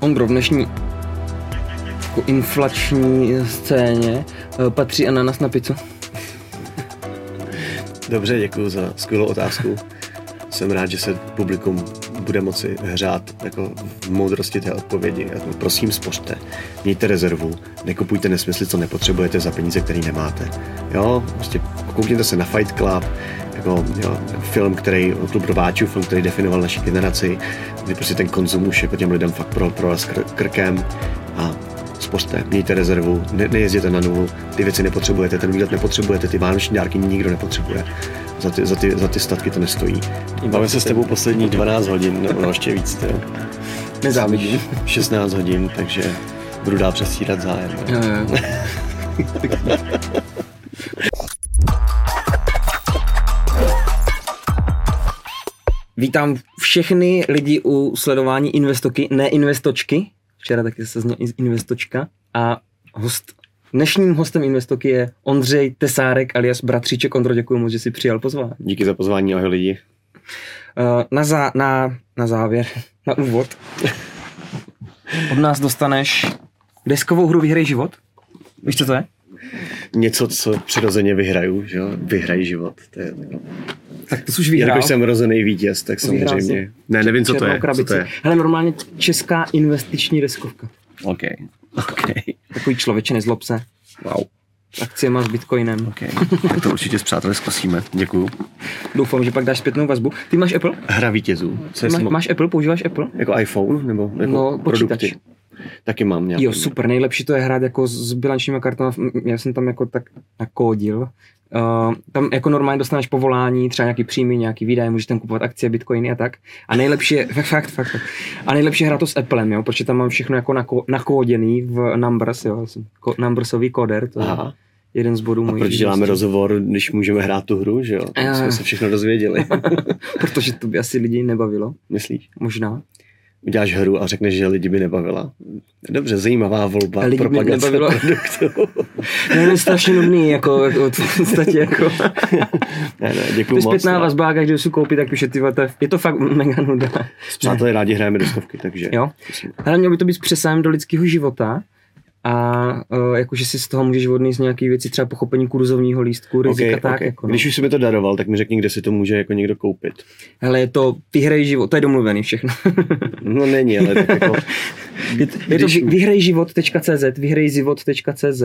Ondro, v dnešní jako inflační scéně eh, patří ananas na pizzu? Dobře, děkuji za skvělou otázku. Jsem rád, že se publikum bude moci hřát jako v moudrosti té odpovědi. Jako, prosím, spořte, mějte rezervu, nekupujte nesmysly, co nepotřebujete za peníze, které nemáte. Jo, prostě koukněte se na Fight Club, jako jo, film, který, klub rváčů, film, který definoval naši generaci, kdy prostě ten konzum už jako těm lidem fakt pro, pro kr- krkem a spořte, mějte rezervu, ne, nejezděte na nulu, ty věci nepotřebujete, ten výlet nepotřebujete, ty vánoční dárky nikdo nepotřebuje. Za ty, za ty, za ty statky to nestojí. Bavím se s tebou poslední 12 hodin, nebo no, ještě víc. Jo. Nezávidím. 16 hodin, takže budu dál přestírat zájem. Jo, jo. Vítám všechny lidi u sledování Investoky, ne Investočky. Včera taky se zněl Investočka. A host, dnešním hostem Investoky je Ondřej Tesárek alias Bratříček. Ondro, děkuji moc, že jsi přijal pozvání. Díky za pozvání, ahoj lidi. Uh, na, zá, na, na závěr, na úvod. Od nás dostaneš deskovou hru Vyhraj život. Víš, co to je? Něco, co přirozeně vyhraju, že jo? Vyhraj život. To je. Tak to už vyhrál. Jakož jsem rozený vítěz, tak samozřejmě. Ne, nevím, co to je. Co to je? Hele, normálně česká investiční deskovka. OK. OK. Takový člověče, nezlob se. Wow. Akciema s bitcoinem. OK. Tak to určitě s přáteli zkusíme. Děkuju. Doufám, že pak dáš zpětnou vazbu. Ty máš Apple? Hra vítězů. Co samo- máš Apple? Používáš Apple? Jako iPhone? Nebo jako No, počítač. produkty? Taky mám nějaký. Jo, super. Nejlepší to je hrát jako s bilančními kartami. Já jsem tam jako tak nakódil. Uh, tam jako normálně dostaneš povolání, třeba nějaký příjmy, nějaký výdaje, můžeš tam kupovat akcie, bitcoiny a tak. A nejlepší je, fakt, fakt, fakt. A nejlepší je hrát to s Applem, jo, protože tam mám všechno jako nako, nakóděný v Numbers, jo, ko, Numbersový koder, to je Aha. jeden z bodů mojich proč děláme živností. rozhovor, když můžeme hrát tu hru, že jo? Tak Eh. jsme se všechno dozvěděli. Protože to by asi lidi nebavilo, Myslíš? možná. Uděláš hru a řekneš, že lidi by nebavila. Dobře, zajímavá volba. Lidi by propagace nebavilo. produktu. Ne, to je strašně nudný, jako, jako v podstatě, jako. ne, ne, To děkuju je moc. zpětná vazba, každý si koupí, tak píše, ty to je, to fakt mega nuda. S přáteli rádi hrajeme do stovky, takže... Jo. Ale mělo by to být přesahem do lidského života a uh, jakože si z toho můžeš odníst nějaké věci, třeba pochopení kurzovního lístku, rizika, Okay, tak okay. jako. No. Když už si mi to daroval, tak mi řekni, kde si to může jako někdo koupit. Hele, je to vyhrej život, to je domluvený všechno. No není, ale tak jako... je, to- je to Když- vy- vyhrejživot.cz, vyhrejzivot.cz.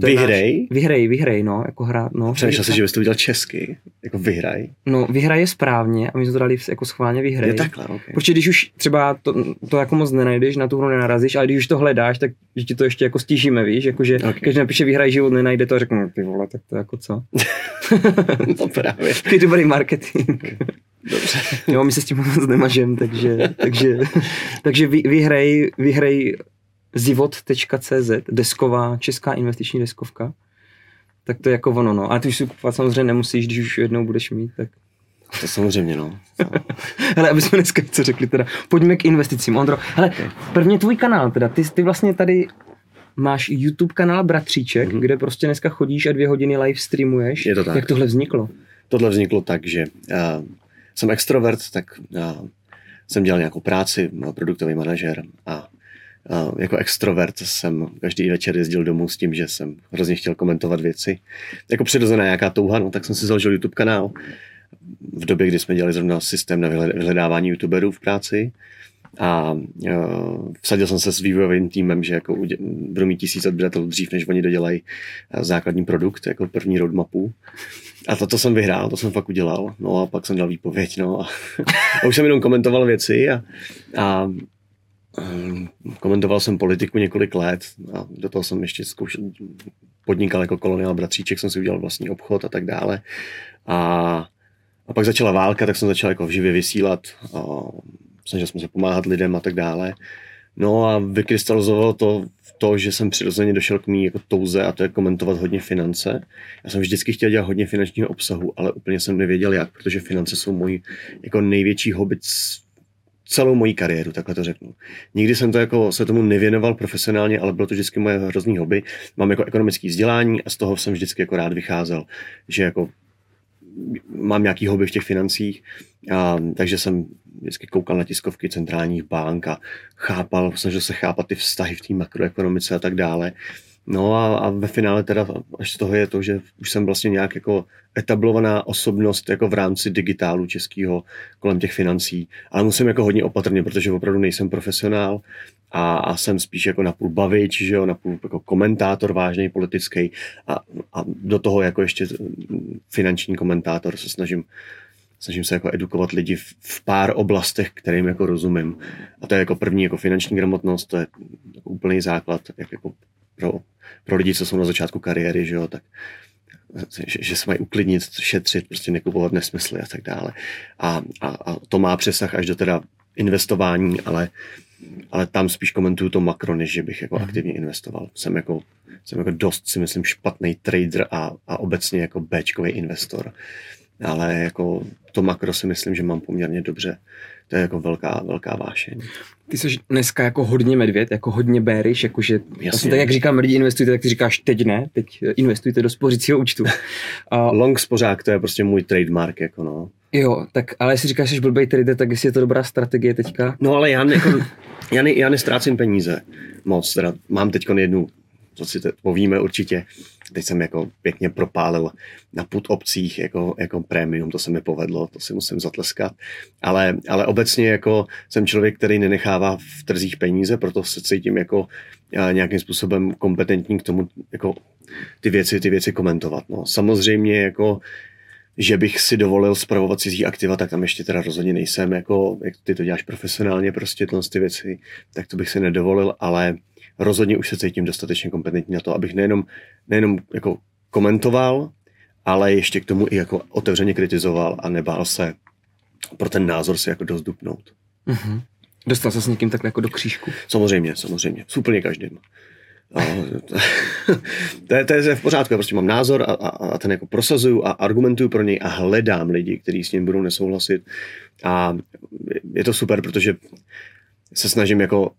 To Vyhrej? Náš, vyhrej, vyhrej, no, jako hrát, no. Přemýšlel jsi, že bys to udělal česky. Jako vyhraj. No, vyhraj je správně a my jsme to dali jako schválně vyhrej. Je takhle, ok. Protože když už třeba to, to jako moc nenajdeš, na tu hru nenarazíš, ale když už to hledáš, tak že ti to ještě jako stížíme, víš, jakože Ok. okay. když napíše vyhraj život, nenajde to a řeknu, no, ty vole, tak to jako co? no právě. Takový dobrý marketing. Dobře. jo, my se s tím moc nemažem, takže, takže, takže vy, vyhrej, vyhrej zivot.cz, desková, česká investiční deskovka. Tak to je jako ono, no. Ale ty už si kupovat samozřejmě nemusíš, když už jednou budeš mít, tak To samozřejmě, no. Hele, aby jsme dneska co řekli teda. Pojďme k investicím. Ondro, hele, prvně tvůj kanál teda. Ty, ty vlastně tady máš YouTube kanál Bratříček, Mhm. mm-hmm. kde prostě dneska chodíš a dvě hodiny live streamuješ. Je to tak. Jak tohle vzniklo? Tohle vzniklo tak, že uh, jsem extrovert, tak uh, jsem dělal nějakou práci, byl produktový manažer a uh, jako extrovert jsem každý večer jezdil domů s tím, že jsem hrozně chtěl komentovat věci. Jako přirozená nějaká touha, no, tak jsem si založil YouTube kanál v době, kdy jsme dělali zrovna systém na vyhled- vyhledávání youtuberů v práci a uh, vsadil jsem se s vývojovým týmem, že jako udě- budu mít tisíc odběratelů dřív, než oni dodělají eh, základní produkt, jako první roadmapu. A to, to jsem vyhrál, to jsem fakt udělal. No a pak jsem dal výpověď, no a, a už jsem jenom komentoval věci a, a um, komentoval jsem politiku několik let a do toho jsem ještě zkoušel, podnikal jako koloniál bratříček, jsem si udělal vlastní obchod a tak dále. A, a pak začala válka, tak jsem začal jako živě vysílat, a snažil jsem se pomáhat lidem a tak dále. No a vykrystalizovalo to v to, že jsem přirozeně došel k mý jako touze a to je komentovat hodně finance. Já jsem vždycky chtěl dělat hodně finančního obsahu, ale úplně jsem nevěděl jak, protože finance jsou můj jako největší hobby celou moji kariéru, takhle to řeknu. Nikdy jsem to jako se tomu nevěnoval profesionálně, ale bylo to vždycky moje hrozný hobby. Mám jako ekonomické vzdělání a z toho jsem vždycky jako rád vycházel, že jako mám nějaký hobby v těch financích, a, takže jsem vždycky koukal na tiskovky centrálních bank a chápal, snažil se chápat ty vztahy v té makroekonomice a tak dále. No a, a ve finále teda až z toho je to, že už jsem vlastně nějak jako etablovaná osobnost jako v rámci digitálu českého kolem těch financí. Ale musím jako hodně opatrně, protože opravdu nejsem profesionál a, a jsem spíš jako napůl bavič, že jo, napůl jako komentátor vážný politický a, a do toho jako ještě finanční komentátor se snažím snažím se jako edukovat lidi v, v pár oblastech, kterým jako rozumím. A to je jako první jako finanční gramotnost, to je jako úplný základ, jak jako pro, pro lidi, co jsou na začátku kariéry, že jo, tak že, že se mají uklidnit, šetřit, prostě nekupovat nesmysly a tak dále. A, a, a to má přesah až do teda investování, ale, ale tam spíš komentuju to makro, než že bych jako mm. aktivně investoval. Jsem jako, jsem jako dost si myslím špatný trader a, a obecně jako Bčkový investor. Ale jako to makro si myslím, že mám poměrně dobře. To je jako velká, velká vášeň. Ty jsi dneska jako hodně medvěd, jako hodně bearish, jakože Jasně. tak jak říkám lidi investujte, tak ty říkáš teď ne, teď investujte do spořícího účtu. A... Long spořák, to je prostě můj trademark, jako no. Jo, tak ale jestli říkáš, že blbej trader, tak jestli je to dobrá strategie teďka? No ale já, ne, jako, já, ne, já nestrácím peníze moc, teda mám teď jednu co si povíme určitě. Teď jsem jako pěkně propálil na put obcích jako, jako prémium, to se mi povedlo, to si musím zatleskat. Ale, ale obecně jako jsem člověk, který nenechává v trzích peníze, proto se cítím jako nějakým způsobem kompetentní k tomu jako ty věci, ty věci komentovat. No. Samozřejmě jako že bych si dovolil spravovat cizí aktiva, tak tam ještě teda rozhodně nejsem, jako jak ty to děláš profesionálně, prostě tyhle ty věci, tak to bych si nedovolil, ale rozhodně už se cítím dostatečně kompetentní na to, abych nejenom, nejenom jako komentoval, ale ještě k tomu i jako otevřeně kritizoval a nebál se pro ten názor si jako dost dupnout. Mm-hmm. Dostal se s někým takhle jako do křížku? Samozřejmě, samozřejmě. S úplně každým. to, je, to je v pořádku, já prostě mám názor a, a, a ten jako prosazuju a argumentuju pro něj a hledám lidi, kteří s ním budou nesouhlasit. A je to super, protože se snažím jako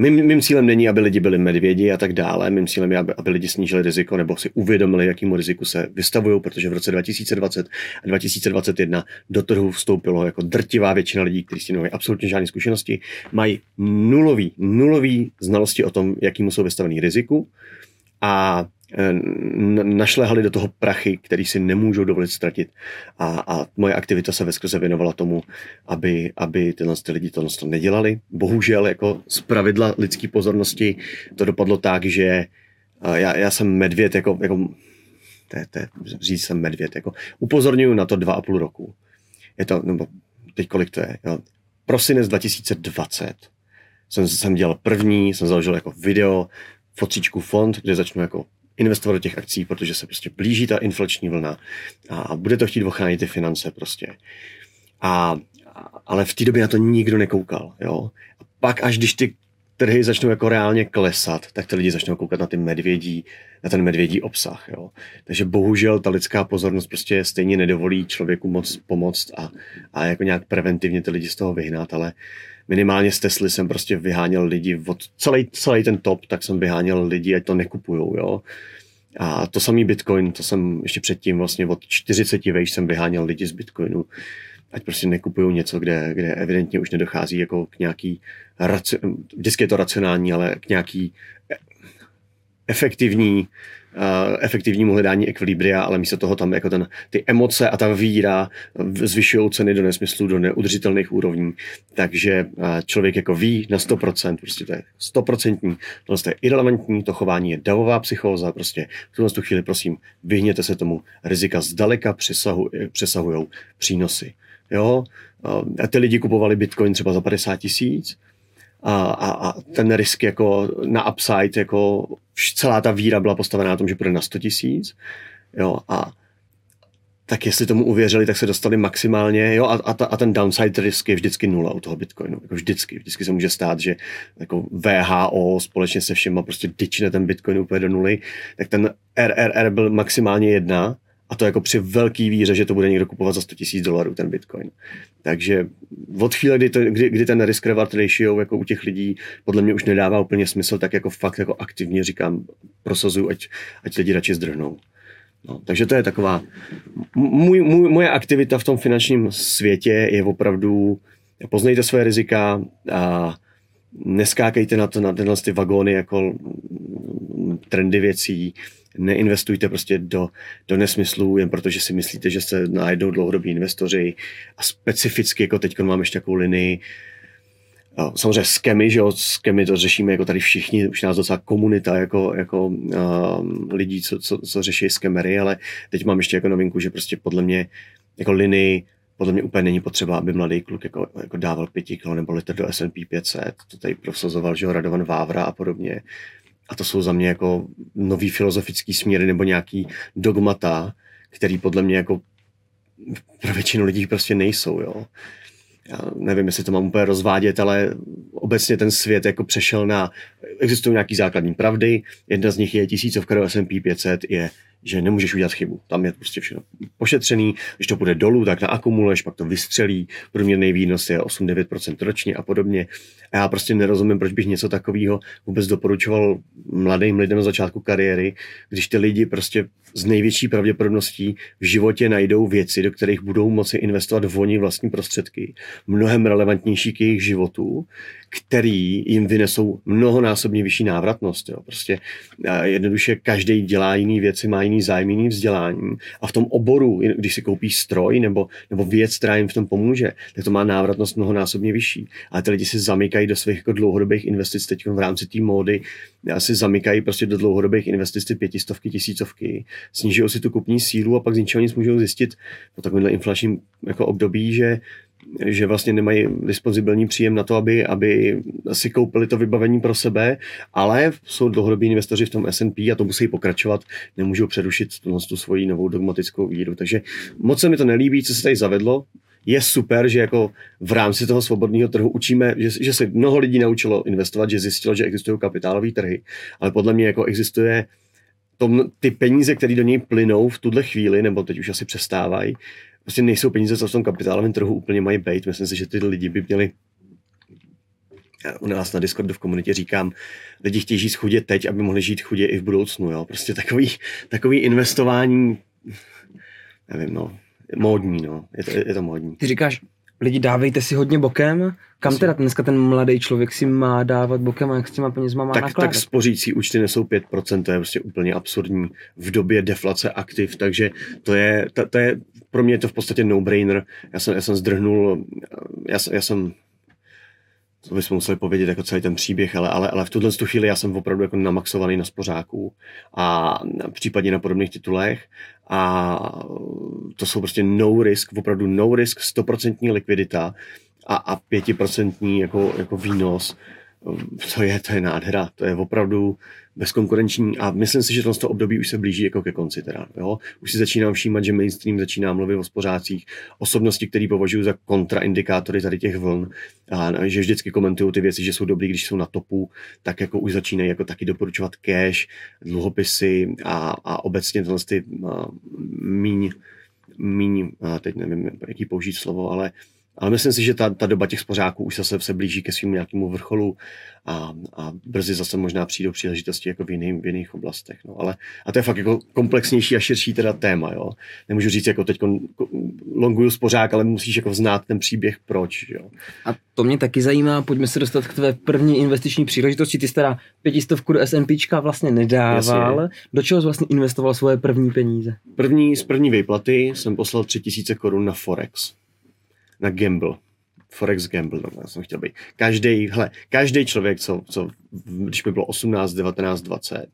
Mým, mým cílem není, aby lidi byli medvědi a tak dále. Mým cílem je, aby, aby lidi snížili riziko nebo si uvědomili, jakému riziku se vystavují, protože v roce 2020 a 2021 do trhu vstoupilo jako drtivá většina lidí, kteří s tím nemají absolutně žádné zkušenosti, mají nulový, nulový znalosti o tom, jakým jsou vystavený riziku a našlehali do toho prachy, který si nemůžou dovolit ztratit. A, a moje aktivita se veskrze věnovala tomu, aby, aby tyhle ty lidi to nedělali. Bohužel jako z pravidla lidské pozornosti to dopadlo tak, že eh, já, já jsem medvěd, jako, jako to je, to je, říct jsem medvěd, jako upozorňuji na to dva a půl roku. Je to, nebo teď kolik to je, jo. Prosinec 2020 jsem, jsem dělal první, jsem založil jako video, fotříčku fond, kde začnu jako investovat do těch akcí, protože se prostě blíží ta inflační vlna a bude to chtít ochránit ty finance prostě. A, ale v té době na to nikdo nekoukal, jo. A pak až když ty trhy začnou jako reálně klesat, tak ty lidi začnou koukat na ty medvědí, na ten medvědí obsah, jo. Takže bohužel ta lidská pozornost prostě stejně nedovolí člověku moc pomoct a, a jako nějak preventivně ty lidi z toho vyhnat, ale minimálně z Tesly jsem prostě vyháněl lidi od celý, celý ten top, tak jsem vyháněl lidi, ať to nekupujou, jo. A to samý Bitcoin, to jsem ještě předtím vlastně od 40 vejš jsem vyháněl lidi z Bitcoinu, ať prostě nekupují něco, kde, kde evidentně už nedochází jako k nějaký, vždycky je to racionální, ale k nějaký efektivní uh, efektivnímu hledání ekvilibria, ale místo toho tam jako ten, ty emoce a ta víra zvyšují ceny do nesmyslu, do neudržitelných úrovní. Takže uh, člověk jako ví na 100%, prostě to je 100%, tohle je irrelevantní, to chování je davová psychóza, prostě v tuhle chvíli prosím, vyhněte se tomu, rizika zdaleka přesahu, přesahují přínosy. Jo? A ty lidi kupovali Bitcoin třeba za 50 tisíc, a, a, a ten risk jako na upside, jako celá ta víra byla postavená na tom, že půjde na 100 tisíc, jo, a tak jestli tomu uvěřili, tak se dostali maximálně, jo, a, a, ta, a ten downside risk je vždycky nula u toho Bitcoinu, jako vždycky, vždycky se může stát, že jako VHO společně se všema prostě dyčne ten Bitcoin úplně do nuly, tak ten RRR byl maximálně jedna, a to jako při velký víře, že to bude někdo kupovat za 100 000 dolarů, ten Bitcoin. Takže od chvíle, kdy, to, kdy, kdy ten risk reward ratio jako u těch lidí podle mě už nedává úplně smysl, tak jako fakt jako aktivně říkám, prosazuju, ať, ať lidi radši zdrhnou. No, takže to je taková, můj, můj, moje aktivita v tom finančním světě je opravdu poznejte své rizika a neskákejte na, to, na tyhle ty vagóny jako trendy věcí, neinvestujte prostě do, do nesmyslů, jen protože si myslíte, že jste najednou dlouhodobí investoři a specificky, jako teď mám ještě takovou linii, Samozřejmě skemy, že jo, skemy to řešíme jako tady všichni, už nás docela komunita jako, jako uh, lidí, co, co, co řeší skemery, ale teď mám ještě jako novinku, že prostě podle mě jako linii podle mě úplně není potřeba, aby mladý kluk jako, jako dával pěti kilo nebo litr do S&P 500. To tady prosazoval, že jo, Radovan Vávra a podobně. A to jsou za mě jako nový filozofický směry nebo nějaký dogmata, který podle mě jako pro většinu lidí prostě nejsou, jo. Já nevím, jestli to mám úplně rozvádět, ale obecně ten svět jako přešel na, existují nějaký základní pravdy, jedna z nich je tisícovka do S&P 500, je že nemůžeš udělat chybu. Tam je prostě všechno pošetřený, když to půjde dolů, tak naakumuluješ, pak to vystřelí, průměrný výnos je 8-9% ročně a podobně. A já prostě nerozumím, proč bych něco takového vůbec doporučoval mladým lidem na začátku kariéry, když ty lidi prostě z největší pravděpodobností v životě najdou věci, do kterých budou moci investovat oni vlastní prostředky, mnohem relevantnější k jejich životu, který jim vynesou mnohonásobně vyšší návratnost. Jo. Prostě jednoduše každý dělá jiný věci, má jiný zájem, jiný vzdělání a v tom oboru, když si koupí stroj nebo, nebo věc, která jim v tom pomůže, tak to má návratnost mnohonásobně vyšší. Ale ty lidi si zamykají do svých jako dlouhodobých investic teď v rámci té módy, si zamykají prostě do dlouhodobých investic ty pětistovky, tisícovky, snižují si tu kupní sílu a pak z ničeho nic můžou zjistit po takovémhle inflačním jako období, že že vlastně nemají dispozibilní příjem na to, aby, aby si koupili to vybavení pro sebe, ale jsou dlouhodobí investoři v tom S&P a to musí pokračovat, nemůžou přerušit tu, tu svoji novou dogmatickou víru. Takže moc se mi to nelíbí, co se tady zavedlo. Je super, že jako v rámci toho svobodného trhu učíme, že, že se mnoho lidí naučilo investovat, že zjistilo, že existují kapitálové trhy, ale podle mě jako existuje tom, ty peníze, které do něj plynou v tuhle chvíli, nebo teď už asi přestávají, prostě nejsou peníze, co v tom kapitálovém trhu úplně mají být. Myslím si, že ty lidi by měli u nás na Discordu v komunitě říkám, lidi chtějí žít chudě teď, aby mohli žít chudě i v budoucnu. Jo? Prostě takový, takový investování, nevím, no, módní, no. Je to, je to módní. Ty říkáš, lidi dávejte si hodně bokem, kam teda dneska ten mladý člověk si má dávat bokem a jak s těma penězma má tak, nakládat? Tak spořící účty nesou 5%, to je prostě úplně absurdní v době deflace aktiv, takže to je, to, to je pro mě je to v podstatě no-brainer. Já jsem, já jsem zdrhnul, já, já jsem to bychom museli povědět jako celý ten příběh, ale, ale, ale v tuhle chvíli já jsem opravdu jako namaxovaný na spořáku a případně na podobných titulech a to jsou prostě no risk, opravdu no risk, 100% likvidita a, a 5% jako, jako výnos to je, to je nádhera, to je opravdu bezkonkurenční a myslím si, že to období už se blíží jako ke konci teda, jo? Už si začínám všímat, že mainstream začíná mluvit o spořácích, osobnosti, které považuji za kontraindikátory tady těch vln a že vždycky komentují ty věci, že jsou dobrý, když jsou na topu, tak jako už začínají jako taky doporučovat cash, dluhopisy a, a obecně tohle ty míň, míň, teď nevím, jaký použít slovo, ale ale myslím si, že ta, ta doba těch spořáků už zase se blíží ke svým nějakému vrcholu a, a brzy zase možná přijdou příležitosti jako v, jiný, v jiných oblastech. No. Ale, a to je fakt jako komplexnější a širší teda téma. Jo. Nemůžu říct, jako teď longuju spořák, ale musíš jako znát ten příběh proč. Jo. A to mě taky zajímá, pojďme se dostat k tvé první investiční příležitosti. Ty jsi teda pětistovku do S&Pčka vlastně nedával. Jasně. Do čeho jsi vlastně investoval svoje první peníze? První, z první výplaty jsem poslal 3000 korun na Forex na gamble. Forex gamble, no, já jsem chtěl být. Každý, hele, každý člověk, co, co, když mi bylo 18, 19, 20,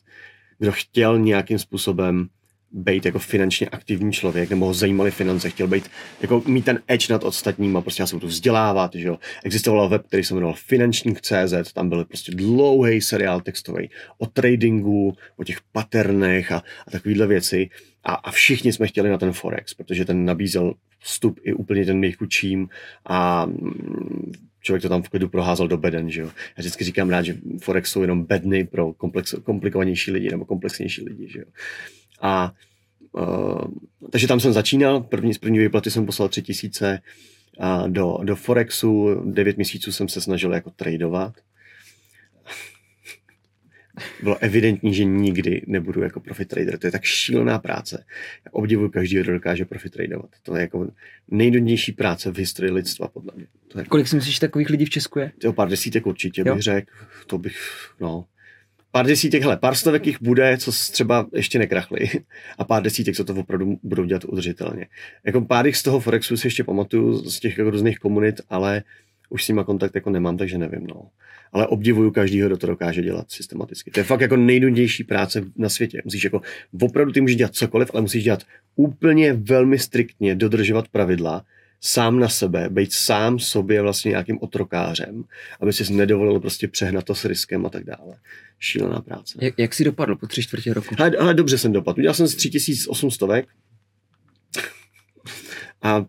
kdo chtěl nějakým způsobem být jako finančně aktivní člověk, nebo ho zajímaly finance, chtěl být, jako mít ten edge nad ostatníma, prostě já se budu vzdělávat, že jo. Existoval web, který se jmenoval Finančník.cz, tam byl prostě dlouhý seriál textový o tradingu, o těch paternech a, a takovéhle věci. A, a všichni jsme chtěli na ten Forex, protože ten nabízel vstup i úplně ten nejchudším a mm, člověk to tam v klidu proházel do beden, že jo. Já vždycky říkám rád, že Forex jsou jenom bedny pro komplex, komplikovanější lidi nebo komplexnější lidi, že jo. A uh, takže tam jsem začínal, první, z první výplaty jsem poslal tři tisíce a do, do Forexu, devět měsíců jsem se snažil jako tradovat. bylo evidentní, že nikdy nebudu jako profit trader. To je tak šílená práce. Já obdivuju každý, kdo dokáže profit tradovat. To je jako nejdůležitější práce v historii lidstva, podle mě. To je, Kolik si myslíš, takových lidí v Česku je? to pár desítek určitě Jo. bych řekl. To bych, no. Pár desítek, hele, pár stovek jich bude, co třeba ještě nekrachli. A pár desítek, co to opravdu budou dělat udržitelně. Jako pár jich z toho Forexu si ještě pamatuju, z těch jako různých komunit, ale už s nima kontakt jako nemám, takže nevím, no. Ale obdivuju každýho, kdo to dokáže dělat systematicky. To je fakt jako nejdůležitější práce na světě. Musíš jako, opravdu ty můžeš dělat cokoliv, ale musíš dělat úplně velmi striktně, dodržovat pravidla, sám na sebe, být sám sobě vlastně nějakým otrokářem, aby si nedovolil prostě přehnat to s riskem a tak dále. Šílená práce. Jak, jak jsi dopadl po tři čtvrtě roku? Ale, ale dobře jsem dopadl. Udělal jsem z 3800 a,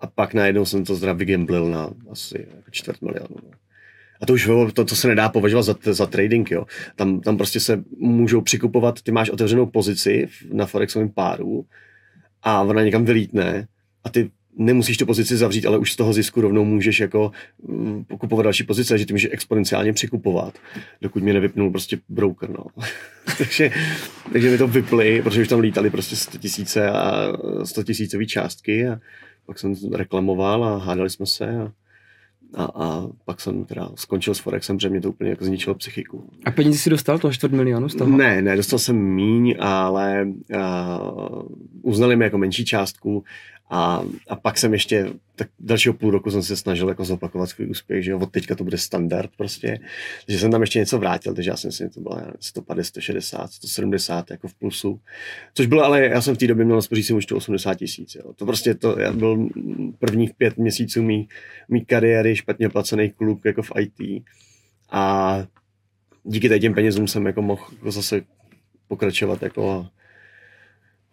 a pak najednou jsem to zdraví vygamblil na asi jako čtvrt milionu. A to už to, to se nedá považovat za, za trading, jo. Tam, tam prostě se můžou přikupovat, ty máš otevřenou pozici na Forexovém páru a ona někam vylítne a ty nemusíš tu pozici zavřít, ale už z toho zisku rovnou můžeš jako mm, kupovat další pozice, že ty můžeš exponenciálně přikupovat, dokud mě nevypnul prostě broker, no. takže, takže mi to vypli, protože už tam lítali prostě 100 tisíce a 100 tisícový částky a pak jsem reklamoval a hádali jsme se a, a, a pak jsem teda skončil s Forexem, protože mě to úplně jako zničilo psychiku. A peníze si dostal toho čtvrt milionu z toho? Ne, ne, dostal jsem míň, ale uh, uznali mi jako menší částku a, a pak jsem ještě, tak dalšího půl roku jsem se snažil jako zopakovat svůj úspěch, že jo, od teďka to bude standard prostě, takže jsem tam ještě něco vrátil, takže já jsem si to bylo já nevím, 150, 160, 170 jako v plusu, což bylo, ale já jsem v té době měl na spořícím účtu 80 tisíc, to prostě to, já byl prvních pět měsíců mý, mý kariéry špatně placený kluk jako v IT a díky těm penězům jsem jako mohl jako zase pokračovat jako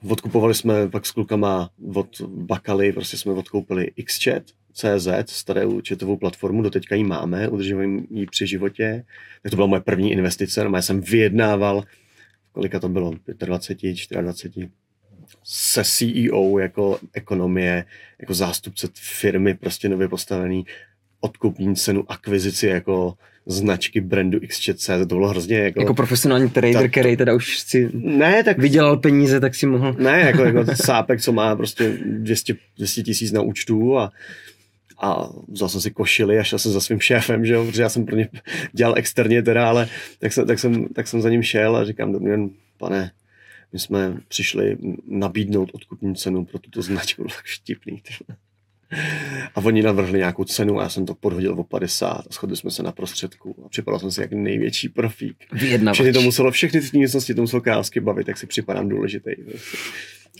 Odkupovali jsme pak s klukama od Bakaly, prostě jsme odkoupili XChat, CZ, starou chatovou platformu, doteďka ji máme, udržujeme ji při životě. Tak to byla moje první investice, no já jsem vyjednával, kolika to bylo, 25, 24, se CEO jako ekonomie, jako zástupce firmy, prostě nově postavený, odkupní cenu, akvizici jako značky brandu XChat.cz, to bylo hrozně jako... Jako profesionální trader, Tak- který teda už si ne, tak vydělal peníze, tak si mohl... ne, jako, jako sápek, co má prostě 200, 200 tisíc na účtu a, a vzal jsem si košily a šel jsem za svým šéfem, že jo, protože já jsem pro ně dělal externě teda, ale tak jsem, tak jsem, tak jsem za ním šel a říkám, dobrý den, pane, my jsme přišli nabídnout odkupní cenu pro tuto značku, bylo tak štipný. ty vole. A oni navrhli nějakou cenu a já jsem to podhodil o 50 a shodli jsme se na prostředku a připadal jsem si jak největší profík. Vyjednavač. Všechny to muselo, všechny ty místnosti to muselo krásky bavit, jak si připadám důležitý. Prostě.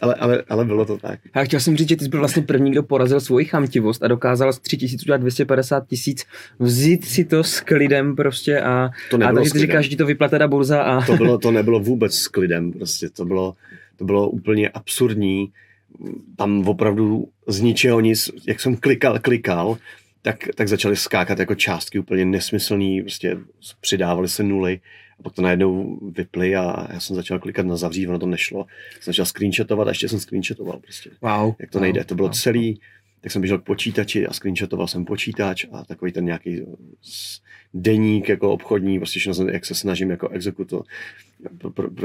Ale, ale, ale bylo to tak. A chtěl jsem říct, že ty jsi byl vlastně první, kdo porazil svoji chamtivost a dokázal z 3 tisíc udělat 250 tisíc, vzít si to s klidem prostě a, To a takže ty říkáš, že ti to vyplate ta burza a To, bylo, to nebylo vůbec s klidem, prostě to bylo, to bylo úplně absurdní. Tam opravdu z ničeho nic, jak jsem klikal, klikal, tak, tak začaly skákat jako částky úplně nesmyslný, prostě přidávali se nuly a pak to najednou vyply a já jsem začal klikat na zavřít, ono to nešlo. Jsem začal screenshotovat a ještě jsem screenshotoval prostě. wow. jak to nejde. To bylo wow. celý, tak jsem běžel k počítači a screenshotoval jsem počítač a takový ten nějaký deník jako obchodní, prostě všechno jak se snažím jako exekutor.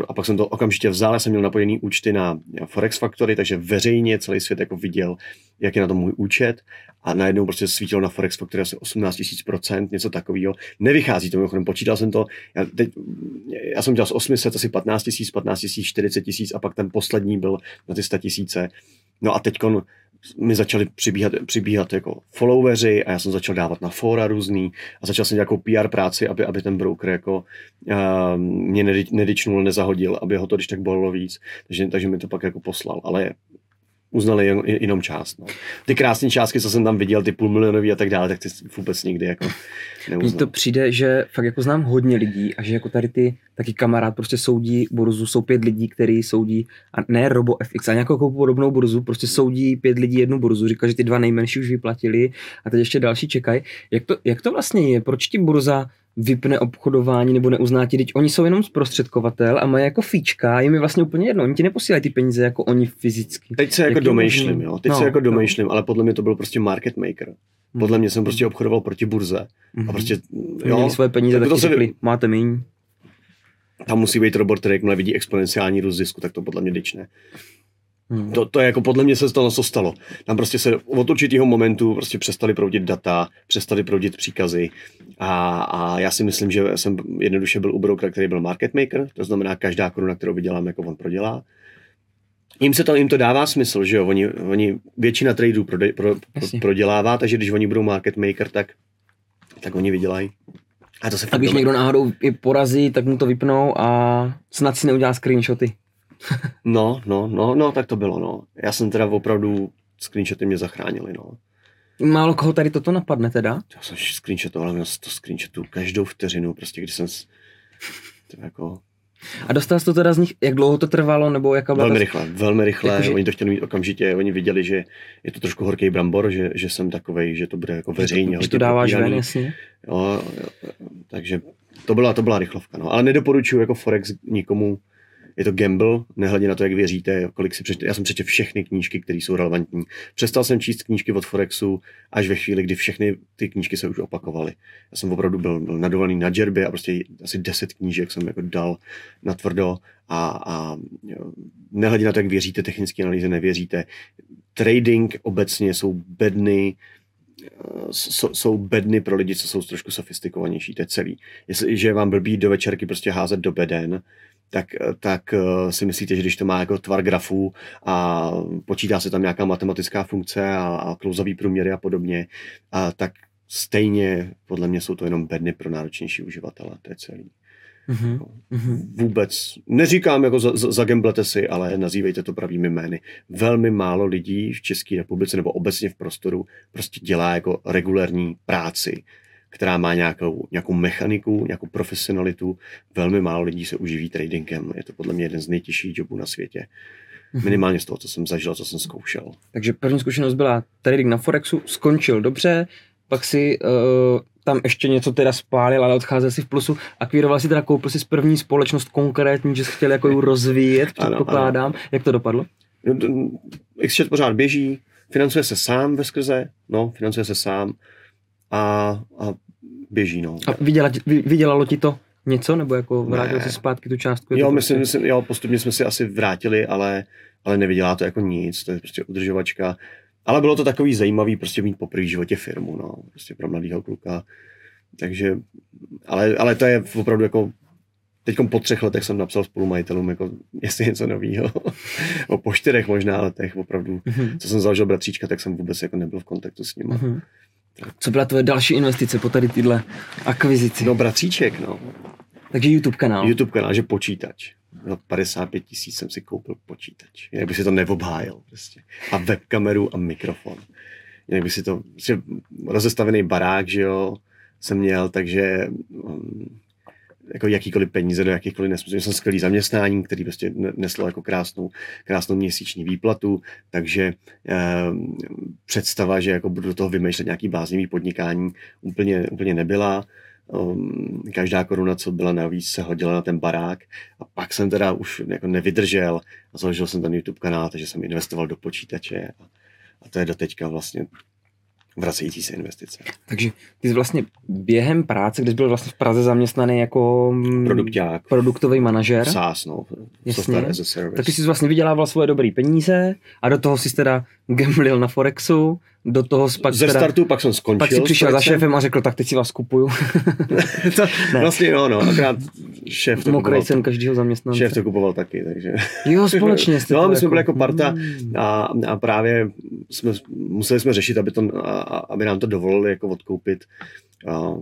A pak jsem to okamžitě vzal, já jsem měl napojený účty na Forex Factory, takže veřejně celý svět jako viděl, jak je na tom můj účet a najednou prostě svítilo na Forex Factory asi 18 000 procent, něco takového. Nevychází to mimochodem, počítal jsem to, já, teď, já jsem dělal z 800 asi 15 000, 15 000, 40 000 a pak ten poslední byl na ty 100 tisíce. No a teď mi začali přibíhat, přibíhat jako followeri a já jsem začal dávat na fora různý a začal jsem nějakou PR práci, aby, aby ten broker jako uh, mě nedičnul, nezahodil, aby ho to když tak bolelo víc. Takže, takže mi to pak jako poslal, ale uznali jen, jenom část. No. Ty krásné částky, co jsem tam viděl, ty půlmilionový a tak dále, tak ty vůbec nikdy jako Mně neuznal. to přijde, že fakt jako znám hodně lidí a že jako tady ty taky kamarád prostě soudí burzu, jsou pět lidí, který soudí, a ne RoboFX, a nějakou podobnou burzu, prostě soudí pět lidí jednu burzu, říká, že ty dva nejmenší už vyplatili a teď ještě další čekají. Jak to, jak to vlastně je? Proč ti burza vypne obchodování nebo neuzná ti, teď oni jsou jenom zprostředkovatel a mají jako fíčka, je vlastně úplně jedno, oni ti neposílají ty peníze jako oni fyzicky. Teď se jako Jak domýšlím, jo. Teď No, se jako no. domýšlím, ale podle mě to byl prostě market maker. Podle mě jsem prostě obchodoval proti burze. A Mhm. prostě, Jo, měli svoje peníze, tak tak, to se řekli, máte míň. tam musí být robot, který jakmile vidí exponenciální růst zisku, tak to podle mě dyčne. Hmm. To, to je jako podle mě se to, co stalo. Tam prostě se od určitého momentu prostě přestali proudit data, přestali proudit příkazy a, a já si myslím, že jsem jednoduše byl u brokera, který byl market maker, to znamená každá koruna, kterou vydělám, jako on prodělá. Jim se to, jim to dává smysl, že jo, oni, oni většina tradeů pro, pro, pro, prodělává, takže když oni budou market maker, tak, tak oni vydělají. A to se a když někdo náhodou i porazí, tak mu to vypnou a snad si neudělá screenshoty. no, no, no, no, tak to bylo, no. Já jsem teda opravdu, screenshoty mě zachránili, no. Málo koho tady toto napadne teda? Já jsem screenshotoval, měl to screenshotu každou vteřinu, prostě když jsem s... to jako... A dostal jsi to teda z nich, jak dlouho to trvalo, nebo jaká byla Velmi ta... rychle, velmi rychle, jako, že... oni to chtěli mít okamžitě, oni viděli, že je to trošku horký brambor, že, že jsem takovej, že to bude jako veřejně. Že to, to dáváš ven, jasně. Jo, jo, takže to byla, to byla rychlovka, no. Ale nedoporučuji jako Forex nikomu, je to gamble, nehledě na to, jak věříte, kolik si přečte. Já jsem přečetl všechny knížky, které jsou relevantní. Přestal jsem číst knížky od Forexu až ve chvíli, kdy všechny ty knížky se už opakovaly. Já jsem opravdu byl, byl nadovalný na džerbě a prostě asi deset knížek jsem jako dal na tvrdo a, a nehledě na to, jak věříte, technické analýze nevěříte. Trading obecně jsou bedny, jsou bedny pro lidi, co jsou trošku sofistikovanější, to je celý. Jestliže vám blbý do večerky prostě házet do beden, tak, tak eh, si myslíte, že když to má jako tvar grafů a počítá se tam nějaká matematická funkce a, a klouzavý průměry a podobně, a tak stejně podle mě jsou to jenom bedny pro náročnější uživatele, to je celý. Mm-hmm. Vůbec. Neříkám, jako zagemblete za si, ale nazývejte to pravými jmény. Velmi málo lidí v České republice nebo obecně v prostoru prostě dělá jako regulární práci která má nějakou, nějakou mechaniku, nějakou profesionalitu. Velmi málo lidí se uživí tradingem. Je to podle mě jeden z nejtěžších jobů na světě. Mhm. Minimálně z toho, co jsem zažil, co jsem zkoušel. Takže první zkušenost byla trading na Forexu, skončil dobře, pak si uh, tam ještě něco teda spálil, ale odcházel si v plusu. Akvíroval si teda, koupil si z první společnost konkrétní, že jsi chtěl jako ji rozvíjet, předpokládám. Ano. Jak to dopadlo? Exchange pořád běží, financuje se sám ve skrze, no, financuje se sám a, a běží. No. A vyděla, vydělalo ti to něco, nebo jako vrátil ne. si zpátky tu částku? Jo, myslím, prostě... myslím, jo, postupně jsme si asi vrátili, ale, ale nevydělá to jako nic, to je prostě udržovačka. Ale bylo to takový zajímavý prostě mít po první životě firmu, no, prostě pro mladého kluka. Takže, ale, ale to je opravdu jako Teď po třech letech jsem napsal spolumajitelům, jako jestli něco nového. o po čtyřech možná letech opravdu. Mm-hmm. Co jsem založil bratříčka, tak jsem vůbec jako nebyl v kontaktu s ním. Co byla tvoje další investice po tady tyhle akvizici? No bratříček, no. Takže YouTube kanál. YouTube kanál, že počítač. Za 55 tisíc jsem si koupil počítač. Jinak by si to neobhájil. Prostě. A webkameru a mikrofon. Jinak by si to... Prostě rozestavený barák, že jo, jsem měl, takže um, jako jakýkoliv peníze do jakýchkoliv nesmyslů. Měl jsem skvělý zaměstnání, který prostě neslo jako krásnou, krásnou měsíční výplatu, takže eh, představa, že jako budu do toho vymýšlet nějaký bláznivý podnikání, úplně, úplně nebyla. Um, každá koruna, co byla navíc, se hodila na ten barák a pak jsem teda už jako nevydržel a založil jsem ten YouTube kanál, takže jsem investoval do počítače a, a to je do teďka vlastně vracející se investice. Takže ty jsi vlastně během práce, když byl vlastně v Praze zaměstnaný jako mm, Produkták, produktový manažer. SaaS, no, software as a service. Tak ty jsi vlastně vydělával svoje dobré peníze a do toho jsi teda gamblil na Forexu, do toho pak Ze teda, startu pak jsem skončil. Pak si přišel za šéfem a řekl, tak teď si vás kupuju. to, ne. Vlastně no, no, akrát šéf to Mokrý jsem každého zaměstnance. Šéf to kupoval taky, takže. Jo, společně jste No, my jsme jako... byli jako parta a, a právě jsme, museli jsme řešit, aby, to, a, aby nám to dovolili jako odkoupit. A,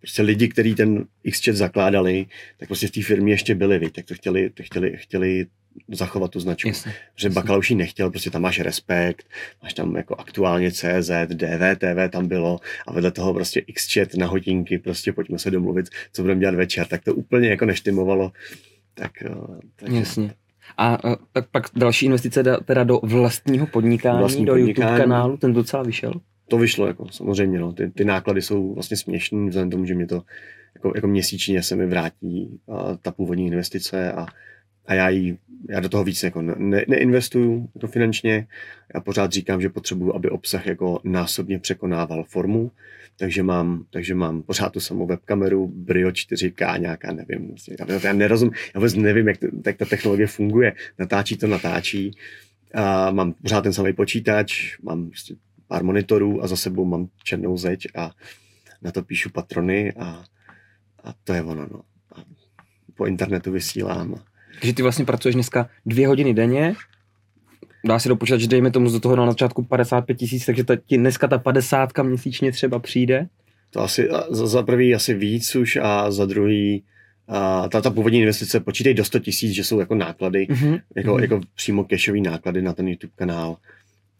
prostě lidi, kteří ten Xchat zakládali, tak prostě v té firmě ještě byli, víc, tak to chtěli, to chtěli, chtěli zachovat tu značku. Jasně, Protože Bakala už ji nechtěl, prostě tam máš Respekt, máš tam jako aktuálně CZ, DVTV tam bylo a vedle toho prostě Xchat na hodinky, prostě pojďme se domluvit, co budeme dělat večer, tak to úplně jako neštimovalo. Tak, eh, tak Jasně. A tak pak další investice teda do vlastního podnikání, Vlastní do podnikání. YouTube kanálu, ten docela vyšel? To vyšlo, jako samozřejmě, no. ty, ty náklady jsou vlastně směšný, vzhledem tomu, že mě to jako, jako měsíčně se mi vrátí a, ta původní investice a a já, jí, já do toho víc jako ne, neinvestuju to finančně. Já pořád říkám, že potřebuju, aby obsah jako násobně překonával formu, takže mám, takže mám pořád tu samou webkameru, Brio 4K nějaká, nevím, vlastně, já nerozum, já vůbec nevím, jak, jak ta technologie funguje. Natáčí to, natáčí. A mám pořád ten samý počítač, mám prostě pár monitorů a za sebou mám černou zeď a na to píšu patrony a, a to je ono. No. A po internetu vysílám. Takže ty vlastně pracuješ dneska dvě hodiny denně, dá se dopočítat, že dejme tomu z toho na začátku 55 tisíc, takže ta, ti dneska ta 50 měsíčně třeba přijde? To asi za, za prvý asi víc už a za druhý a ta, ta původní investice počítej do 100 tisíc, že jsou jako náklady, mm-hmm. jako, mm-hmm. jako přímo cashové náklady na ten YouTube kanál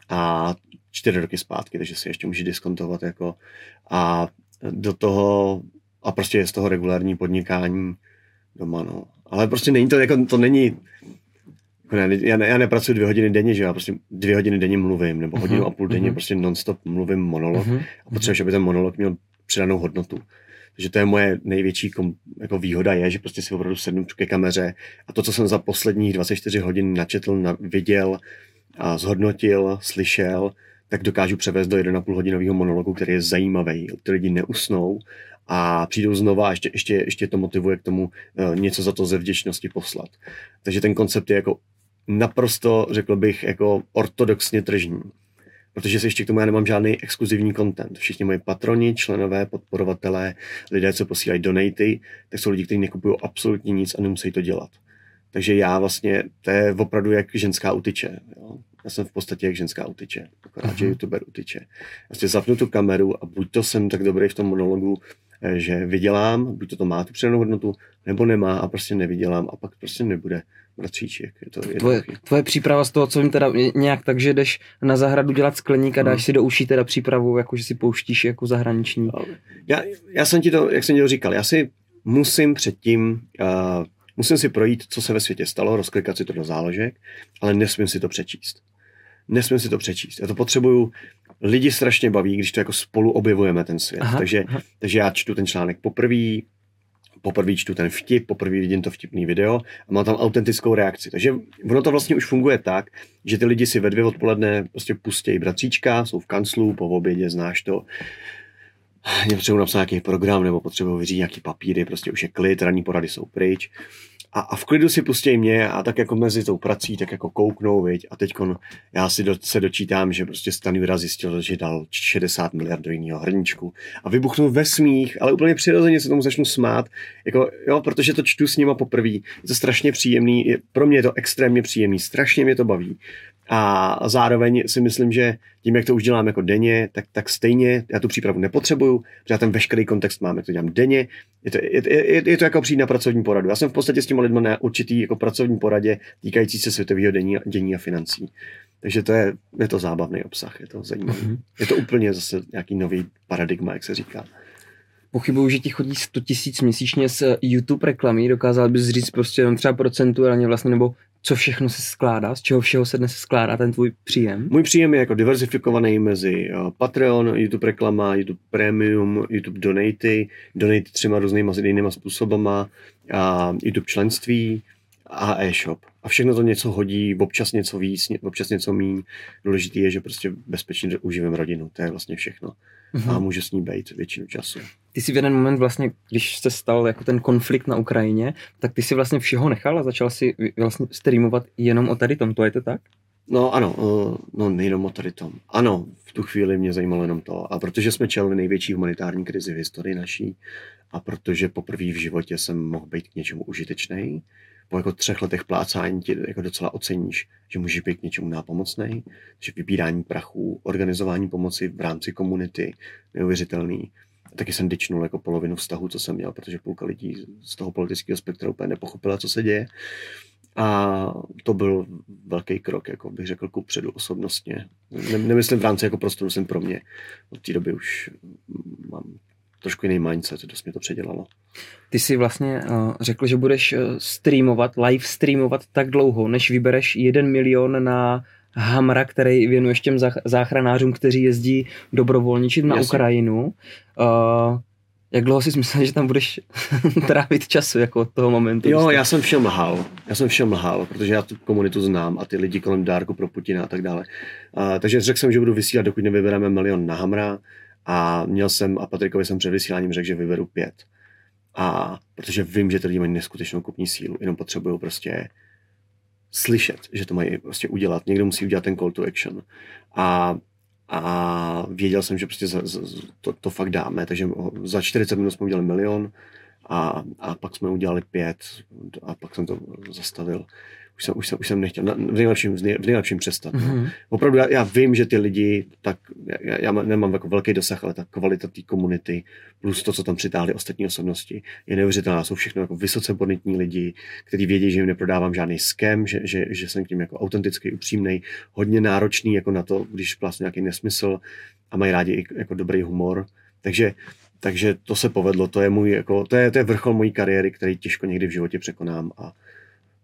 a čtyři roky zpátky, takže si ještě může diskontovat jako a do toho a prostě je z toho regulární podnikání doma, no. Ale prostě není to, jako, to není, jako ne, já, ne, já nepracuji dvě hodiny denně, že já prostě dvě hodiny denně mluvím, nebo hodinu uh-huh, a půl denně uh-huh. prostě nonstop mluvím monolog uh-huh, a potřebuješ, aby ten monolog měl přidanou hodnotu. Takže to je moje největší kom, jako výhoda je, že prostě si opravdu sednu ke kameře a to, co jsem za posledních 24 hodin načetl, na, viděl, a zhodnotil, slyšel, tak dokážu převést do 1,5 hodinového monologu, který je zajímavý, ty lidi neusnou a přijdou znova a ještě, ještě, ještě to motivuje k tomu uh, něco za to ze vděčnosti poslat. Takže ten koncept je jako naprosto, řekl bych, jako ortodoxně tržní. Protože si ještě k tomu já nemám žádný exkluzivní content. Všichni moji patroni, členové, podporovatelé, lidé, co posílají donaty, tak jsou lidi, kteří nekupují absolutně nic a nemusí to dělat. Takže já vlastně, to je opravdu jak ženská utyče. Jo? Já jsem v podstatě jak ženská utyče, akorát, uh-huh. že youtuber utyče. Vlastně zapnu tu kameru a buď to jsem tak dobrý v tom monologu, eh, že vydělám, buď to, to má tu přidanou hodnotu, nebo nemá a prostě nevydělám a pak prostě nebude bratříček. Je to tvoje, tvoje příprava z toho, co vím teda nějak tak, že jdeš na zahradu dělat skleník a dáš hmm. si do uší teda přípravu, jako že si pouštíš jako zahraniční. Já, já jsem ti to, jak jsem ti to říkal, já si musím předtím uh, Musím si projít, co se ve světě stalo, rozklikat si to do záložek, ale nesmím si to přečíst. Nesmím si to přečíst. Já to potřebuju, lidi strašně baví, když to jako spolu objevujeme ten svět. Aha, takže, aha. takže já čtu ten článek poprvé, poprvé čtu ten vtip, poprvé vidím to vtipný video a mám tam autentickou reakci. Takže ono to vlastně už funguje tak, že ty lidi si ve dvě odpoledne prostě pustí bratříčka, jsou v kanclu, po obědě, znáš to, potřebuji napsat nějaký program nebo potřebuji vyřídit nějaký papíry, prostě už je klid, ranní porady jsou pryč. A, a v klidu si pustí mě a tak jako mezi tou prací, tak jako kouknou, viď? A teď já si do, se dočítám, že prostě Stanura zjistil, že dal 60 miliard do jiného hrníčku a vybuchnu ve smích, ale úplně přirozeně se tomu začnu smát, jako, jo, protože to čtu s nima poprvé. Je to strašně příjemný, je, pro mě je to extrémně příjemný, strašně mě to baví. A zároveň si myslím, že tím, jak to už dělám jako denně, tak, tak stejně já tu přípravu nepotřebuju, protože já ten veškerý kontext mám, jak to dělám denně. Je to, je, je, je to jako přijít na pracovní poradu. Já jsem v podstatě s těmi lidmi na určitý jako pracovní poradě týkající se světového dění, dění a financí. Takže to je, je to zábavný obsah, je to zajímavé. Mm-hmm. Je to úplně zase nějaký nový paradigma, jak se říká. Pochybuju, že ti chodí 100 tisíc měsíčně z YouTube reklamy. Dokázal bys říct prostě jenom třeba procentuálně vlastně, nebo co všechno se skládá, z čeho všeho se dnes skládá ten tvůj příjem? Můj příjem je jako diverzifikovaný mezi eh, Patreon, YouTube reklama, YouTube Premium, YouTube Donaty, Donaty třema různýma jinýma způsobama, a YouTube členství a e-shop. A všechno to něco hodí, občas něco víc, občas něco míň. Důležité je, že prostě bezpečně uživím rodinu. To je vlastně všechno. Mm-hmm. A může s ní být většinu času ty si v jeden moment vlastně, když se stal jako ten konflikt na Ukrajině, tak ty si vlastně všeho nechal a začal si vlastně streamovat jenom o tady tom, to je to tak? No ano, eh, no nejenom o tady tom. Ano, v tu chvíli mě zajímalo jenom to. A protože jsme čelili největší humanitární krizi v historii naší a protože poprvé v životě jsem mohl být k něčemu užitečný, po jako třech letech plácání ti jako docela oceníš, že můžeš být k něčemu nápomocný, že vybírání prachů, organizování pomoci v rámci komunity, neuvěřitelný taky jsem dyčnul jako polovinu vztahu, co jsem měl, protože půlka lidí z toho politického spektra úplně nepochopila, co se děje. A to byl velký krok, jako bych řekl, ku předu osobnostně. Ne, nemyslím v rámci jako prostoru, jsem pro mě. Od té doby už mám trošku jiný mindset, dost mě to předělalo. Ty jsi vlastně uh, řekl, že budeš uh, streamovat, live streamovat tak dlouho, než vybereš jeden milion na Hamra, který věnuješ těm záchranářům, kteří jezdí dobrovolničit na Jasně. Ukrajinu. Uh, Jak dlouho jsi myslel, že tam budeš trávit času jako od toho momentu? Jo, já jsem všem lhal. Já jsem všem lhal, protože já tu komunitu znám a ty lidi kolem dárku pro Putina a tak dále. Uh, takže řekl jsem, že budu vysílat, dokud nevybereme milion na Hamra a měl jsem, a Patrikovi jsem před vysíláním řekl, že vyberu pět. A protože vím, že ty lidi mají neskutečnou kupní sílu, jenom potřebují prostě slyšet, že to mají prostě udělat. Někdo musí udělat ten call to action. A a věděl jsem, že prostě za, za, to, to fakt dáme, takže za 40 minut jsme udělali milion a, a pak jsme udělali pět a pak jsem to zastavil už jsem, už jsem, už jsem nechtěl v nejlepším, v nejlepším přestat. Mm-hmm. No. Opravdu já, já, vím, že ty lidi, tak já, já nemám jako velký dosah, ale ta kvalita té komunity plus to, co tam přitáhli ostatní osobnosti, je neuvěřitelná. Jsou všechno jako vysoce bonitní lidi, kteří vědí, že jim neprodávám žádný skem, že, že, že jsem k ním jako autentický, upřímný, hodně náročný jako na to, když vlastně nějaký nesmysl a mají rádi i jako dobrý humor. Takže takže to se povedlo, to je můj, jako, to je, to je vrchol mojí kariéry, který těžko někdy v životě překonám a,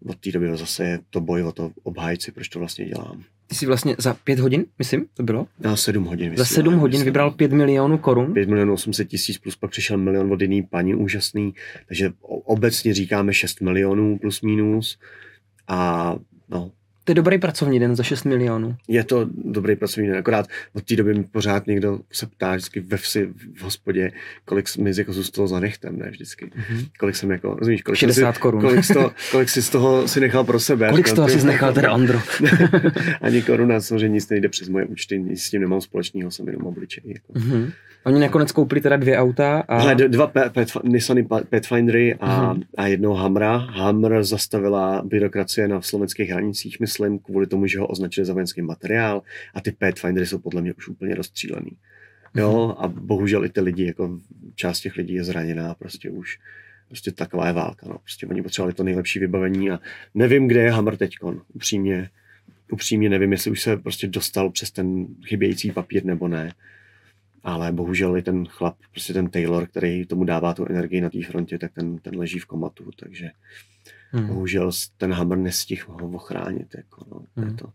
od té doby zase je to boj o to obhájci, proč to vlastně dělám. Ty jsi vlastně za pět hodin, myslím, to bylo? Na sedm hodin. Myslím, za sedm hodin myslím. vybral pět milionů korun? Pět milionů 800 tisíc plus pak přišel milion od jiný paní úžasný, takže obecně říkáme 6 milionů plus minus a no, to je dobrý pracovní den za 6 milionů. Je to dobrý pracovní den, akorát od té doby mi pořád někdo se ptá vždycky ve vsi, v hospodě, kolik mi jako zůstalo za nechtem, ne vždycky. Mm-hmm. Kolik jsem jako, rozumíš, kolik 60 korun. Kolik, to, kolik jsi z toho si nechal pro sebe. Kolik z toho jsi nechal teda Andro? Ani koruna, samozřejmě nic nejde přes moje účty, nic s tím nemám společného, jsem jenom obličej. Jako. Mm-hmm. Oni nakonec koupili teda dvě auta. A... Hele, dva Nissany Pathfindery a, mm-hmm. a jednou Hamra. Hamr zastavila byrokracie na slovenských hranicích, myslím, kvůli tomu, že ho označili za vojenský materiál a ty Pathfindery jsou podle mě už úplně rozstřílený. Jo, mhm. a bohužel i ty lidi, jako část těch lidí je zraněná, prostě už prostě taková je válka, no. Prostě oni potřebovali to nejlepší vybavení a nevím, kde je Hammer teďkon, upřímně, upřímně nevím, jestli už se prostě dostal přes ten chybějící papír nebo ne ale bohužel i ten chlap, prostě ten Taylor, který tomu dává tu energii na té frontě, tak ten, ten leží v komatu, takže hmm. bohužel ten Hammer nestihl ho ochránit. Jako, no, hmm. to.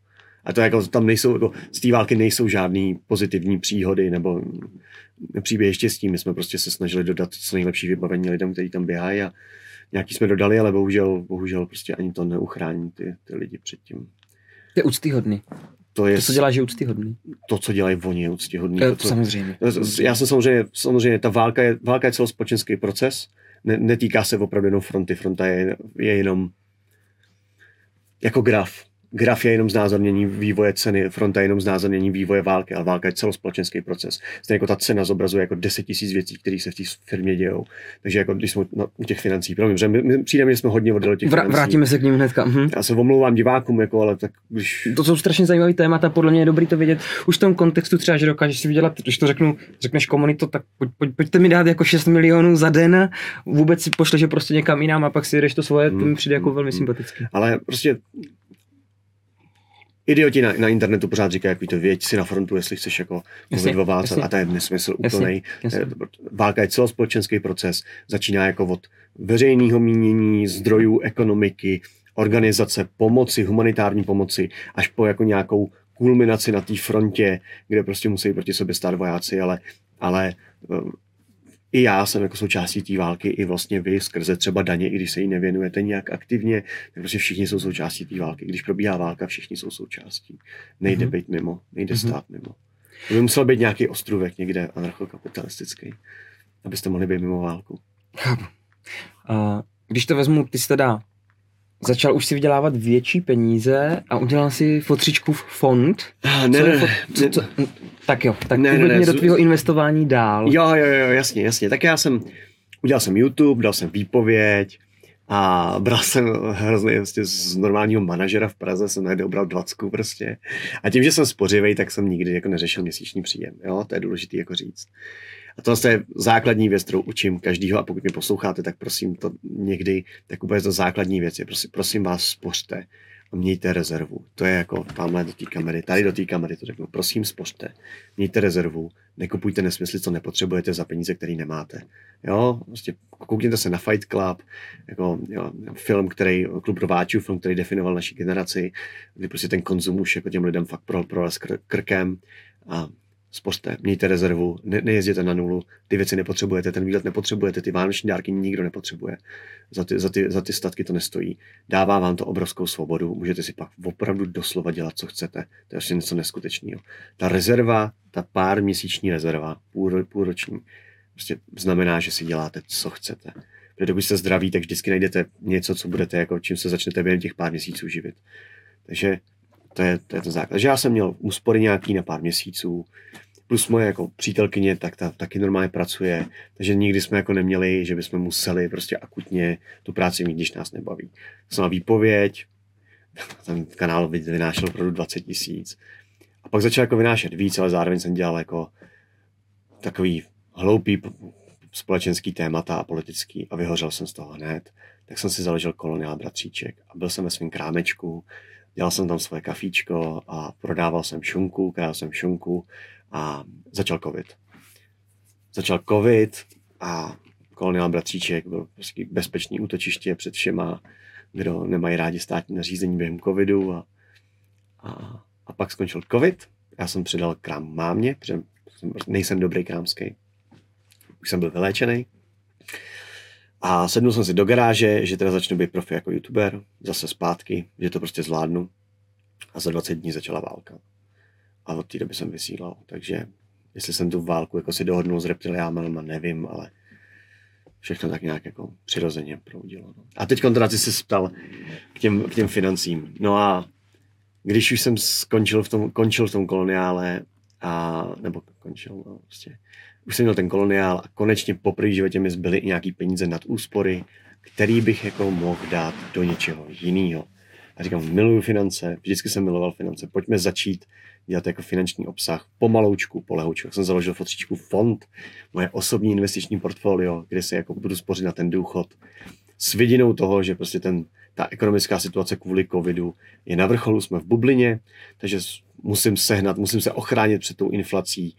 A to jako, tam nejsou, jako, z té války nejsou žádný pozitivní příhody nebo příběhy štěstí. My jsme prostě se snažili dodat co nejlepší vybavení lidem, kteří tam běhají a nějaký jsme dodali, ale bohužel, bohužel prostě ani to neuchrání ty, ty lidi před tím. To je úctyhodný to je... To, co děláš, je úctyhodný. To, co dělají oni, je úctyhodný. To, to, samozřejmě. Já jsem samozřejmě, samozřejmě ta válka je, válka je celospočenský proces, ne, netýká se opravdu jenom fronty, fronta je, je jenom jako graf graf je jenom znázornění vývoje ceny, fronta je jenom znázornění vývoje války, ale válka je celospolečenský proces. Stejně jako ta cena zobrazuje jako 10 tisíc věcí, které se v té firmě dějou. Takže jako když jsme na, u těch financí, promiň, my, my přijdeme, že jsme hodně odjeli těch Vr- Vrátíme se k ním hnedka. Mhm. Já se omlouvám divákům, jako, ale tak když... To jsou strašně zajímavý témata, podle mě je dobrý to vědět. Už v tom kontextu třeba, že dokážeš si vydělat, když to řeknu, řekneš komunito, tak pojď, pojď, pojďte mi dát jako 6 milionů za den, vůbec si pošle, že prostě někam jinam a pak si jdeš to svoje, hmm. to mi přijde jako velmi hmm. sympatické. Ale prostě idioti na, na internetu pořád říkají, jak to věď si na frontu, jestli chceš jako o válce, a to je nesmysl úplný. Válka je celospolečenský proces, začíná jako od veřejného mínění, zdrojů, ekonomiky, organizace, pomoci, humanitární pomoci, až po jako nějakou kulminaci na té frontě, kde prostě musí proti sobě stát vojáci, ale, ale i já jsem jako součástí té války, i vlastně vy skrze třeba daně, i když se jí nevěnujete nějak aktivně, tak prostě všichni jsou součástí té války. Když probíhá válka, všichni jsou součástí. Nejde mm-hmm. být mimo, nejde mm-hmm. stát mimo. To by musel být nějaký ostrůvek někde anarchokapitalistický, abyste mohli být mimo válku. Uh, když to vezmu, ty jsi teda začal už si vydělávat větší peníze a udělal si fotřičku v fond. Ah, ne, ne, fot, co, co, tak jo, tak ne, ne, ne, do tvého investování dál. Jo, jo, jo, jasně, jasně. Tak já jsem, udělal jsem YouTube, dal jsem výpověď a bral jsem hrozně vlastně z normálního manažera v Praze, jsem najednou bral dvacku prostě. A tím, že jsem spořivej, tak jsem nikdy jako neřešil měsíční příjem. Jo, to je důležité jako říct. A to je základní věc, kterou učím každýho a pokud mě posloucháte, tak prosím to někdy, tak úplně to základní věc je, prosím, prosím vás, spořte a mějte rezervu. To je jako tamhle do té kamery, tady do té kamery to řeknu. Prosím, spořte, mějte rezervu, nekupujte nesmysly, co nepotřebujete za peníze, které nemáte. Jo, prostě koukněte se na Fight Club, jako jo, film, který, klub rováčů, film, který definoval naši generaci, kdy prostě ten konzum už jako těm lidem fakt pro, prolez krkem a spořte, mějte rezervu, ne, nejezděte na nulu, ty věci nepotřebujete, ten výlet nepotřebujete, ty vánoční dárky nikdo nepotřebuje. Za ty, za, ty, za ty statky to nestojí. Dává vám to obrovskou svobodu, můžete si pak opravdu doslova dělat, co chcete. To je asi něco neskutečného. Ta rezerva, ta pár měsíční rezerva, půl, půlroční, prostě znamená, že si děláte, co chcete. Protože dokud jste zdraví, tak vždycky najdete něco, co budete, jako čím se začnete během těch pár měsíců živit. Takže to je, to je to základ. Takže já jsem měl úspory nějaký na pár měsíců, plus moje jako přítelkyně, tak ta taky normálně pracuje, takže nikdy jsme jako neměli, že bychom museli prostě akutně tu práci mít, když nás nebaví. Jsem výpověď, ten kanál vynášel opravdu 20 tisíc. A pak začal jako vynášet víc, ale zároveň jsem dělal jako takový hloupý společenský témata a politický a vyhořel jsem z toho hned. Tak jsem si založil koloniál bratříček a byl jsem ve svém krámečku, dělal jsem tam svoje kafíčko a prodával jsem šunku, král jsem šunku a začal covid. Začal covid a koloniál bratříček byl prostě bezpečný útočiště před všema, kdo nemají rádi státní nařízení během covidu a, a, a pak skončil covid. Já jsem předal krám mámě, protože nejsem dobrý krámský. Už jsem byl vyléčený. A sednul jsem si do garáže, že teda začnu být profi jako youtuber, zase zpátky, že to prostě zvládnu. A za 20 dní začala válka. A od té doby jsem vysílal. Takže jestli jsem tu válku jako si dohodnul s reptiliáma, nevím, ale všechno tak nějak jako přirozeně proudilo. No. A teď si se ptal k těm, k těm financím. No a když už jsem skončil v tom, končil v tom koloniále, a, nebo končil, no, prostě, už jsem měl ten koloniál a konečně po první životě mi zbyly i nějaký peníze nad úspory, který bych jako mohl dát do něčeho jiného. A říkám, miluju finance, vždycky jsem miloval finance, pojďme začít dělat jako finanční obsah pomaloučku, polehoučku. Jak jsem založil fotříčku fond, moje osobní investiční portfolio, kde si jako budu spořit na ten důchod s vidinou toho, že prostě ten, ta ekonomická situace kvůli covidu je na vrcholu, jsme v bublině, takže musím sehnat, musím se ochránit před tou inflací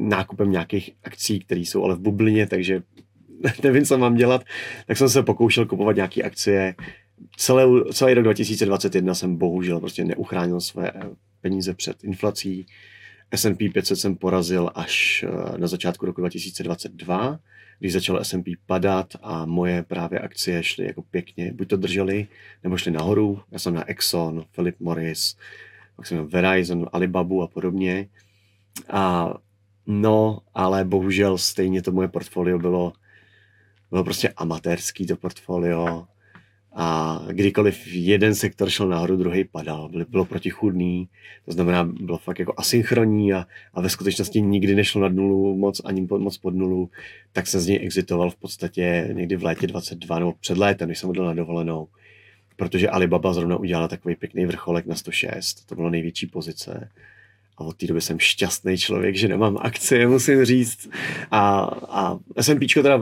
nákupem nějakých akcí, které jsou ale v bublině, takže nevím, co mám dělat, tak jsem se pokoušel kupovat nějaké akcie. Celé, celý rok 2021 jsem bohužel prostě neuchránil své peníze před inflací. S&P 500 jsem porazil až eh, na začátku roku 2022, když začal S&P padat a moje právě akcie šly jako pěkně, buď to držely, nebo šly nahoru. Já jsem na Exxon, Philip Morris, pak jsem na Verizon, Alibabu a podobně. A no, ale bohužel stejně to moje portfolio bylo, bylo prostě amatérský to portfolio a kdykoliv jeden sektor šel nahoru, druhý padal. Bylo, protichudný, to znamená, bylo fakt jako asynchronní a, a ve skutečnosti nikdy nešlo nad nulu moc, ani pod, moc pod nulu, tak se z něj exitoval v podstatě někdy v létě 22 nebo před létem, když jsem odjel na dovolenou. Protože Alibaba zrovna udělala takový pěkný vrcholek na 106, to bylo největší pozice. A od té doby jsem šťastný člověk, že nemám akcie, musím říct. A, a S&P teda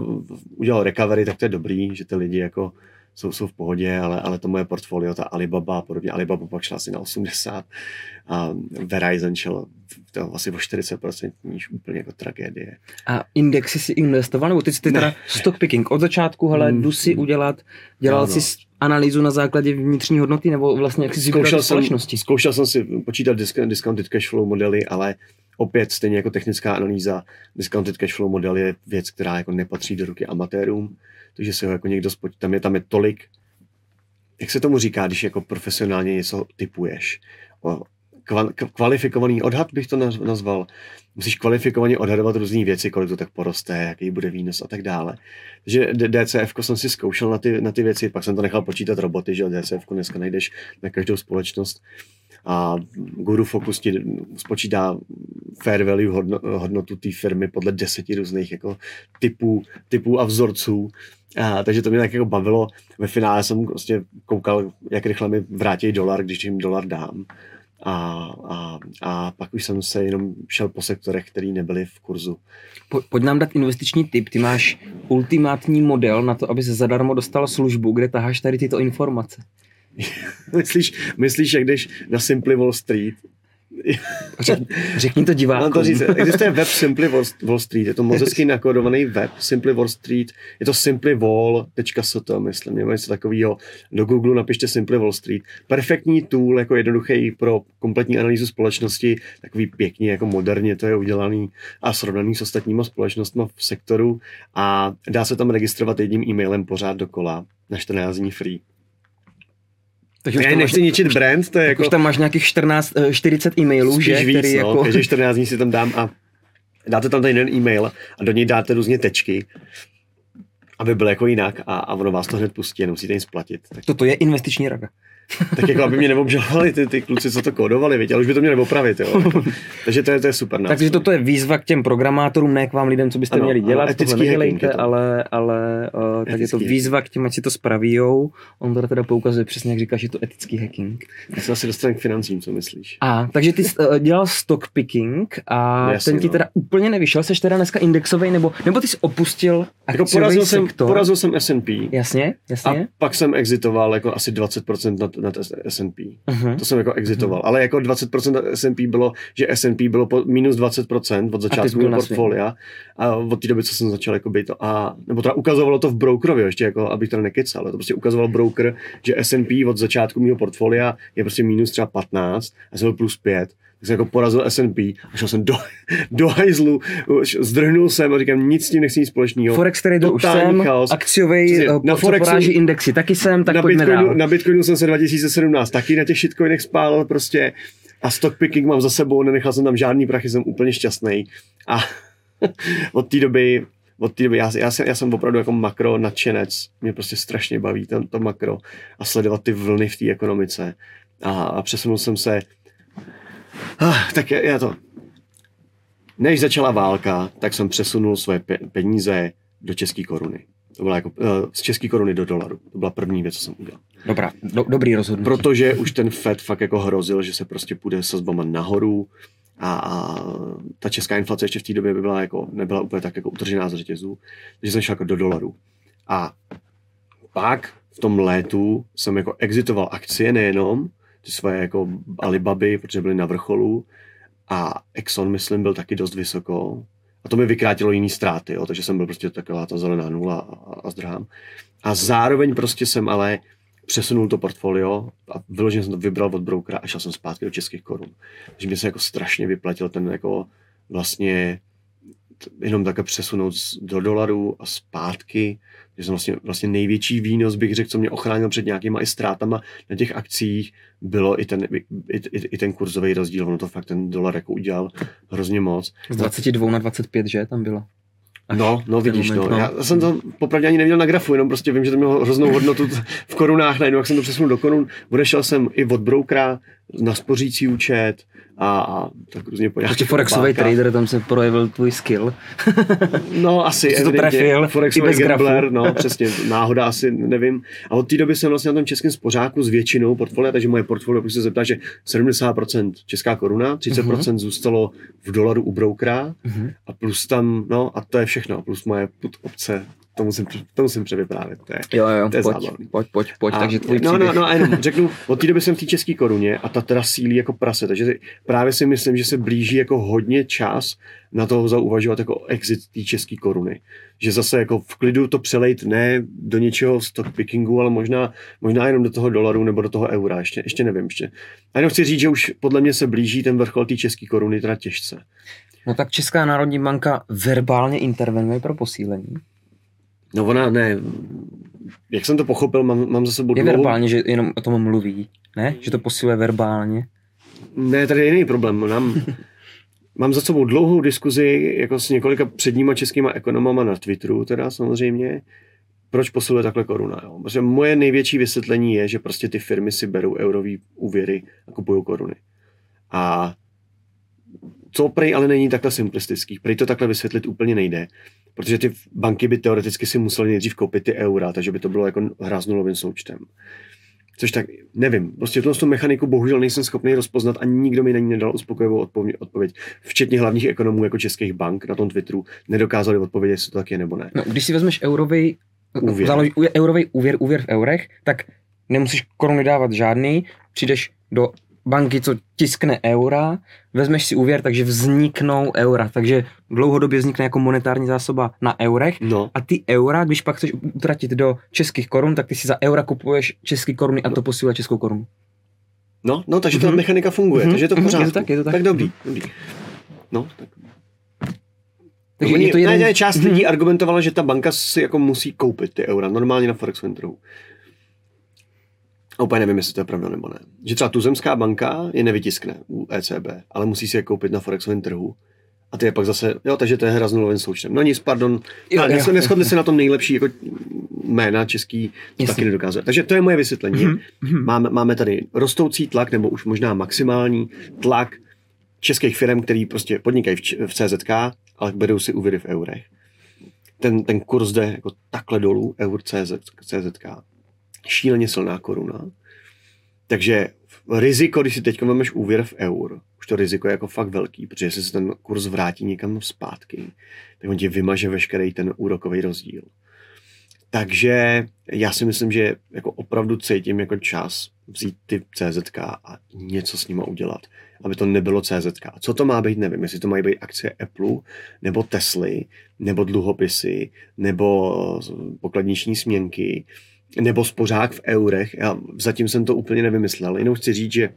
udělal recovery, tak to je dobrý, že ty lidi jako jsou, jsou v pohodě, ale, ale to moje portfolio, ta Alibaba a podobně, Alibaba pak šla asi na 80 a Verizon šel to asi o 40% níž úplně jako tragédie. A indexy si investoval, nebo ty jsi teda stock picking od začátku, hele, mm. jdu si udělat, dělal no, no. si analýzu na základě vnitřní hodnoty, nebo vlastně jak si zkoušel společnosti? Zkoušel jsem si počítat discounted cash flow modely, ale opět stejně jako technická analýza, discounted cash flow model je věc, která jako nepatří do ruky amatérům takže si ho jako někdo spočítá, tam je, tam je tolik, jak se tomu říká, když jako profesionálně něco typuješ. O, kvalifikovaný odhad bych to nazval. Musíš kvalifikovaně odhadovat různé věci, kolik to tak poroste, jaký bude výnos a tak dále. Takže DCF jsem si zkoušel na ty, na ty věci, pak jsem to nechal počítat roboty, že DCF dneska najdeš na každou společnost a Guru Focus ti spočítá fair value hodnotu té firmy podle deseti různých jako typů, typů a vzorců. A, takže to mě tak jako bavilo. Ve finále jsem prostě koukal, jak rychle mi vrátí dolar, když jim dolar dám. A, a, a pak už jsem se jenom šel po sektorech, které nebyly v kurzu. Po, pojď nám dát investiční tip. Ty máš ultimátní model na to, aby se zadarmo dostal službu, kde taháš tady tyto informace. myslíš, myslíš, jak jdeš na Simply Wall Street Řek, řekni to divákům. Mám to říct, existuje web Simply Wall Street, je to moc hezky nakodovaný web, Simply Wall Street, je to simplywall.st, myslím, nebo něco takového. Do Google napište Simply Wall Street. Perfektní tool, jako jednoduchý pro kompletní analýzu společnosti, takový pěkně, jako moderně to je udělaný a srovnaný s ostatníma společnostmi v sektoru a dá se tam registrovat jedním e-mailem pořád dokola na 14 dní free. Takže já nechci ničit brand, to je jako... Už tam máš nějakých 14, 40 e-mailů, že? Víc, který no, jako... každý 14 dní si tam dám a dáte tam ten jeden e-mail a do něj dáte různě tečky aby byl jako jinak a, a ono vás to hned pustí, jenom musíte jim splatit. Tak... Toto je investiční rada. Tak jako aby mě neobžalovali ty, ty kluci, co to kódovali, viď? ale už by to měli opravit. Jo? Takže to je, to je super. Nástroj. Takže toto je výzva k těm programátorům, ne k vám lidem, co byste ano, měli dělat. Etický hacking to. ale, ale uh, tak je to výzva k těm, ať si to spravíjou. On to teda poukazuje přesně, jak říkáš, že to etický hacking. Já se asi dostanu k financím, co myslíš. A, takže ty jsi uh, dělal stock picking a Jasně, ten ti no. teda úplně nevyšel, jsi teda dneska indexový, nebo, nebo ty jsi opustil jako porazil sektor. jsem, porazil jsem S&P. Jasně, jasně. A pak jsem exitoval jako asi 20% nad, nad S&P. Uh-huh. To jsem jako exitoval. Uh-huh. Ale jako 20% S&P bylo, že S&P bylo po minus 20% od začátku mého portfolia. A od té doby, co jsem začal jako být to a, nebo teda ukazovalo to v brokerovi, ještě jako, abych to nekecal, ale to prostě ukazoval broker, že S&P od začátku mého portfolia je prostě minus třeba 15 a jsem byl plus 5 tak jsem jako porazil S&P a šel jsem do, do hajzlu, zdrhnul jsem a říkám, nic s tím nechci nic společného. Forex trader už jsem, chaos. akciový, uh, na Forexu, indexy taky jsem, tak na Bitcoinu, na Bitcoinu jsem se 2017 taky na těch shitcoinech spálil prostě a stock picking mám za sebou, nenechal jsem tam žádný prachy, jsem úplně šťastný. A od té doby od té doby, já, já, jsem, já jsem opravdu jako makro nadšenec, mě prostě strašně baví to, to makro a sledovat ty vlny v té ekonomice. A, a přesunul jsem se tak je, je to. Než začala válka, tak jsem přesunul své peníze do české koruny. To byla jako uh, z české koruny do dolaru. To byla první věc, co jsem udělal. Dobrá, do, dobrý rozhodnutí. Protože už ten Fed fakt jako hrozil, že se prostě půjde sazbama nahoru a, a ta česká inflace ještě v té době by byla jako, nebyla úplně tak jako utržená z řetězů. Takže jsem šel jako do dolaru. A pak v tom létu jsem jako exitoval akcie nejenom, ty svoje jako Alibaby, protože byly na vrcholu a Exxon, myslím, byl taky dost vysoko. A to mi vykrátilo jiný ztráty, jo, takže jsem byl prostě taková ta zelená nula a, a zdrhám. A zároveň prostě jsem ale přesunul to portfolio a vyloženě jsem to vybral od brokera a šel jsem zpátky do českých korun. Takže mi se jako strašně vyplatil ten jako vlastně jenom také přesunout do dolarů a zpátky že jsem vlastně, vlastně největší výnos, bych řekl, co mě ochránil před nějakýma i ztrátama na těch akcích, bylo i ten, i, i, i ten kurzový rozdíl. Ono to fakt ten dolar jako udělal hrozně moc. Z 22 na 25, že tam bylo? Až no, no vidíš, moment, no. no. Já jsem to popravdě ani neviděl na grafu, jenom prostě vím, že to mělo hroznou hodnotu v korunách, najednou jak jsem to přesunul do korun, odešel jsem i od broukra na spořící účet, a, a tak různě po Prostě forexový trader, tam se projevil tvůj skill. no asi, Jsi to trefil, forexový gambler, no přesně, náhoda asi, nevím. A od té doby jsem vlastně na tom českém spořáku s většinou portfolia, takže moje portfolio, pokud se zeptá, že 70% česká koruna, 30% uh-huh. zůstalo v dolaru u broukra uh-huh. a plus tam, no a to je všechno, plus moje put obce to musím, to musím převyprávět. To je, jo, jo, to je pojď, zábavný. pojď, pojď, pojď, a, takže tvůj no, no, no, a jenom řeknu, od té doby jsem v té české koruně a ta teda sílí jako prase, takže právě si myslím, že se blíží jako hodně čas na to zauvažovat jako exit té české koruny. Že zase jako v klidu to přelejt ne do něčeho stock pickingu, ale možná, možná jenom do toho dolaru nebo do toho eura, ještě, ještě nevím. Ještě. A jenom chci říct, že už podle mě se blíží ten vrchol té české koruny teda těžce. No tak Česká národní banka verbálně intervenuje pro posílení. No ona ne, jak jsem to pochopil, mám, mám za sebou Je dlouhou... verbálně, že jenom o tom mluví, ne? Že to posiluje verbálně? Ne, tady je jiný problém. Nám, mám za sebou dlouhou diskuzi jako s několika předníma českýma ekonomama na Twitteru, teda samozřejmě, proč posiluje takhle koruna. Jo? Protože moje největší vysvětlení je, že prostě ty firmy si berou eurový úvěry a kupují koruny. A co prej ale není takhle simplistický. Prej to takhle vysvětlit úplně nejde, protože ty banky by teoreticky si musely nejdřív koupit ty eura, takže by to bylo jako hra s nulovým součtem. Což tak, nevím, prostě tu mechaniku bohužel nejsem schopný rozpoznat a nikdo mi na ní nedal uspokojivou odpověď. Včetně hlavních ekonomů jako českých bank na tom Twitteru nedokázali odpovědět, jestli to tak je nebo ne. No, když si vezmeš eurový úvěr. Založ, eurový úvěr, úvěr v eurech, tak nemusíš koruny dávat žádný, přijdeš do banky, co tiskne eura, vezmeš si úvěr, takže vzniknou eura, takže dlouhodobě vznikne jako monetární zásoba na eurech No. a ty eura, když pak chceš utratit do českých korun, tak ty si za eura kupuješ české koruny a to posílá českou korunu. No, no, takže ta Mhm. mechanika funguje, Mhm, takže je to v mhm, je to tak, je to tak. Tak dobrý, dobrý. No, tak. Takže Oni, je to jeden... ne, ne, část lidí argumentovala, že ta banka si jako musí koupit ty eura, normálně na Forexovém trhu. A úplně nevím, jestli to je pravda nebo ne. Že třeba tuzemská banka je nevytiskne u ECB, ale musí si je koupit na Forexovém trhu. A ty je pak zase, jo, takže to je hra s nulovým součtem. No nic, pardon. Jo, Jo, jo, neschodli se na tom nejlepší jako jména český, to Jasně. taky nedokázali. Takže to je moje vysvětlení. Mhm, mhm. Máme, máme tady rostoucí tlak, nebo už možná maximální tlak českých firm, který prostě podnikají v, v CZK, ale berou si úvěry v eurech. Ten, ten kurz jde jako takhle dolů, eur CZ, CZK. Šíleně silná koruna. Takže riziko, když si teď vezmeš úvěr v eur, už to riziko je jako fakt velký, protože jestli se ten kurz vrátí někam zpátky, tak on ti vymaže veškerý ten úrokový rozdíl. Takže já si myslím, že jako opravdu cítím jako čas vzít ty CZK a něco s nima udělat, aby to nebylo CZK. Co to má být, nevím, jestli to mají být akcie Apple, nebo Tesly, nebo dluhopisy, nebo pokladniční směnky, nebo spořák v eurech. Já zatím jsem to úplně nevymyslel, jenom chci říct, že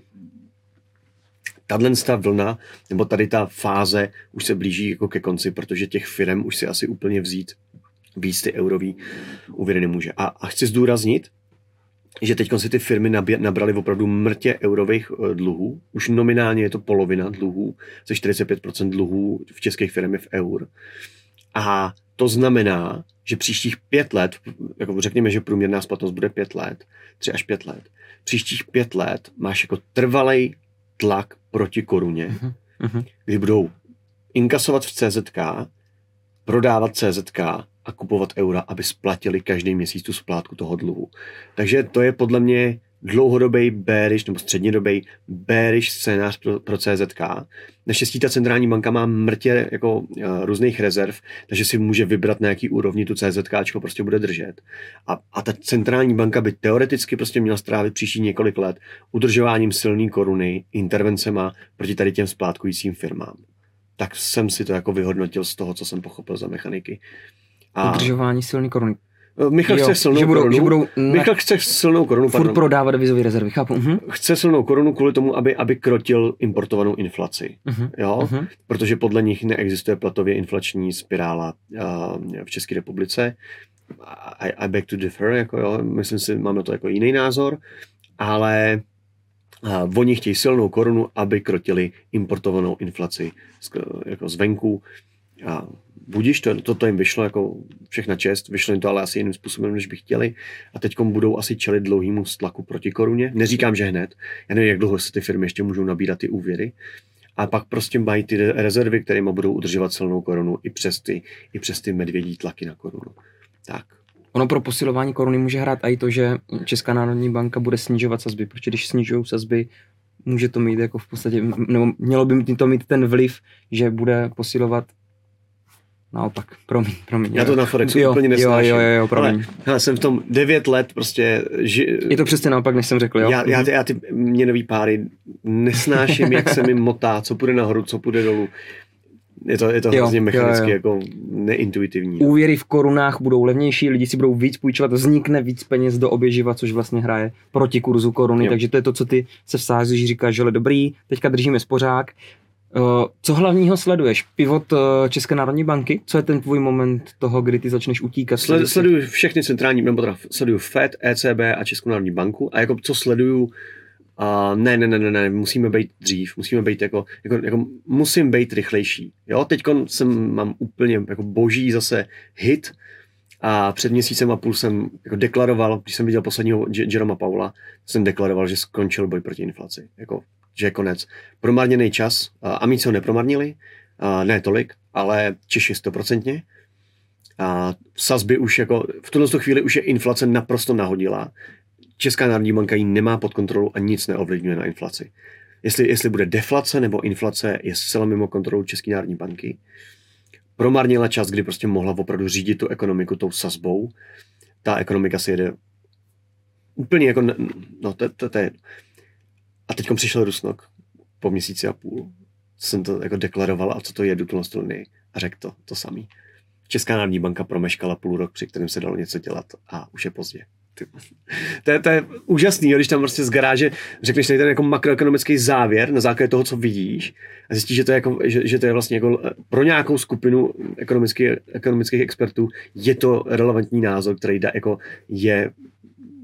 tahle ta vlna, nebo tady ta fáze už se blíží jako ke konci, protože těch firm už si asi úplně vzít víc ty eurový úvěry nemůže. A, a chci zdůraznit, že teď si ty firmy nabrali opravdu mrtě eurových eh, dluhů. Už nominálně je to polovina dluhů, ze 45% dluhů v českých firm je v eur. A to znamená, že příštích pět let, jako řekněme, že průměrná splatnost bude pět let, tři až pět let, příštích pět let máš jako trvalej tlak proti koruně, Mhm. kdy budou inkasovat v CZK, prodávat CZK a kupovat eura, aby splatili každý měsíc tu splátku toho dluhu. Takže to je podle mě dlouhodobý bearish nebo střednědobý bearish scénář pro, pro CZK. Naštěstí ta centrální banka má mrtě jako uh, různých rezerv, takže si může vybrat na jaký úrovni tu CZK prostě bude držet. A, a ta centrální banka by teoreticky prostě měla strávit příští několik let udržováním silné koruny, intervencema proti tady těm splátkujícím firmám. Tak jsem si to jako vyhodnotil z toho, co jsem pochopil za mechaniky. A Udržování silný koruny. Michal Jo, chce silnou že budou, korunu. že budou na, Michal chce silnou korunu, furt pardon. prodávat devizové rezervy, chápu. Mhm. Chce silnou korunu kvůli tomu, aby, aby krotil importovanou inflaci. Mhm. Jo? Mhm. Protože podle nich neexistuje platově inflační spirála uh, v České republice. I, I beg to differ, jako jo, myslím si, mám na to jako jiný názor, ale uh, oni chtějí silnou korunu, aby krotili importovanou inflaci z, jako zvenku. A budíš, to, to, to jim vyšlo jako všechna čest, vyšlo jim to ale asi jiným způsobem, než by chtěli. A teď budou asi čelit dlouhýmu tlaku proti koruně. Neříkám, že hned. Já nevím, jak dlouho se ty firmy ještě můžou nabírat ty úvěry. A pak prostě mají ty rezervy, kterými budou udržovat silnou korunu i přes ty, i přes ty medvědí tlaky na korunu. Tak. Ono pro posilování koruny může hrát i to, že Česká národní banka bude snižovat sazby, protože když snižují sazby, může to mít jako v podstatě, nebo mělo by to mít ten vliv, že bude posilovat naopak, promiň, promiň. Já to na Forexu jo, úplně jo, nesnáším. jo, jo, jo, promiň. Ale, hele, jsem v tom devět let prostě... Ži... Je to přesně naopak, než jsem řekl, jo? Já, já, ty, já ty měnový páry nesnáším, jak se mi motá, co půjde nahoru, co půjde dolů. Je to, je to Jo, hrozně jo, mechanicky jo. jako neintuitivní. Úvěry v korunách budou levnější, lidi si budou víc půjčovat, vznikne víc peněz do oběživa, což vlastně hraje proti kurzu koruny, Jo. takže to je to, co ty se vsázíš, říkáš, že dobrý, teďka držíme spořák. Uh, co hlavního sleduješ? Pivot uh, České národní banky? Co je ten tvůj moment toho, kdy ty začneš utíkat? Sled, sleduju všechny centrální, nebo teda sleduju FED, ECB a Českou národní banku a jako co sleduju, a ne, ne, ne, ne, ne, musíme být dřív, musíme být jako, jako, jako musím být rychlejší. Jo, teď jsem, mám úplně jako boží zase hit a před měsícem a půl jsem jako deklaroval, když jsem viděl posledního Jeroma Paula, jsem deklaroval, že skončil boj proti inflaci. Jako, že je konec. Promarněný čas, a Amici ho nepromarnili, a ne tolik, ale Češi stoprocentně. A sazby už jako, v tuhle chvíli už je inflace naprosto nahodila. Česká národní banka ji nemá pod kontrolou a nic neovlivňuje na inflaci. Jestli, jestli bude deflace nebo inflace, je zcela mimo kontrolu České národní banky. Promarnila čas, kdy prostě mohla opravdu řídit tu ekonomiku tou sazbou. Ta ekonomika si jede úplně jako, no to, to, to je a teď přišel Rusnok po měsíci a půl. Jsem to jako deklaroval a co to je duplost linii a řekl to, to samý. Česká národní banka promeškala půl rok, při kterém se dalo něco dělat a už je pozdě. To je, to je úžasný, když tam prostě z garáže řekneš tady ten jako makroekonomický závěr na základě toho, co vidíš a zjistíš, že to je, jako, že, že to je vlastně jako pro nějakou skupinu ekonomických, ekonomických expertů je to relevantní názor, který dá, jako je,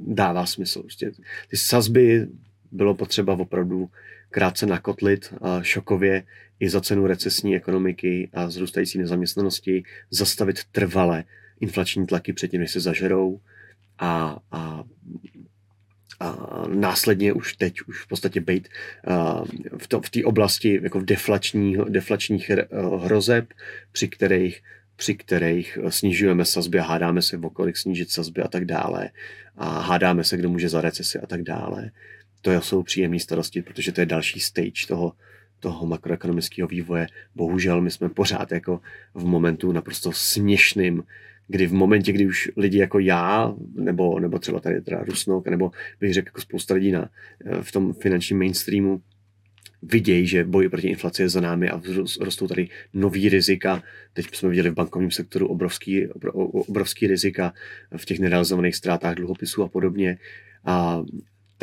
dává smysl. Prostě ty sazby bylo potřeba opravdu krátce nakotlit a šokově i za cenu recesní ekonomiky a zrůstající nezaměstnanosti zastavit trvale inflační tlaky předtím, než se zažerou a, a, a následně už teď, už v podstatě být v, té oblasti jako deflační, deflačních hrozeb, při kterých při kterých snižujeme sazby a hádáme se, o kolik snížit sazby a tak dále. A hádáme se, kdo může za recesi a tak dále. To jsou příjemné starosti, protože to je další stage toho, toho makroekonomického vývoje. Bohužel my jsme pořád jako v momentu naprosto směšným, kdy v momentě, kdy už lidi jako já, nebo, nebo třeba tady teda Rusnok, nebo bych řekl jako spousta lidí na, v tom finančním mainstreamu, vidějí, že boj proti inflaci je za námi a rostou tady nový rizika. Teď jsme viděli v bankovním sektoru obrovský, obrovský rizika v těch nerealizovaných ztrátách dluhopisů a podobně. A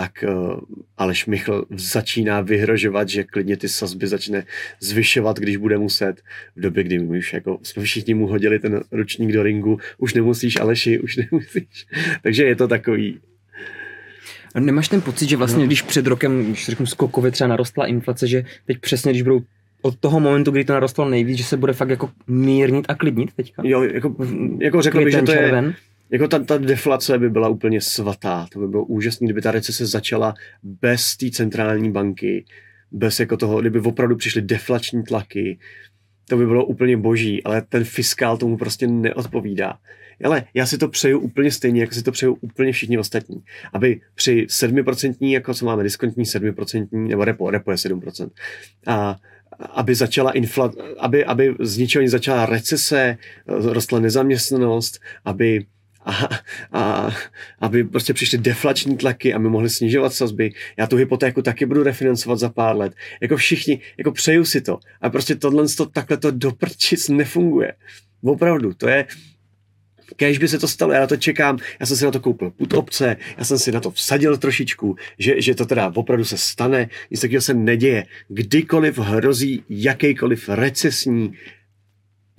tak uh, Aleš Michl začíná vyhrožovat, že klidně ty sazby začne zvyšovat, když bude muset. V době, kdy my už jako jsme všichni mu hodili ten ručník do ringu, už nemusíš Aleši, už nemusíš. Takže je to takový, Nemáš ten pocit, že vlastně, no. když před rokem, když řeknu skokově třeba narostla inflace, že teď přesně, když budou od toho momentu, kdy to narostlo nejvíc, že se bude fakt jako mírnit a klidnit teďka? Jo, jako, jako řekl bych, že to je, jako ta, ta deflace by byla úplně svatá. To by bylo úžasné, kdyby ta recese začala bez té centrální banky, bez jako toho, kdyby opravdu přišly deflační tlaky, to by bylo úplně boží, ale ten fiskál tomu prostě neodpovídá. Ale já si to přeju úplně stejně, jako si to přeju úplně všichni ostatní. Aby při 7%, jako co máme diskontní 7%, nebo repo, repo je 7%, a aby začala infla, aby, aby z ničeho začala recese, rostla nezaměstnanost, aby a, a aby prostě přišly deflační tlaky a my mohli snižovat sazby. Já tu hypotéku taky budu refinancovat za pár let. Jako všichni, jako přeju si to. A prostě tohle to, takhle to doprčic nefunguje. Opravdu, to je, Kež by se to stalo, já na to čekám, já jsem si na to koupil put obce, já jsem si na to vsadil trošičku, že, že to teda opravdu se stane, nic takového se neděje. Kdykoliv hrozí jakýkoliv recesní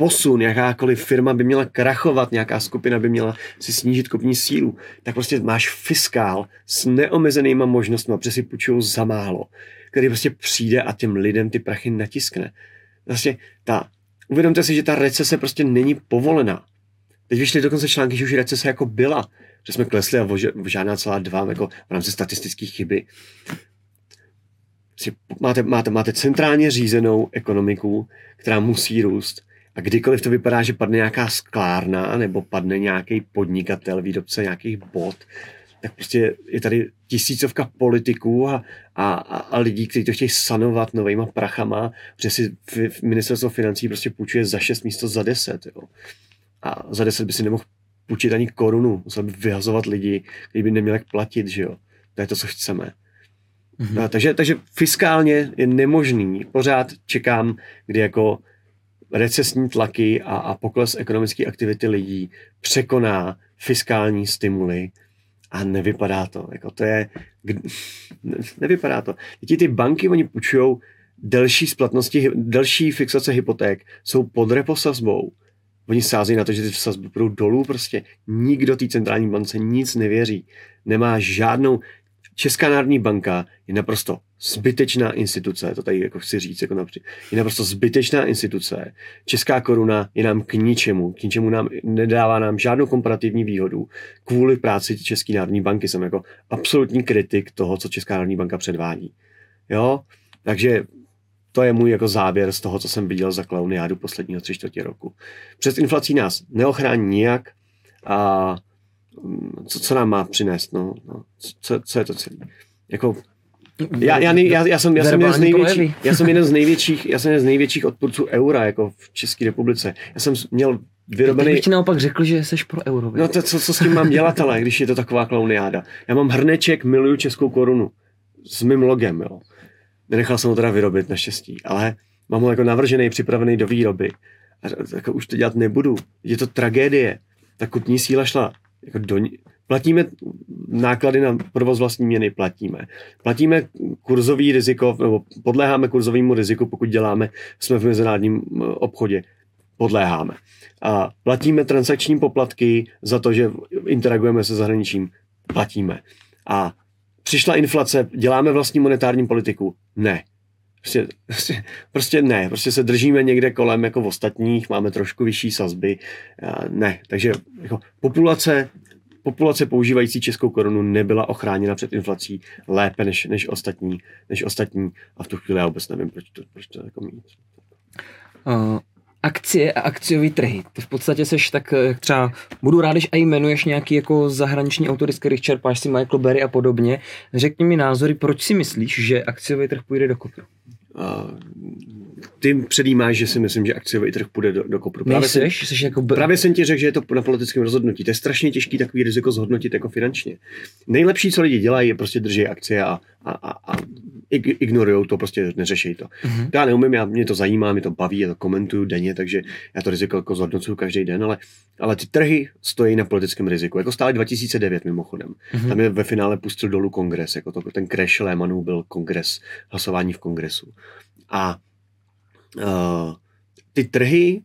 posun, jakákoliv firma by měla krachovat, nějaká skupina by měla si snížit kupní sílu, tak prostě máš fiskál s neomezenýma možnostmi, protože si půjčují za málo, který prostě přijde a těm lidem ty prachy natiskne. Vlastně ta, uvědomte si, že ta recese prostě není povolená. Teď vyšly dokonce články, že už recese jako byla, že jsme klesli a žádná celá dva jako v rámci statistické chyby. Máte, máte, máte centrálně řízenou ekonomiku, která musí růst a kdykoliv to vypadá, že padne nějaká sklárna nebo padne nějaký podnikatel, výrobce nějakých bot, tak prostě je tady tisícovka politiků a, a, a lidí, kteří to chtějí sanovat novýma prachama, že si v, v ministerstvo financí prostě půjčuje za 6 místo za 10. Jo. A za 10 by si nemohl půjčit ani korunu, musel by vyhazovat lidi, kteří by neměli jak platit, že jo. To je to, co chceme. Mm-hmm. No, takže, takže fiskálně je nemožný. Pořád čekám, kdy jako recesní tlaky a, a pokles ekonomické aktivity lidí překoná fiskální stimuly a nevypadá to. Jako to je, nevypadá to. Teď ty banky, oni půjčují delší splatnosti, delší fixace hypoték, jsou pod repo sazbou. Oni sází na to, že ty sazby budou dolů prostě. Nikdo té centrální bance nic nevěří. Nemá žádnou, Česká národní banka je naprosto zbytečná instituce, to tady jako chci říct, jako například, je naprosto zbytečná instituce. Česká koruna je nám k ničemu, k ničemu nám nedává nám žádnou komparativní výhodu. Kvůli práci České národní banky jsem jako absolutní kritik toho, co Česká národní banka předvádí. Jo, takže to je můj jako závěr z toho, co jsem viděl za klauniádu posledního tři čtvrtě roku. Přes inflací nás neochrání nijak a co, co nám má přinést, no, no co, co je to celé. Jako, já, já, já, já, jsem, já, jsem jeden z největších, já jsem jeden z největších, já jsem jeden z největších odpůrců eura jako v České republice. Já jsem měl vyrobený... Teď bych ti naopak řekl, že jsi pro euro. No to, co, co s tím mám dělat, ale když je to taková klauniáda. Já mám hrneček, miluju českou korunu. s mým logem, jo. Nenechal jsem ho teda vyrobit, naštěstí, ale mám ho jako navržený, připravený do výroby. A jako už to dělat nebudu. Je to tragédie. Ta kupní síla šla jako do, Platíme náklady na provoz vlastní měny, platíme. Platíme kurzový riziko, nebo podléháme kurzovému riziku, pokud děláme, jsme v mezinárodním obchodě, podléháme. A platíme transakční poplatky za to, že interagujeme se zahraničím, platíme. A přišla inflace, děláme vlastní monetární politiku? Ne. Prostě, prostě, prostě ne, prostě se držíme někde kolem jako v ostatních, máme trošku vyšší sazby, ne, takže jako populace populace používající českou korunu nebyla ochráněna před inflací lépe než, než, ostatní, než ostatní a v tu chvíli já vůbec nevím, proč to, proč to jako mít. Uh, akcie a akciové trhy. Ty v podstatě seš tak, jak třeba, budu rád, když i jmenuješ nějaký jako zahraniční autory, z kterých čerpáš si Michael Berry a podobně. Řekni mi názory, proč si myslíš, že akciový trh půjde do kopru? Uh, ty předjímáš, že si myslím, že akciový trh půjde do, do kopru. Právě, jsem, jsi jako b... právě jsem ti řekl, že je to na politickém rozhodnutí. To je strašně těžký takový riziko zhodnotit jako finančně. Nejlepší, co lidi dělají, je prostě drží akcie a, a, a, a ignorují to, prostě neřeší to. Mm-hmm. Já neumím, já, mě to zajímá, mě to baví, já to komentuju denně, takže já to riziko jako zhodnocuju každý den, ale, ale ty trhy stojí na politickém riziku. Jako stále 2009 mimochodem. Mm-hmm. Tam je ve finále pustil dolů kongres, jako to, ten crash Lehmanů byl kongres, hlasování v kongresu. A ty trhy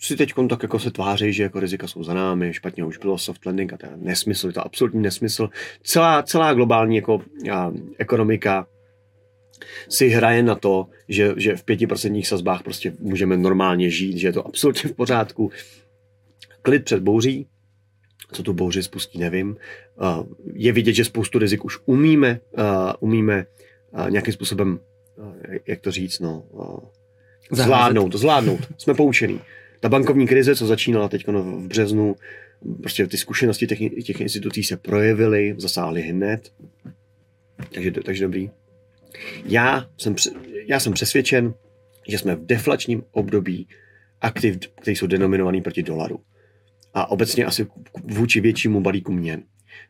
si teď tak jako se tváří, že jako rizika jsou za námi, špatně už bylo soft landing a to je nesmysl, je to absolutní nesmysl. Celá, celá globální jako, a, ekonomika si hraje na to, že, že v pětiprocentních sazbách prostě můžeme normálně žít, že je to absolutně v pořádku. Klid před bouří, co tu bouři spustí, nevím. Je vidět, že spoustu rizik už umíme, umíme nějakým způsobem jak to říct, no, zvládnout, zvládnout. Jsme poučený. Ta bankovní krize, co začínala teď no, v březnu, prostě ty zkušenosti těch, těch institucí se projevily, zasáhly hned. Takže, takže dobrý. Já jsem, já jsem přesvědčen, že jsme v deflačním období aktiv, které jsou denominovaný proti dolaru. A obecně asi vůči většímu balíku měn.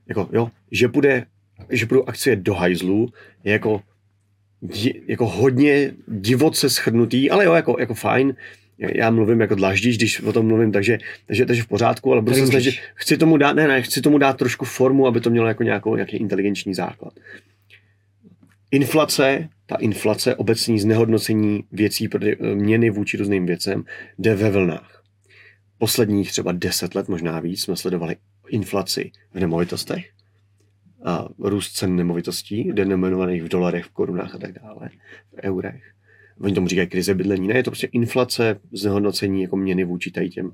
Jako, jo, že, bude, že budou akcie do hajzlu, je jako jako hodně divoce schrnutý, ale jo, jako, jako fajn. Já mluvím jako dlaždíš, když o tom mluvím, takže, takže, takže v pořádku, ale budu se snažit, chci tomu dát, ne, ne, chci tomu dát trošku formu, aby to mělo jako nějakou, nějaký inteligenční základ. Inflace, ta inflace, obecní znehodnocení věcí, měny vůči různým věcem, jde ve vlnách. Posledních třeba deset let, možná víc, jsme sledovali inflaci v nemovitostech, a růst cen nemovitostí, denominovaných v dolarech, v korunách a tak dále, v eurech. Oni tomu říkají krize bydlení. Ne, je to prostě inflace, znehodnocení jako měny vůči tady těm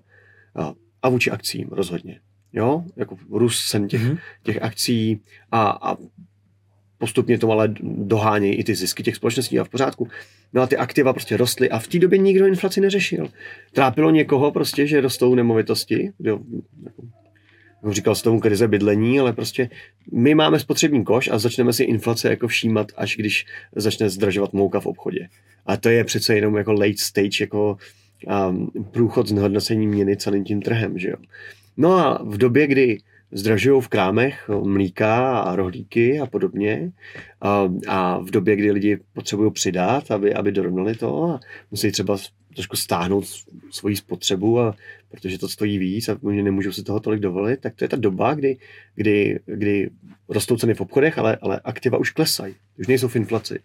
a, a vůči akcím rozhodně. Jo, jako růst cen těch, mm-hmm. těch akcí a, a postupně to ale dohánějí i ty zisky těch společností a v pořádku. No a ty aktiva prostě rostly a v té době nikdo inflaci neřešil. Trápilo někoho prostě, že rostou nemovitosti, jo, jako říkal s tomu krize bydlení, ale prostě my máme spotřební koš a začneme si inflace jako všímat, až když začne zdražovat mouka v obchodě. A to je přece jenom jako late stage, jako um, průchod z nehodnocení měny celým tím trhem, že jo. No a v době, kdy zdražují v krámech mlíka a rohlíky a podobně. A, a v době, kdy lidi potřebují přidat, aby, aby dorovnali to a musí třeba trošku stáhnout svoji spotřebu, a, protože to stojí víc a nemůžou si toho tolik dovolit, tak to je ta doba, kdy, kdy, kdy rostou ceny v obchodech, ale, ale aktiva už klesají, už nejsou v inflaci.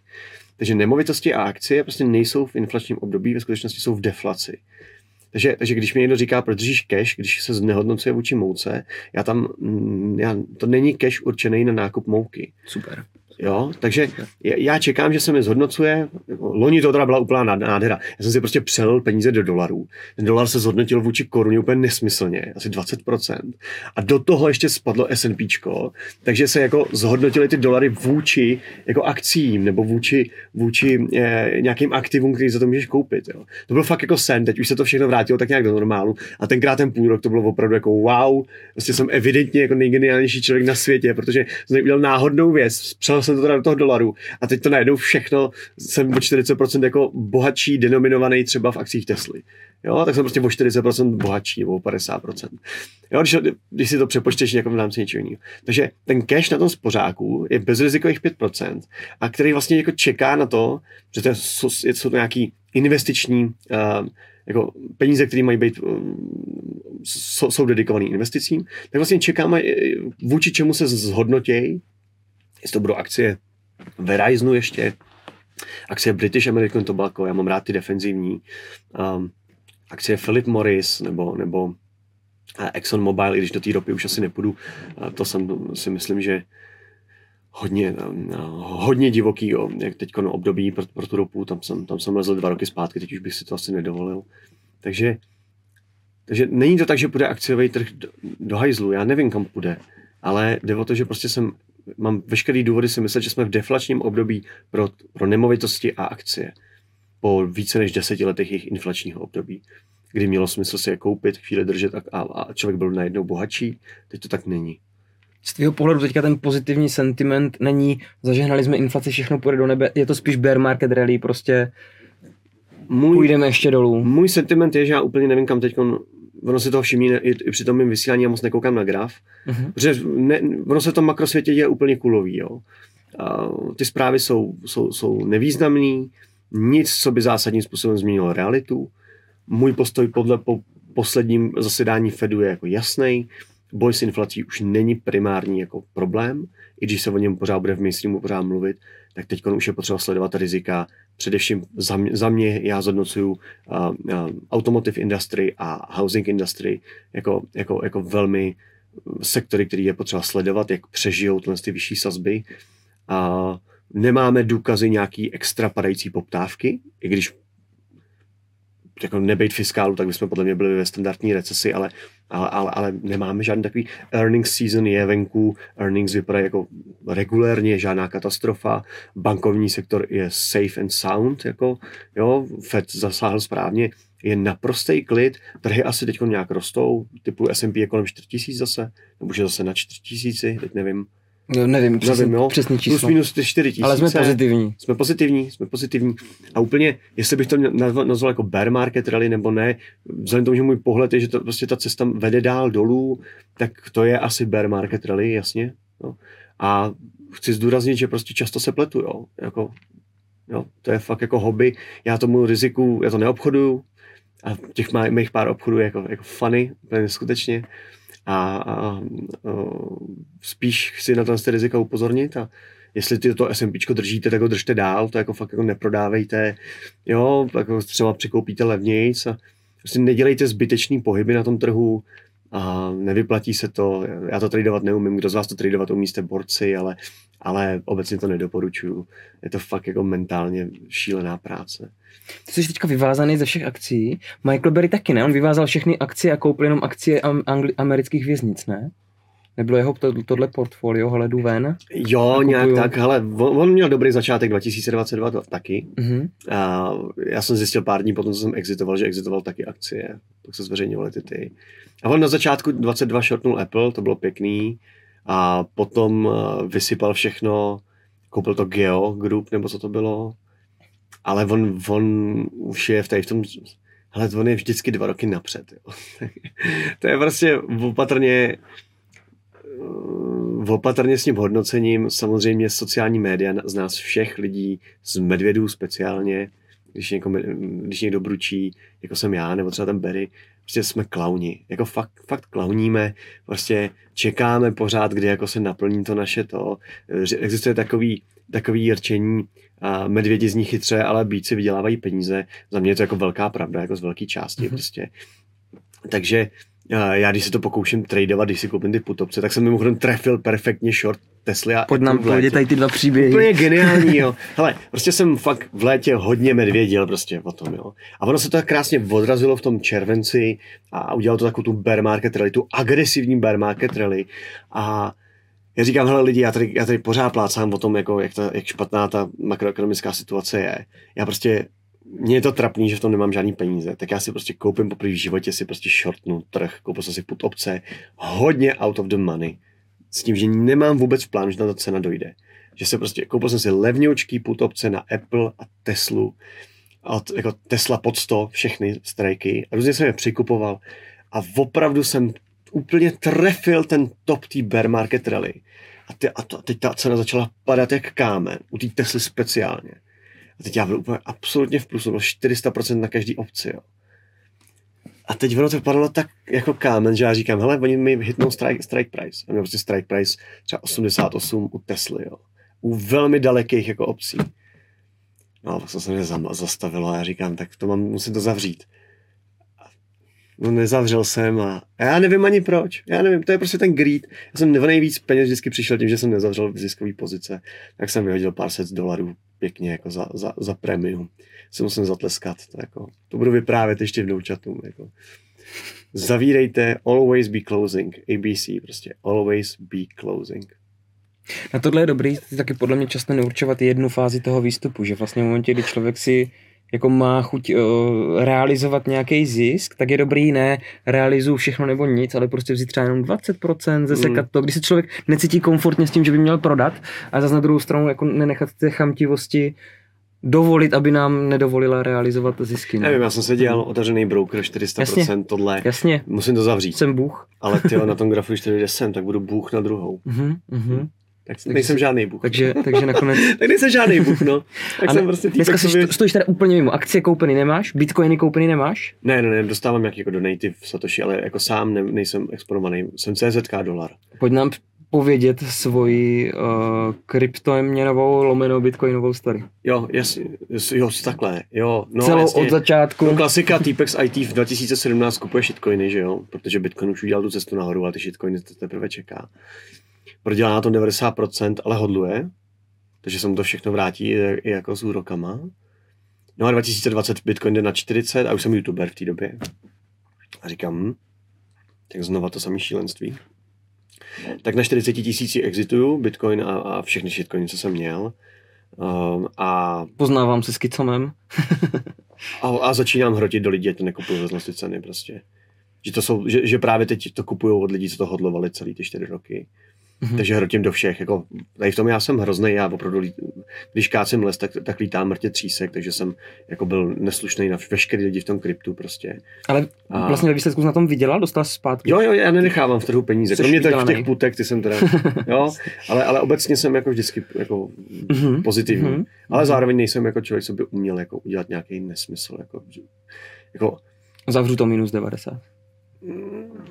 Takže nemovitosti a akcie prostě nejsou v inflačním období, ve skutečnosti jsou v deflaci. Takže, takže když mi někdo říká, proč držíš cash, když se znehodnocuje vůči mouce, já tam, mm, já, to není cash určený na nákup mouky. Super. Jo, takže já čekám, že se mi zhodnocuje. Loni to teda byla úplná nádhera. Já jsem si prostě přelil peníze do dolarů. Ten dolar se zhodnotil vůči koruně úplně nesmyslně, asi 20%. A do toho ještě spadlo S&P, takže se jako zhodnotily ty dolary vůči jako akcím nebo vůči, vůči eh, nějakým aktivům, který za to můžeš koupit. Jo. To bylo fakt jako sen, teď už se to všechno vrátilo tak nějak do normálu. A tenkrát ten půl rok to bylo opravdu jako wow, vlastně jsem evidentně jako nejgeniálnější člověk na světě, protože jsem udělal náhodnou věc, přel jsem to teda do toho dolaru a teď to najednou všechno, jsem o 40% jako bohatší, denominovaný třeba v akcích Tesly. Jo, tak jsem prostě o 40% bohatší, nebo o 50%. Jo, když, když si to přepočteš jako v rámci něčeho jiného. Takže ten cash na tom spořáku je bezrizikových 5%, a který vlastně jako čeká na to, že to jsou, jsou to nějaký investiční uh, jako peníze, které mají být, jsou, jsou dedikované investicím, tak vlastně čekáme, vůči čemu se zhodnotějí, jestli to budou akcie Verizonu ještě, akcie British American Tobacco, já mám rád ty defenzivní, um, akcie Philip Morris nebo, nebo Exxon Mobil, i když do té ropy už asi nepůjdu, to jsem si myslím, že hodně, hodně divoký, jak teď období pro, pro tu ropu, tam jsem, tam jsem lezl dva roky zpátky, teď už bych si to asi nedovolil. Takže, takže není to tak, že půjde akciový trh do, do hajzlu, já nevím, kam půjde, ale jde o to, že prostě jsem, mám veškerý důvody si myslet, že jsme v deflačním období pro, pro nemovitosti a akcie po více než deseti letech jejich inflačního období, kdy mělo smysl si je koupit, chvíli držet a, a, a člověk byl najednou bohatší. Teď to tak není. Z tvého pohledu teďka ten pozitivní sentiment není, zažehnali jsme inflaci, všechno půjde do nebe, je to spíš bear market rally, prostě můj, půjdeme ještě dolů. Můj sentiment je, že já úplně nevím, kam teď ono se toho všimí i, i při tom mým vysílání, já moc nekoukám na graf, uh-huh. protože ne, ono se v tom makrosvětě je úplně kulový, jo. A ty zprávy jsou, jsou, jsou nevýznamný, nic, co by zásadním způsobem změnilo realitu. Můj postoj podle po posledním zasedání Fedu je jako jasný. Boj s inflací už není primární jako problém, i když se o něm pořád bude v mainstreamu pořád mluvit, tak teď už je potřeba sledovat rizika. Především za mě, za mě já zhodnocuju uh, uh, automotive industry a housing industry jako, jako, jako velmi sektory, který je potřeba sledovat, jak přežijou ty vyšší sazby. A nemáme důkazy nějaký extra padající poptávky, i když jako nebejt fiskálu, tak bychom podle mě byli ve standardní recesi, ale, ale, ale, ale nemáme žádný takový earnings season je venku, earnings vypadají jako regulérně, žádná katastrofa, bankovní sektor je safe and sound, jako, jo, Fed zasáhl správně, je naprostý klid, trhy asi teď nějak rostou, typu S&P je kolem 4000 zase, nebo že zase na 4000, teď nevím, Jo, nevím, přesně, nevím, jo. přesně číslo. Plus minus 4 tisíce. Ale jsme pozitivní. Jsme pozitivní, jsme pozitivní. A úplně, jestli bych to nazval, nazval jako bear market rally nebo ne, vzhledem tomu, že můj pohled je, že to prostě ta cesta vede dál dolů, tak to je asi bear market rally, jasně. Jo. A chci zdůraznit, že prostě často se pletu, jo. Jako, jo. To je fakt jako hobby. Já tomu riziku, já to neobchoduju. A těch mých pár obchodů je jako, jako funny, úplně skutečně a, a, a spíš chci na to rizika upozornit a jestli ty to SMP držíte, tak ho držte dál, to jako fakt jako neprodávejte, jo, jako třeba překoupíte levnějc a prostě nedělejte zbytečný pohyby na tom trhu, a nevyplatí se to, já to tradovat neumím, kdo z vás to tradovat umí, jste borci, ale, ale obecně to nedoporučuju. Je to fakt jako mentálně šílená práce. Ty jsi teďka vyvázaný ze všech akcí. Michael Berry taky ne? On vyvázal všechny akcie a koupil jenom akcie angli- amerických věznic, ne? Nebylo jeho to, tohle portfolio hledu ven? Jo, nějak tak, ale on, on měl dobrý začátek 2022 to, taky. Mm-hmm. A já jsem zjistil pár dní potom, co jsem exitoval, že exitoval taky akcie. Tak se zveřejňovaly ty ty. A on na začátku 22 shortnul Apple, to bylo pěkný. A potom eh, vysypal všechno, koupil to Geo Group, nebo co to bylo ale on, on už je v, tady v tom, ale on je vždycky dva roky napřed. Jo. to je prostě opatrně, opatrně s tím hodnocením, samozřejmě sociální média z nás všech lidí, z medvědů speciálně, když, něko, když někdo bručí, jako jsem já, nebo třeba ten Berry, prostě jsme klauni, jako fakt, fakt klauníme, prostě čekáme pořád, kdy jako se naplní to naše to. Existuje takový, takový rčení, a medvědi z nich chytře, ale bíci vydělávají peníze. Za mě je to jako velká pravda, jako z velké části mm-hmm. prostě. Takže já když si to pokouším tradovat, když si koupím ty putopce, tak jsem mimochodem trefil perfektně short Tesla. A Pojď nám povědět tady ty dva příběhy. Úplně geniální, jo. Hele, prostě jsem fakt v létě hodně medvěděl prostě o tom, jo. A ono se to tak krásně odrazilo v tom červenci a udělalo to takovou tu bear market rally, tu agresivní bear market rally. A já říkám, hele lidi, já tady, já tady pořád plácám o tom, jako, jak, ta, jak špatná ta makroekonomická situace je. Já prostě, mně je to trapný, že v tom nemám žádný peníze, tak já si prostě koupím poprvé v životě, si prostě shortnu trh, koupil jsem si put opce, hodně out of the money, s tím, že nemám vůbec v plánu, že na ta cena dojde. že se prostě, koupil jsem si levňoučký put opce na Apple a Teslu, a jako Tesla pod 100, všechny strajky, a různě jsem je přikupoval a opravdu jsem úplně trefil ten top té bear market rally. A, ty, a, to, a teď ta cena začala padat jak kámen, u té Tesly speciálně. A teď já byl úplně absolutně v plusu, bylo 400% na každý obci, jo. A teď ono to vypadalo tak jako kámen, že já říkám, hele, oni mi hitnou strike, strike price. A měl prostě strike price třeba 88 u Tesly, jo. U velmi dalekých jako obcí. No a to se mě zastavilo a já říkám, tak to mám, musím to zavřít. No nezavřel jsem a, já nevím ani proč. Já nevím, to je prostě ten greed. Já jsem nejvíc peněz vždycky přišel tím, že jsem nezavřel v ziskové pozice. Tak jsem vyhodil pár set dolarů pěkně jako za, za, za premium. Se musím zatleskat. To, jako, to budu vyprávět ještě v douchatu. Jako. Zavírejte, always be closing. ABC prostě, always be closing. Na tohle je dobrý taky podle mě často neurčovat jednu fázi toho výstupu, že vlastně v momentě, kdy člověk si jako má chuť uh, realizovat nějaký zisk, tak je dobrý ne realizuju všechno nebo nic, ale prostě vzít třeba jenom 20%, zesekat mm. to, když se člověk necítí komfortně s tím, že by měl prodat, a zase na druhou stranu jako nenechat ty chamtivosti dovolit, aby nám nedovolila realizovat zisky. Ne? Nevím, já jsem se dělal otevřený broker 400% jasně, tohle. Jasně. Musím to zavřít. Jsem Bůh. Ale ty na tom grafu, když jsem, tak budu Bůh na druhou. Uh-huh, uh-huh. Tak takže nejsem žádný Bůh. Takže, takže nakonec... tak nejsem žádný Bůh, no. Tak jsem prostě dneska sobě... stojíš tady úplně mimo. Akcie koupený nemáš? Bitcoiny koupený nemáš? Ne, ne, ne, dostávám nějaký jako donative Satoshi, ale jako sám ne, nejsem exponovaný. Jsem CZK dolar. Pojď nám povědět svoji uh, kryptoměnovou lomenou bitcoinovou story. Jo, jasně, jo, takhle, jo. No, Celou jasně. od začátku. No, klasika, Týpex IT v 2017 kupuje shitcoiny, že jo, protože Bitcoin už udělal tu cestu nahoru a ty shitcoiny to teprve čeká prodělá na to 90%, ale hodluje, takže se mu to všechno vrátí i jako s úrokama. No a 2020 Bitcoin jde na 40 a už jsem youtuber v té době. A říkám, hm, tak znova to samé šílenství. Tak na 40 tisíci exituju Bitcoin a, a všechny shitcoiny, co jsem měl. Um, a Poznávám se s kicomem. a, a, začínám hrotit do lidí, ať to nekupuju za ceny prostě. Že, to jsou, že, že právě teď to kupují od lidí, co to hodlovali celý ty čtyři roky. Mm-hmm. Takže hrotím do všech. Jako, tady v tom já jsem hrozný, já opravdu, když kácím les, tak, tak lítám mrtě třísek, takže jsem jako byl neslušný na veškerý lidi v tom kryptu prostě. Ale a... vlastně ve výsledku na tom vydělal, dostal zpátky? Jo, jo, já nenechávám v trhu peníze. Jsi Kromě v těch putek, ty jsem teda, jo, ale, ale obecně jsem jako vždycky jako mm-hmm. pozitivní. Mm-hmm. Ale zároveň nejsem jako člověk, co by uměl jako udělat nějaký nesmysl. Jako, jako... Zavřu to minus 90.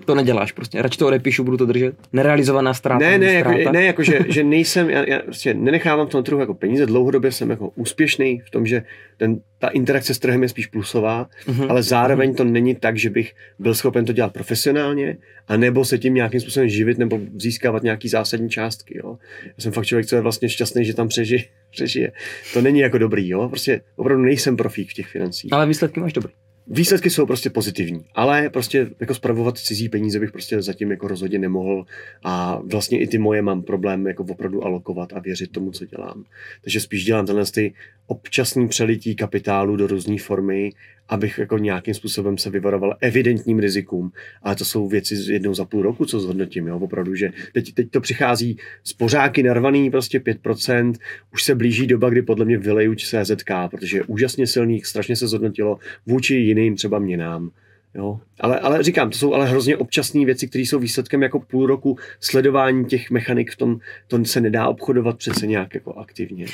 To neděláš prostě. Radši to odepíšu, budu to držet. Nerealizovaná ztráta. Ne, ne, jako, ne jako, že, že nejsem, já, já prostě nenechávám v tom trhu jako peníze. Dlouhodobě jsem jako úspěšný v tom, že ten, ta interakce s trhem je spíš plusová, uh-huh. ale zároveň uh-huh. to není tak, že bych byl schopen to dělat profesionálně, a nebo se tím nějakým způsobem živit, nebo získávat nějaký zásadní částky. Jo. Já jsem fakt člověk, co je vlastně šťastný, že tam přežije. přežije. To není jako dobrý, jo. Prostě opravdu nejsem profík v těch financích. Ale výsledky máš dobrý. Výsledky jsou prostě pozitivní, ale prostě jako spravovat cizí peníze bych prostě zatím jako rozhodně nemohl a vlastně i ty moje mám problém jako opravdu alokovat a věřit tomu, co dělám. Takže spíš dělám tenhle ty občasný přelití kapitálu do různé formy, abych jako nějakým způsobem se vyvaroval evidentním rizikům. Ale to jsou věci jednou za půl roku, co zhodnotím. Jo? Opravdu, že teď, teď to přichází z pořáky narvaný, prostě 5%. Už se blíží doba, kdy podle mě vyleju CZK, protože je úžasně silný, strašně se zhodnotilo vůči jiným třeba měnám. Jo? Ale, ale říkám, to jsou ale hrozně občasné věci, které jsou výsledkem jako půl roku sledování těch mechanik v tom, to se nedá obchodovat přece nějak jako aktivně.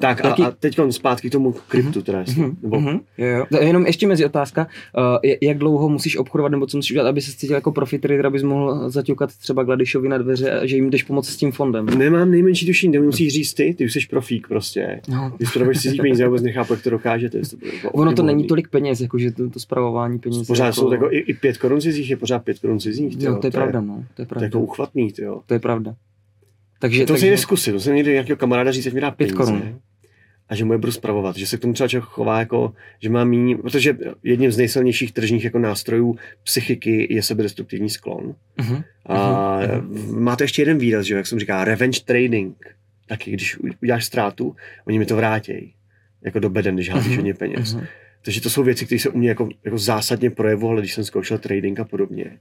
Tak a, a teď zpátky k tomu kryptu teda. Uh-huh, nebo... uh-huh, jo, jo. Jenom ještě mezi otázka, uh, jak dlouho musíš obchodovat nebo co musíš udělat, aby se cítil jako profit trader, abys mohl zaťukat třeba Gladišovi na dveře a že jim jdeš pomoct s tím fondem. Nemám nejmenší tušení, ty musíš říct ty, ty už jsi profík prostě. No. Když to si peníze, vůbec nechápu, jak to dokážete. To ono to není tolik peněz, jako že to, to spravování peněz. Pořád. Jsou jako i, i pět korun cizích je pořád pět korun cizích. Jo, to je to pravda, je, no. To je pravda. To je jako uchvatný, jo. To je pravda. Takže, to takže... si neskusit, to jsem někdy nějakého kamaráda říct, že mi dá pět korun. A že mu je budu spravovat, že se k tomu třeba člověk chová jako, že má méně, protože jedním z nejsilnějších tržních jako nástrojů psychiky je sebedestruktivní sklon. Uh-huh. A uh-huh. má to ještě jeden výraz, že jak jsem říká, revenge trading. Taky, když uděláš ztrátu, oni mi to vrátí. Jako do beden, když házíš uh-huh. hodně peněz. Uh-huh. Takže to jsou věci, které se u mě jako, jako zásadně projevovaly, když jsem zkoušel trading a podobně.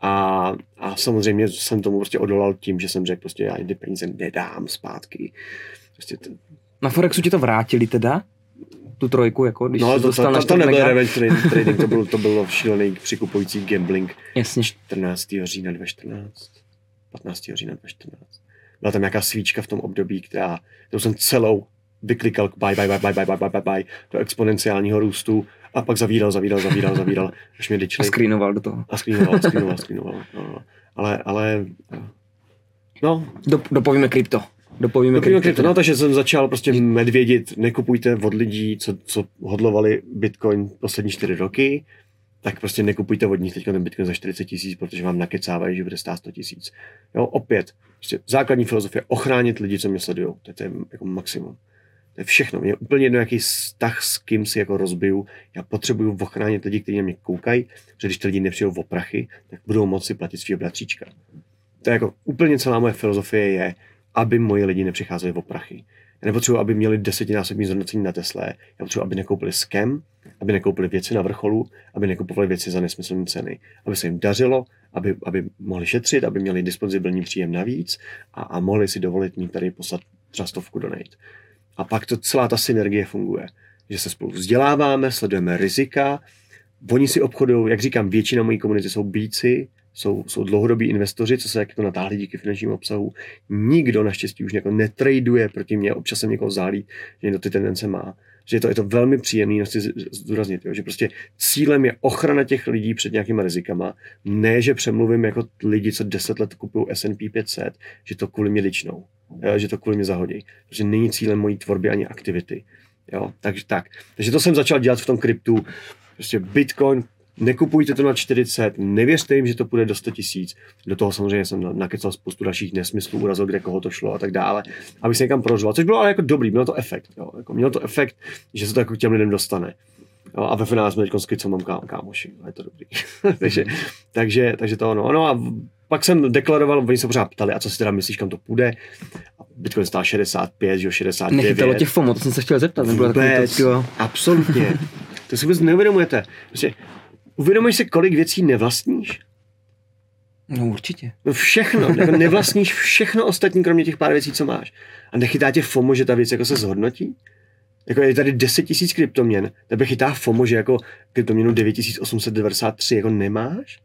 A, a samozřejmě jsem tomu prostě odolal tím, že jsem řekl, prostě já ty peníze nedám zpátky. Prostě to... Na Forexu ti to vrátili teda? Tu trojku, jako když No, to, dostal to, na to, to nebyl revenge trading, trading, to, bylo, to bylo šílený přikupující gambling Jasně. 14. října 2014. 15. října 2014. Byla tam nějaká svíčka v tom období, která, kterou jsem celou vyklikal buy, buy, buy, buy, buy, buy, buy, buy, buy, do exponenciálního růstu a pak zavíral, zavíral, zavíral, zavíral, až mě A dyčli. screenoval do toho. A screenoval, screenoval, screenoval. No, no. Ale, ale, no, Do, dopovíme krypto. Dopovíme krypto. krypto. No, takže jsem začal prostě medvědit, nekupujte od lidí, co, co hodlovali Bitcoin poslední čtyři roky, tak prostě nekupujte od nich teď ten Bitcoin za 40 tisíc, protože vám nakecávají, že bude stát 100 tisíc. Jo, opět, prostě základní filozofie, ochránit lidi, co mě sledují. To je, to je jako maximum. To je všechno. Mě je úplně jedno, jaký vztah s kým si jako rozbiju. Já potřebuju ochránit lidi, kteří na mě koukají, protože když ty lidi nepřijdou v prachy, tak budou moci platit svého bratříčka. To je jako úplně celá moje filozofie je, aby moji lidi nepřicházeli o prachy. Já nepotřebuji, aby měli desetinásobný zhodnocení na Tesle. Já potřebuji, aby nekoupili skem, aby nekoupili věci na vrcholu, aby nekupovali věci za nesmyslné ceny, aby se jim dařilo, aby, aby mohli šetřit, aby měli dispozibilní příjem navíc a, a mohli si dovolit mít tady poslat třeba stovku donate. A pak to celá ta synergie funguje. Že se spolu vzděláváme, sledujeme rizika, oni si obchodují, jak říkám, většina mojí komunity jsou bíci, jsou, jsou dlouhodobí investoři, co se jako natáhli díky finančnímu obsahu. Nikdo naštěstí už jako netraduje proti mě, občas jsem někoho zálí, že někdo ty tendence má. Že je to, je to velmi příjemný, no chci zdůraznit, jo, že prostě cílem je ochrana těch lidí před nějakýma rizikama, ne, že přemluvím jako lidi, co 10 let kupují S&P 500, že to kvůli mě ličnou, že to kvůli mě zahodí. Protože není cílem mojí tvorby ani aktivity. Jo, takže tak. Takže to jsem začal dělat v tom kryptu. Prostě Bitcoin, nekupujte to na 40, nevěřte jim, že to půjde do 100 tisíc. Do toho samozřejmě jsem nakecal spoustu dalších nesmyslů, urazil, kde koho to šlo a tak dále, aby se někam prorozoval. Což bylo ale jako dobrý, mělo to efekt. Jo. Jako mělo to efekt, že se to jako k těm lidem dostane. Jo, a ve finále jsme teď s mám ká, kámoši, je to dobrý. takže, takže, takže to ono. No a pak jsem deklaroval, oni se pořád ptali, a co si teda myslíš, kam to půjde? A Bitcoin stál 65, že jo, 69. Nechytalo tě FOMO, to jsem se chtěl zeptat. Vůbec, to, jo. absolutně. To si vůbec neuvědomujete. Prostě, uvědomuješ si, kolik věcí nevlastníš? No určitě. No všechno, jako nevlastníš všechno ostatní, kromě těch pár věcí, co máš. A nechytá tě FOMO, že ta věc jako se zhodnotí? Jako je tady 10 tisíc kryptoměn, tebe chytá FOMO, že jako kryptoměnu 9893 jako nemáš?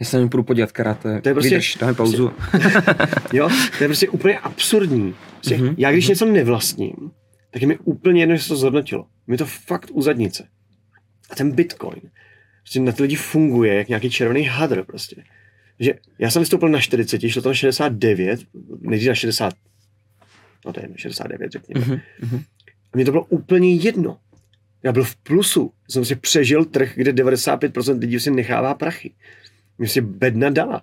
Já se půjdu podívat karate. To je prostě- Vydrž, dáme pauzu. Jo, to je prostě úplně absurdní. Prostě Mhm. Já když něco nevlastním, tak je mi úplně jedno, že se to zhodnotilo. Mi to fakt u zadnice. A ten Bitcoin prostě na ty lidi funguje jak nějaký červený hadr prostě. Že já jsem vystoupil na 40, šlo to na 69, nejdřív na 60, no to je na 69 řekněme. Mhm, mhm. A mně to bylo úplně jedno. Já byl v plusu. Jsem si přežil trh, kde 95% lidí si nechává prachy. Mě si bedna dala.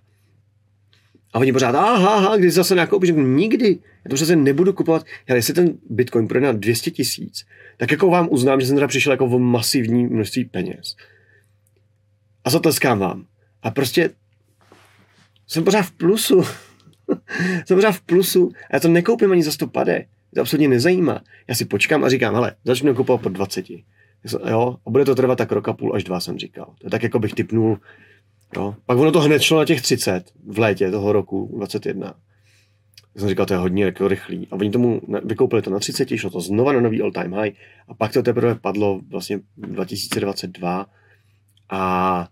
A oni pořád, aha, aha, kdy zase nakoupíš? Nikdy. Já to přece nebudu kupovat. Ale jestli ten Bitcoin půjde na 200 tisíc, tak jako vám uznám, že jsem teda přišel jako o masivní množství peněz. A zatleskám vám. A prostě jsem pořád v plusu. jsem pořád v plusu. A já to nekoupím ani za 100 pade. To absolutně nezajímá. Já si počkám a říkám, hele, začnu kupovat po 20. Jo, a bude to trvat tak rok a půl až dva, jsem říkal. To je tak, jako bych typnul. Jo. Pak ono to hned šlo na těch 30 v létě toho roku 21. Já jsem říkal, to je hodně jako rychlý. A oni tomu vykoupili to na 30, šlo to znova na nový all time high a pak to teprve padlo vlastně 2022 a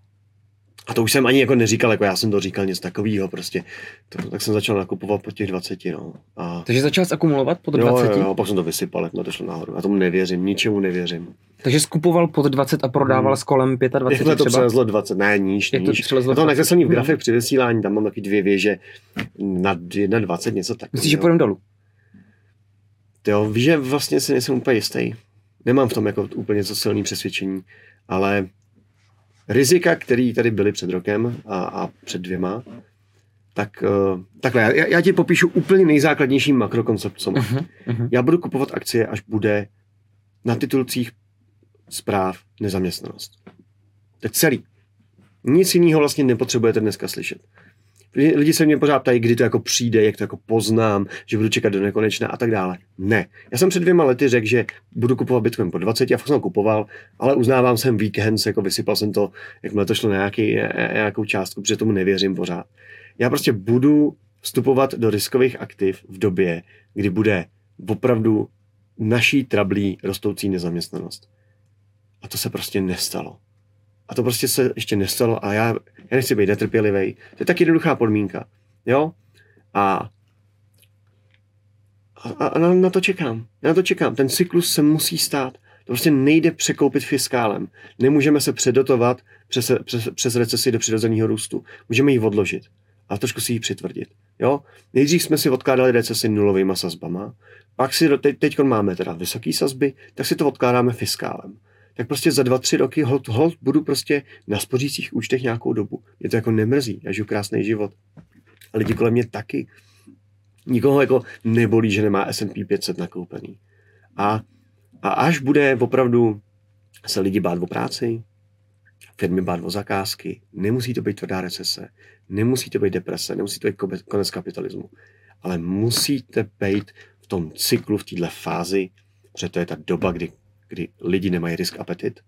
a to už jsem ani jako neříkal, jako já jsem to říkal něco takového prostě. To, tak jsem začal nakupovat po těch 20, no. A Takže začal jsi akumulovat pod 20? Jo, jo, jo, pak jsem to vysypal, jak to šlo nahoru. Já tomu nevěřím, ničemu nevěřím. Takže skupoval pod 20 a prodával Hmm. s kolem 25 Jakmile to třeba? přelezlo 20, ne, níž, Jak to níž. Já to 20? nakreslení v Hmm. grafech při vysílání, tam mám taky dvě věže na 21, něco takového. Myslíš, že půjdeme dolů? Jo, víš, že vlastně si nejsem úplně jistý. Nemám v tom jako úplně něco silný přesvědčení, ale rizika, které tady byly před rokem a, a před dvěma, tak uh, takhle, já, já ti popíšu úplně nejzákladnější makrokoncept, co mám. Mhm, mhm. Já budu kupovat akcie, až bude na titulcích zpráv nezaměstnanost. To je celý. Nic jiného vlastně nepotřebujete dneska slyšet. Lidi se mě pořád ptají, kdy to jako přijde, jak to jako poznám, že budu čekat do nekonečna a tak dále. Ne. Já jsem před dvěma lety řekl, že budu kupovat Bitcoin po 20 a fakt jsem kupoval, ale uznávám jsem weekends, jako vysypal jsem to, jakmile to šlo na nějaký, nějakou částku, protože tomu nevěřím pořád. Já prostě budu vstupovat do riskových aktiv v době, kdy bude opravdu naší trablí rostoucí nezaměstnanost. A to se prostě nestalo. A to prostě se ještě nestalo a já, já nechci být netrpělivý. To je tak jednoduchá podmínka. Jo? A, a, a na, na to čekám. Já na to čekám. Ten cyklus se musí stát. To prostě nejde překoupit fiskálem. Nemůžeme se předotovat přes, přes, přes recesi do přirozeného růstu. Můžeme ji odložit a trošku si ji přitvrdit. Jo? Nejdřív jsme si odkládali recesi nulovými sazbama, pak si teď, teď máme teda vysoké sazby, tak si to odkládáme fiskálem tak prostě za dva, tři roky hold, hold budu prostě na spořících účtech nějakou dobu. Mě to jako nemrzí, já žiju krásný život. A lidi kolem mě taky. Nikoho jako nebolí, že nemá S&P 500 nakoupený. A, a až bude opravdu se lidi bát o práci, firmy bát o zakázky, nemusí to být tvrdá recese, nemusí to být deprese, nemusí to být konec kapitalismu, ale musíte být v tom cyklu, v této fázi, protože to je ta doba, kdy kdy lidi nemají risk apetit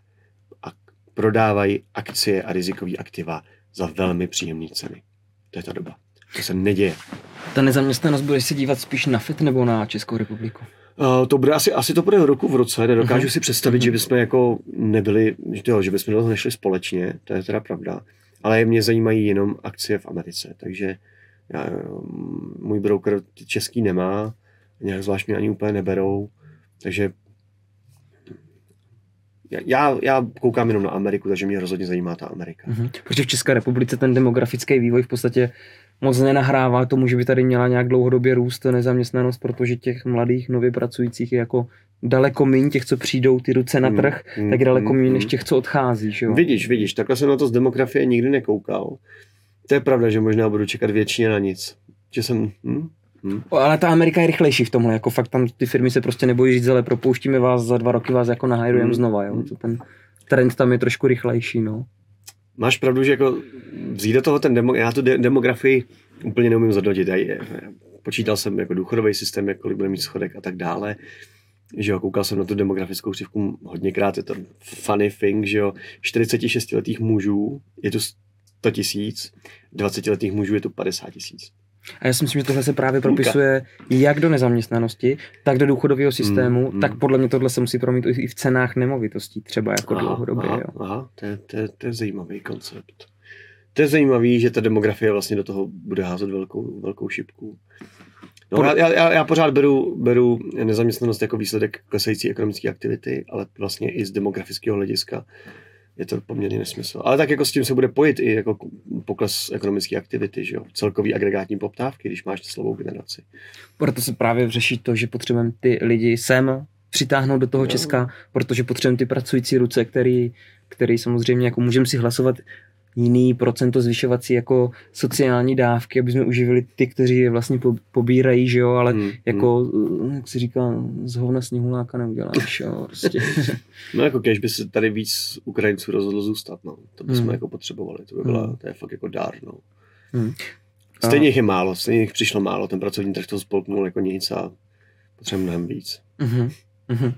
a prodávají akcie a rizikové aktiva za velmi příjemné ceny. To je ta doba. To se neděje. Ta nezaměstnanost bude se dívat spíš na FED nebo na Českou republiku? Uh, to bude asi, asi to bude roku v roce, nedokážu uh-huh. si představit, uh-huh. že bychom jako nebyli, že, to, že bychom do toho nešli společně, to je teda pravda, ale mě zajímají jenom akcie v Americe, takže já, můj broker český nemá, nějak zvlášť mě ani úplně neberou, takže já, já koukám jenom na Ameriku, takže mě rozhodně zajímá ta Amerika. Mm-hmm. Protože v České republice ten demografický vývoj v podstatě moc nenahrává tomu, že by tady měla nějak dlouhodobě růst nezaměstnanost, protože těch mladých nově pracujících je jako daleko méně těch, co přijdou ty ruce na mhm. trh, mm, tak daleko méně mm, než těch, co odchází. Že jo? Vidíš, vidíš, takhle jsem na to z demografie nikdy nekoukal. To je pravda, že možná budu čekat většině na nic. Že jsem, hm, Hmm. Ale ta Amerika je rychlejší v tomhle, jako fakt tam ty firmy se prostě nebojí říct, ale propouštíme vás, za dva roky vás jako nahajrujeme hmm. znova, jo. To ten trend tam je trošku rychlejší, no. Máš pravdu, že jako vzít do toho ten demo, já tu de- demografii úplně neumím zhodnotit. Já, já, počítal jsem jako důchodový systém, jak kolik bude mít schodek a tak dále. Že jo, koukal jsem na tu demografickou křivku hodněkrát, je to funny thing, že jo, 46 letých mužů je tu 100 tisíc, 20 letých mužů je tu 50 tisíc. A já si myslím, že tohle se právě propisuje jak do nezaměstnanosti, tak do důchodového systému, mm, mm. tak podle mě tohle se musí promít i v cenách nemovitostí, třeba jako aha, dlouhodobě. Aha, jo. aha to, je, to, je, to je zajímavý koncept. To je zajímavý, že ta demografie vlastně do toho bude házet velkou, velkou šipku. No, já, já, já pořád beru, beru nezaměstnanost jako výsledek klesající ekonomické aktivity, ale vlastně i z demografického hlediska je to poměrně nesmysl. Ale tak jako s tím se bude pojit i jako pokles ekonomické aktivity, že jo? celkový agregátní poptávky, když máš slovou generaci. Proto se právě řeší to, že potřebujeme ty lidi sem přitáhnout do toho no. Česka, protože potřebujeme ty pracující ruce, který, který samozřejmě jako můžeme si hlasovat jiný procento zvyšovací jako sociální dávky, aby jsme uživili ty, kteří je vlastně pobírají, že jo, ale hmm, jako, hmm. jak se říká, z hovna sněhuláka neuděláš, jo, prostě. no jako kež by se tady víc Ukrajinců rozhodlo zůstat, no, to bychom hmm. jako potřebovali, to by byla, hmm. to je fakt jako dár, no. Hmm. Stejně jich je málo, stejně jich přišlo málo, ten pracovní trh to spolknul jako nic a potřebujeme mnohem víc. Hmm. Mm-hmm.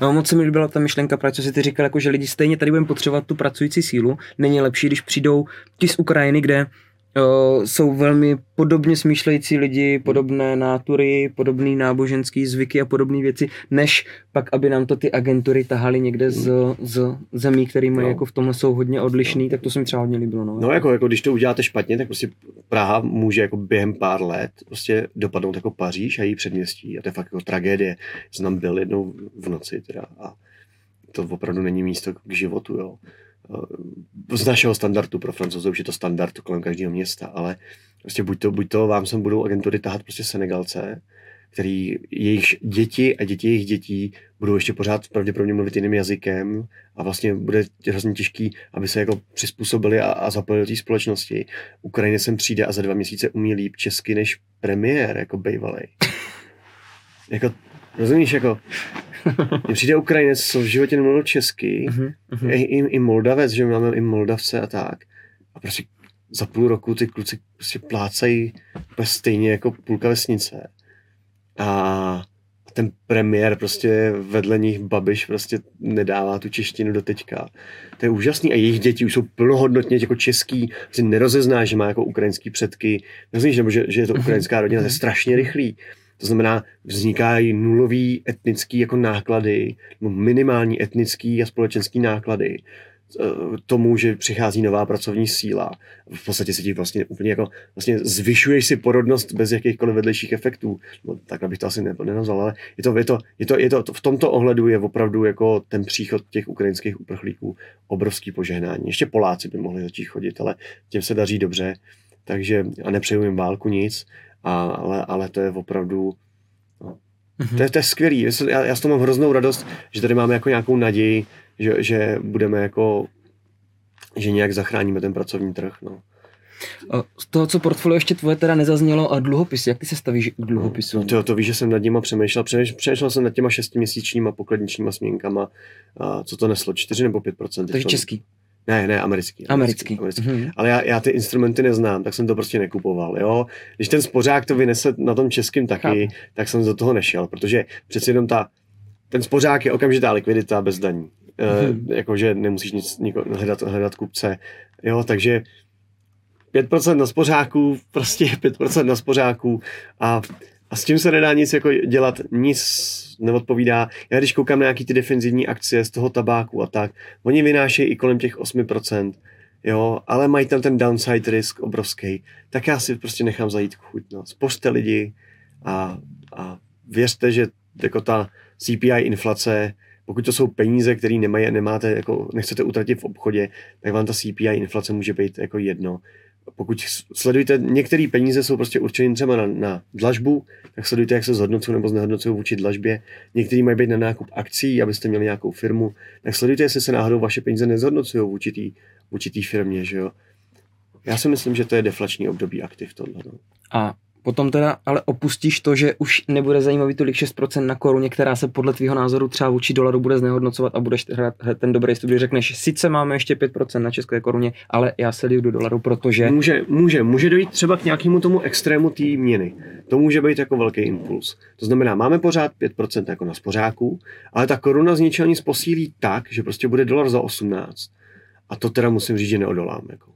No, moc se mi líbila ta myšlenka, právě co si ty říkal, jako, že lidi stejně tady budeme potřebovat tu pracující sílu. Není lepší, když přijdou ti z Ukrajiny, kde uh, jsou velmi podobně smýšlející lidi, podobné nátury, podobné náboženské zvyky a podobné věci, než pak, aby nám to ty agentury tahaly někde z, z zemí, které mají no. jako v tomhle jsou hodně odlišný, no. tak to se mi třeba hodně líbilo. No, no jako, jako, když to uděláte špatně, tak prostě Praha může jako během pár let prostě dopadnout jako Paříž a její předměstí a to je fakt jako tragédie. Jsem tam byl jednou v noci teda a to opravdu není místo k životu, jo. Eh, z našeho standardu pro francouze už je to standard kolem každého města, ale prostě buď to, buď to vám sem budou agentury tahat prostě Senegalce, který jejich děti a děti jejich dětí budou ještě pořád pravděpodobně mluvit jiným jazykem a vlastně bude hrozně těžký, aby se jako přizpůsobili a, a zapojili do té společnosti. Ukrajině sem přijde a za dva měsíce umí líp česky než premiér, jako bejvalej. jako, rozumíš, jako mně přijde Ukrajinec, co v životě nemluvil česky, uh-huh, uh-huh. I, i, i Moldavec, že máme i Moldavce a tak. A prostě za půl roku ty kluci prostě plácají stejně jako půlka vesnice. A ten premiér prostě vedle nich Babiš prostě nedává tu češtinu do teďka. To je úžasný a jejich děti už jsou plnohodnotně jako český, si nerozezná, že má jako ukrajinský předky, rozumíš, nebo že, že je to mhm. ukrajinská rodina, to je strašně rychlý. To znamená, vznikají nulový etnický jako náklady, minimální etnický a společenský náklady Eh, tomu, že přichází nová pracovní síla. V podstatě se ti vlastně úplně jako, vlastně zvyšuješ si porodnost bez jakýchkoliv vedlejších efektů. No, tak bych to asi nenazval, ale je to, je to, je to, je to, v tomto ohledu je opravdu jako ten příchod těch ukrajinských uprchlíků obrovský požehnání. Ještě Poláci by mohli začít chodit, ale těm se daří dobře, takže a nepřeju jim válku nic, a, ale, ale to je opravdu no, mm-hmm. to, je, to je skvělý. Já, já z toho mám hroznou radost, že tady máme jako nějakou naději, že, že budeme jako, že nějak zachráníme ten pracovní trh. No. Z toho, co portfolio ještě tvoje teda nezaznělo, a dluhopisy, jak ty se stavíš k dluhopisu? No, to, to víš, že jsem nad nima přemýšlel. Přemýšlel jsem nad těma šestiměsíčníma pokladničníma směnkama, a co to neslo, 4 nebo 5% Takže český? Ne, ne, americký. Americký. americký. americký. Mm-hmm. Ale já, já ty instrumenty neznám, tak jsem to prostě nekupoval. Jo? Když ten spořák to vynese na tom českým taky, Chápu. tak jsem do toho nešel, protože přeci jenom ta, ten spořák je okamžitá likvidita bez daní hmm. jakože nemusíš nic niko, hledat, hledat kupce, jo, takže 5% na spořáku, prostě 5% na spořáku a, a s tím se nedá nic jako dělat, nic neodpovídá. Já když koukám na nějaký ty defenzivní akcie z toho tabáku a tak, oni vynášejí i kolem těch 8%, jo, ale mají tam ten downside risk obrovský, tak já si prostě nechám zajít chuť, no. Spořte lidi a, a věřte, že jako ta CPI inflace pokud to jsou peníze, které nemají, nemáte, jako nechcete utratit v obchodě, tak vám ta CPI inflace může být jako jedno. Pokud sledujete, některé peníze jsou prostě určené třeba na, na dlažbu, tak sledujte, jak se zhodnocují nebo znehodnocují vůči dlažbě. Některé mají být na nákup akcí, abyste měli nějakou firmu, tak sledujte, jestli se náhodou vaše peníze nezhodnocují vůči té vůči firmě. Že jo? Já si myslím, že to je deflační období aktiv tohle. No. A Potom teda ale opustíš to, že už nebude zajímavý tolik 6% na koruně, která se podle tvýho názoru třeba vůči dolaru bude znehodnocovat a budeš hrát ten dobrý studiu. Řekneš, sice máme ještě 5% na české koruně, ale já se do dolaru, protože... Může, může, může dojít třeba k nějakému tomu extrému té měny. To může být jako velký impuls. To znamená, máme pořád 5% jako na spořáku, ale ta koruna z ničeho nic posílí tak, že prostě bude dolar za 18. A to teda musím říct, že neodolám. Jako.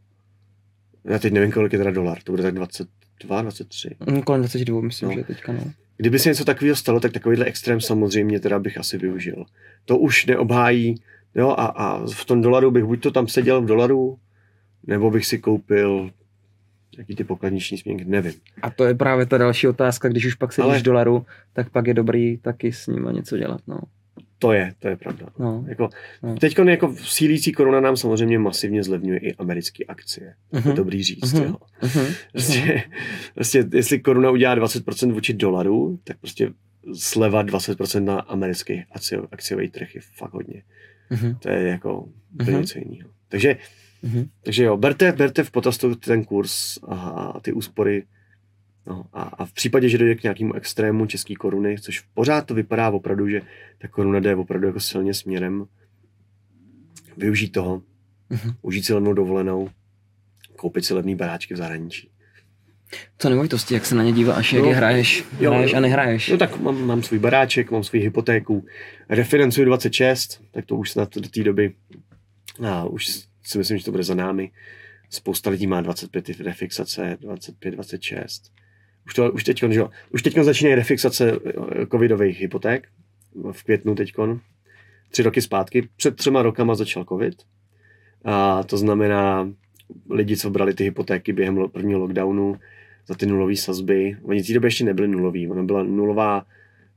Já teď nevím, kolik je teda dolar, to bude tak 20, 22, 23. Mm, kolem 22, myslím, no. že teďka, no. Kdyby se něco takového stalo, tak takovýhle extrém samozřejmě teda bych asi využil. To už neobhájí, jo, a, a v tom dolaru bych buď to tam seděl v dolaru, nebo bych si koupil jaký ty pokladniční směnky, nevím. A to je právě ta další otázka, když už pak sedíš Ale... v dolaru, tak pak je dobrý taky s ním něco dělat, no. To je, to je pravda. No, jako, no. Teď jako sílící koruna nám samozřejmě masivně zlevňuje i americké akcie. Uh-huh. To je mhm. dobrý říct. Uh-huh. Jo. Uh-huh. Prostě, prostě, jestli koruna udělá 20% vůči dolaru, tak prostě sleva 20% na americký akciový trh je fakt hodně. Uh-huh. To je jako uh-huh. něco jiného. Takže, uh-huh. takže jo, berte, berte v potaz ten kurz a ty úspory No, a, a v případě, že dojde k nějakému extrému české koruny, což pořád to vypadá opravdu, že ta koruna jde opravdu jako silně směrem, využít toho, mm-hmm. užít si levnou dovolenou, koupit si levný baráčky v zahraničí. Co nemovitosti, jak se na ně díváš, jak no, je hraješ, jo, hraješ a nehraješ? No tak mám, mám svůj baráček, mám svůj hypotéku, refinancuji 26, tak to už snad do té doby, a už si myslím, že to bude za námi. Spousta lidí má 25 refixace, 25, 26 už, to, už teď, že jo, už teď začínají refixace eh, covidových hypoték v květnu teď, tři roky zpátky. Před třema rokama začal covid. A to znamená, lidi, co brali ty hypotéky během prvního lockdownu za ty nulové sazby, oni v té době ještě nebyly nulový, ona byla nulová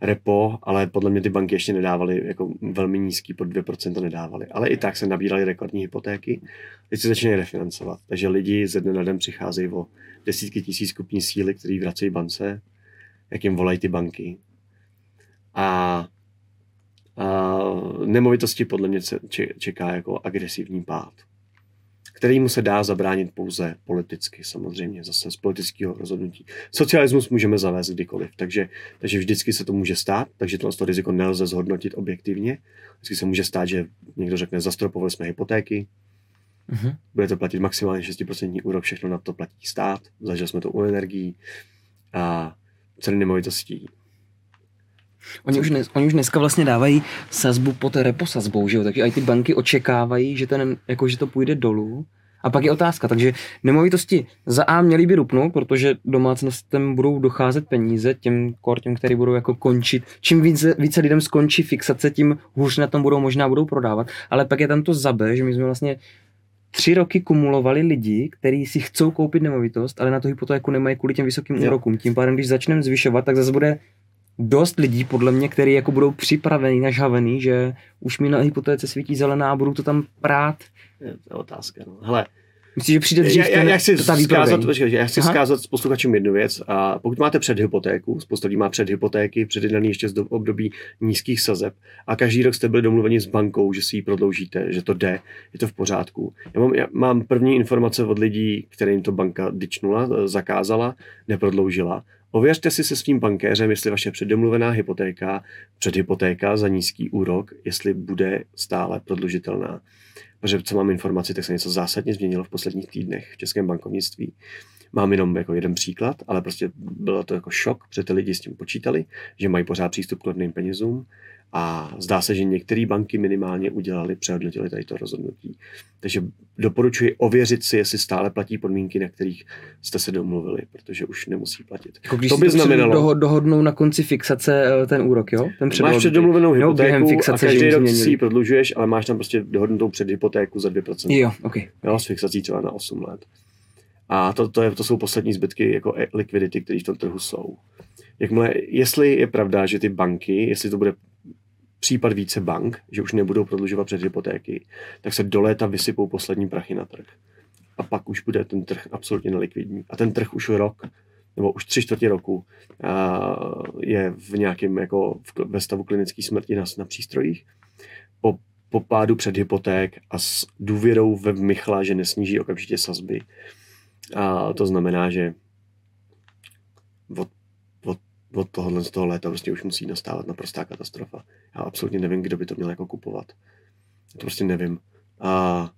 repo, ale podle mě ty banky ještě nedávaly jako velmi nízký, pod 2% nedávaly. Ale i tak se nabírali rekordní hypotéky. Teď se začínají refinancovat. Takže lidi ze dne na den přicházejí o desítky tisíc kupní síly, které vracejí bance, jak jim volají ty banky. A, a nemovitosti podle mě čeká jako agresivní pád kterýmu se dá zabránit pouze politicky, samozřejmě, zase z politického rozhodnutí. Socialismus můžeme zavést kdykoliv, takže, takže vždycky se to může stát, takže tohle to riziko nelze zhodnotit objektivně. Vždycky se může stát, že někdo řekne, zastropovali jsme hypotéky, Uh-huh. Budete platit maximálně 6% úrok, všechno na to platí stát, zažili jsme to u energií a ceny nemovitostí. Oni už, dnes, oni už dneska vlastně dávají sazbu pod reposazbou, že jo? Takže i ty banky očekávají, že, ten, jako, že to půjde dolů. A pak je otázka, takže nemovitosti za A měly by rupnout, protože domácnostem budou docházet peníze, těm kor, těm, který budou jako končit. Čím více, více lidem skončí fixace, tím hůř na tom budou možná budou prodávat. Ale pak je tam to zabe, že my jsme vlastně tři roky kumulovali lidi, kteří si chcou koupit nemovitost, ale na to hypotéku nemají kvůli těm vysokým jo. úrokům. Tím pádem, když začneme zvyšovat, tak zase bude dost lidí, podle mě, kteří jako budou připravení, nažhavený, že už mi na hypotéce svítí zelená a budou to tam prát. Je, to je otázka. No. Hele, Myslíš, že přijde dřív já, já, já chci zkázat, počkej, já chci zkázat s posluchačům jednu věc. A pokud máte předhypotéku, spousta lidí má předhypotéky, předjednaný ještě z do, období nízkých sazeb a každý rok jste byli domluveni s bankou, že si ji prodloužíte, že to jde, je to v pořádku. Já mám, já mám první informace od lidí, kterým to banka dičnula, zakázala, neprodloužila. Ověřte si se svým bankéřem, jestli vaše předdomluvená hypotéka, předhypotéka za nízký úrok, jestli bude stále prodlužitelná protože co mám informaci, tak se něco zásadně změnilo v posledních týdnech v českém bankovnictví. Mám jenom jako jeden příklad, ale prostě bylo to jako šok, protože ty lidi s tím počítali, že mají pořád přístup k levným penězům a zdá se, že některé banky minimálně udělali, přehodnotili tady to rozhodnutí. Takže doporučuji ověřit si, jestli stále platí podmínky, na kterých jste se domluvili, protože už nemusí platit. Jako když to by znamenalo. Dohod, dohodnou na konci fixace eh, ten úrok, jo? Ten máš předdomluvenou hypotéku fixace, a každý rok si ji prodlužuješ, ale máš tam prostě dohodnutou předhypotéku za 2%. Jo, okay. jo, s fixací třeba na 8 let. A to, to, je, to jsou poslední zbytky jako e- likvidity, které v tom trhu jsou. Jakmile, jestli je pravda, že ty banky, jestli to bude případ více bank, že už nebudou prodlužovat před hypotéky, tak se do léta vysypou poslední prachy na trh. A pak už bude ten trh absolutně nelikvidní. A ten trh už rok, nebo už tři čtvrtě roku je v nějakém, jako ve stavu klinické smrti na, na přístrojích. Po, po pádu před hypoték a s důvěrou ve Michla, že nesníží okamžitě sazby. A to znamená, že od od tohohle z toho léta prostě už musí nastávat naprostá katastrofa. Já absolutně nevím, kdo by to měl jako kupovat. To prostě nevím. A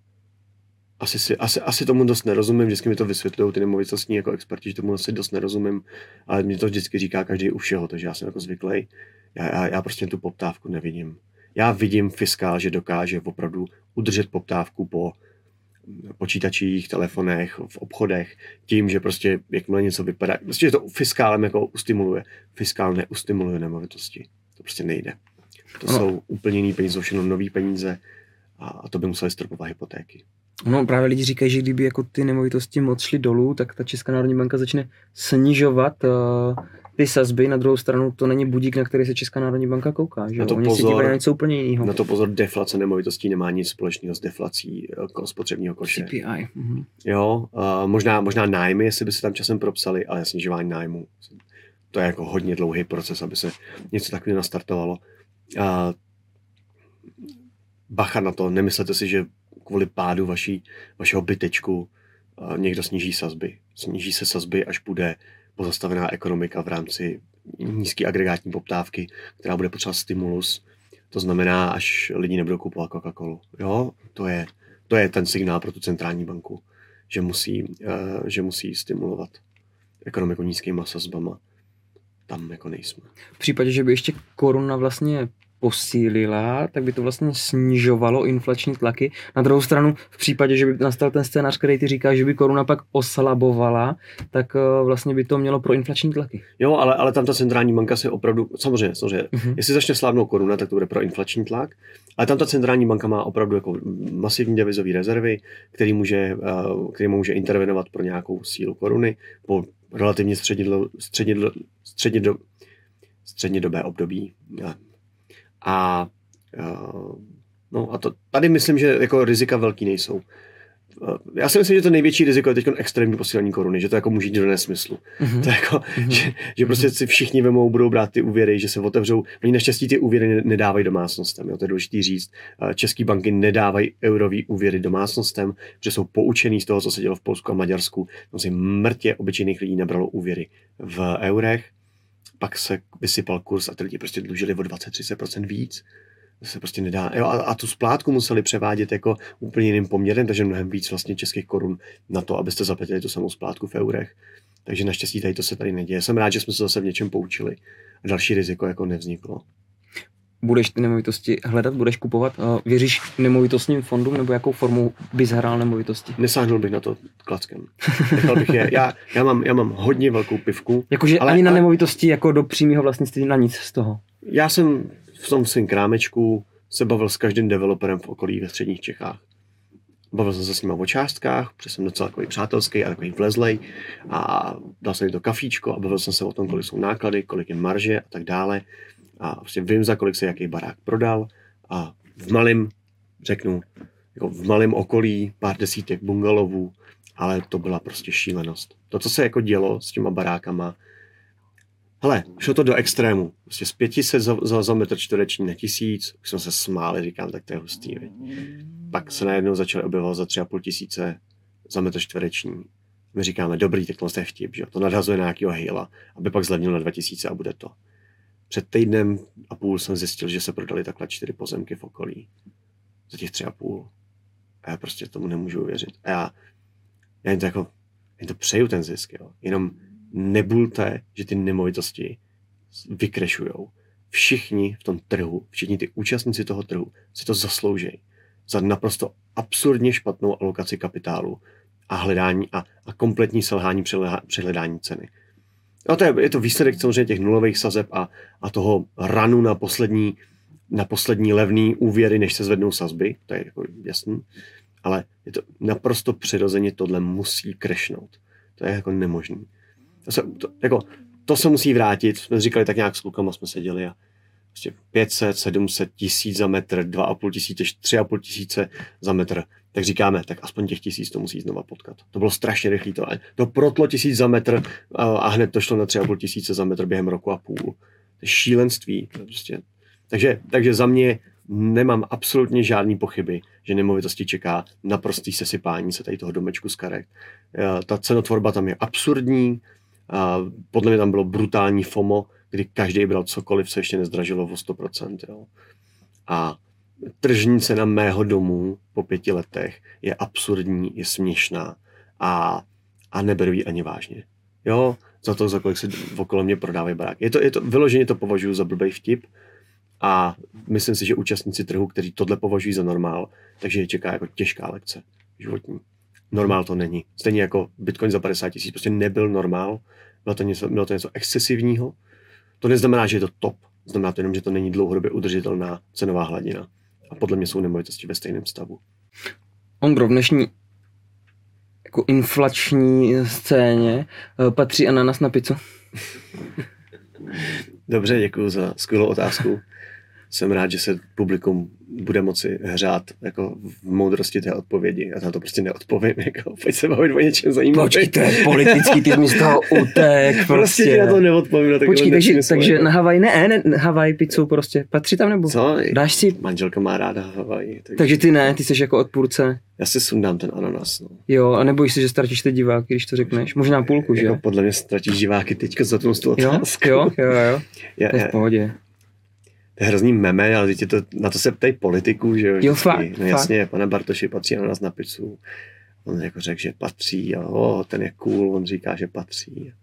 asi, si, asi, asi tomu dost nerozumím, vždycky mi to vysvětlují ty nemovitostní jako experti, že tomu asi dost nerozumím, ale mě to vždycky říká každý u všeho, takže já jsem jako zvyklý. Já, já, já prostě tu poptávku nevidím. Já vidím fiskál, že dokáže opravdu udržet poptávku po počítačích, telefonech, v obchodech, tím, že prostě jakmile něco vypadá, prostě to fiskálem jako ustimuluje. Fiskál neustimuluje nemovitosti. To prostě nejde. To no. jsou úplně jiný peníze, jsou všechno nový peníze a to by museli stropovat hypotéky. No právě lidi říkají, že kdyby jako ty nemovitosti moc šly dolů, tak ta Česká národní banka začne snižovat uh, ty sazby, na druhou stranu to není budík, na který se Česká národní banka kouká. Že? Na to Oni pozor, si něco úplně jiného. Na to pozor, deflace nemovitostí nemá nic společného s deflací jako spotřebního koše. CPI. Mm-hmm. Jo, uh, možná, možná nájmy, jestli by se tam časem propsali, ale snižování nájmu. To je jako hodně dlouhý proces, aby se něco takového nastartovalo. Uh, bacha na to, nemyslete si, že kvůli pádu vaší, vašeho bytečku uh, někdo sníží sazby. Sníží se sazby, až bude pozastavená ekonomika v rámci nízké agregátní poptávky, která bude potřebovat stimulus. To znamená, až lidi nebudou kupovat Coca-Colu. Jo, to je, to je ten signál pro tu centrální banku, že musí, uh, že musí stimulovat ekonomiku nízkýma sazbama. Tam jako nejsme. V případě, že by ještě koruna vlastně posílila, tak by to vlastně snižovalo inflační tlaky. Na druhou stranu, v případě, že by nastal ten scénář, který ty říká, že by koruna pak oslabovala, tak eh, vlastně by to mělo pro inflační tlaky. Jo, ale, ale tam ta centrální banka se opravdu, samozřejmě, samozřejmě uh-huh. jestli začne slábnout koruna, tak to bude pro inflační tlak, ale tam ta centrální banka má opravdu jako masivní devizové rezervy, který může, eh, který může intervenovat pro nějakou sílu koruny po relativně střednědlo, střednědlo, střednědlo, střednědobé období. A, no a to, tady myslím, že jako rizika velký nejsou. Já si myslím, že to největší riziko je teď extrémní posílení koruny, že to jako může jít do nesmyslu. Mm-hmm. To jako, mm-hmm. že, že prostě si všichni vemou, budou brát ty úvěry, že se otevřou. Oni naštěstí ty úvěry nedávají domácnostem, jo, to je důležité říct. České banky nedávají eurový úvěry domácnostem, protože jsou poučený z toho, co se dělo v Polsku a Maďarsku. No si mrtě obyčejných lidí nabralo úvěry v eurech pak se vysypal kurz a ty lidi prostě dlužili o 20-30% víc. To se prostě nedá. Jo, a, a tu splátku museli převádět jako úplně jiným poměrem, takže mnohem víc vlastně českých korun na to, abyste zaplatili tu samou splátku v eurech. Takže naštěstí tady to se tady neděje. Jsem rád, že jsme se zase v něčem poučili. A další riziko jako nevzniklo. Budeš ty nemovitosti hledat, budeš kupovat? Věříš nemovitostním fondům nebo jakou formou bys hrál nemovitosti? Nesáhnul bych na to klackem. Nechal bych je. Já, já, mám, já mám hodně velkou pivku. Jakože ale, ani na nemovitosti jako do přímého vlastnictví na nic z toho? Já jsem v tom svém krámečku se bavil s každým developerem v okolí ve středních Čechách. Bavil jsem se s nimi o částkách, protože jsem docela takový přátelský a takový vlezlej a dal jsem jim to kafíčko a bavil jsem se o tom, kolik jsou náklady, kolik je marže a tak dále. A prostě vím, za kolik se jaký barák prodal a v malém, řeknu, jako v malém okolí pár desítek bungalovů, ale to byla prostě šílenost. To, co se jako dělo s těma barákama, Hele, šlo to do extrému. Prostě z 500 za, za, za metr čtvereční na tisíc, už jsme se smáli, říkám, tak to je hustý. Viď? Pak se najednou začaly objevovat za 3,5 tisíce za metr čtvereční. My říkáme, dobrý, tak to je vtip, že to nadhazuje na nějakého hejla, aby pak zlevnil na 2000 a bude to. Před týdnem a půl jsem zjistil, že se prodali takhle čtyři pozemky v okolí. Za těch tři a půl. A já prostě tomu nemůžu uvěřit. A já, já jen to jako, jen to přeju ten zisk, jo. Jenom nebulte, že ty nemovitosti vykrešujou. Všichni v tom trhu, všichni ty účastníci toho trhu si to zaslouží za naprosto absurdně špatnou alokaci kapitálu a hledání a, a kompletní selhání při hledání ceny. No to je, je to výsledek samozřejmě těch nulových sazeb a, a toho ranu na poslední, na poslední levný úvěry, než se zvednou sazby, to je jako jasný, ale je to naprosto přirozeně tohle musí krešnout. To je jako nemožný. To se, to, jako, to se musí vrátit. Jsme říkali tak nějak s klukama, jsme seděli a prostě 500, 700 tisíc za metr, 2,5 tisíce, 3,5 tisíce za metr. Tak říkáme, tak aspoň těch tisíc to musí znova potkat. To bylo strašně rychlé. To, to protlo tisíc za metr a, hned to šlo na 3,5 tisíce za metr během roku a půl. To je šílenství. To prostě. Takže, takže za mě nemám absolutně žádný pochyby, že nemovitosti čeká naprostý sesypání se tady toho domečku z karet. Ta cenotvorba tam je absurdní, podle mě tam bylo brutální FOMO, kdy každý bral cokoliv, co ještě nezdražilo o 100%. Jo. A tržní cena mého domu po pěti letech je absurdní, je směšná a, a neberu ji ani vážně. Jo, za to, za kolik se okolo mě prodávají barák. Je to, je to, vyloženě to považuji za blbý vtip a myslím si, že účastníci trhu, kteří tohle považují za normál, takže je čeká jako těžká lekce životní normál to není. Stejně jako Bitcoin za 50 tisíc prostě nebyl normál, bylo to, něco, bylo to něco excesivního. To neznamená, že je to top, znamená to jenom, že to není dlouhodobě udržitelná cenová hladina. A podle mě jsou nemovitosti ve stejném stavu. Ondro, v dnešní jako inflační scéně eh, patří ananas na pizzu? Dobře, děkuji za skvělou otázku jsem rád, že se publikum bude moci hřát jako v moudrosti té odpovědi. Já to prostě neodpovím, jako pojď se bavit o něčem zajímavém. Počkej, to je politický, ty z toho utek. Prostě, prostě na to neodpovím. Na Počkej, takže, takže na Havaj ne, ne, na Havaj pizzu prostě. Patří tam nebo? Co? Dáš si? Manželka má ráda Havaj. Takže... takže ty ne, ty jsi jako odpůrce. Já si sundám ten ananas. No. Jo, a nebojíš se, že ztratíš ty diváky, když to řekneš? Možná půlku, že? Jako podle mě ztratíš diváky teďka za tu otázku. Jo, jo, jo. jo. Já, to je v pohodě to je hrozný meme, ale to, na to se ptají politiků, že jo. Fakt, no jasně, fakt. pane Bartoši, patří na nás na pizzu. On jako řekl, že patří a o, ten je cool, on říká, že patří.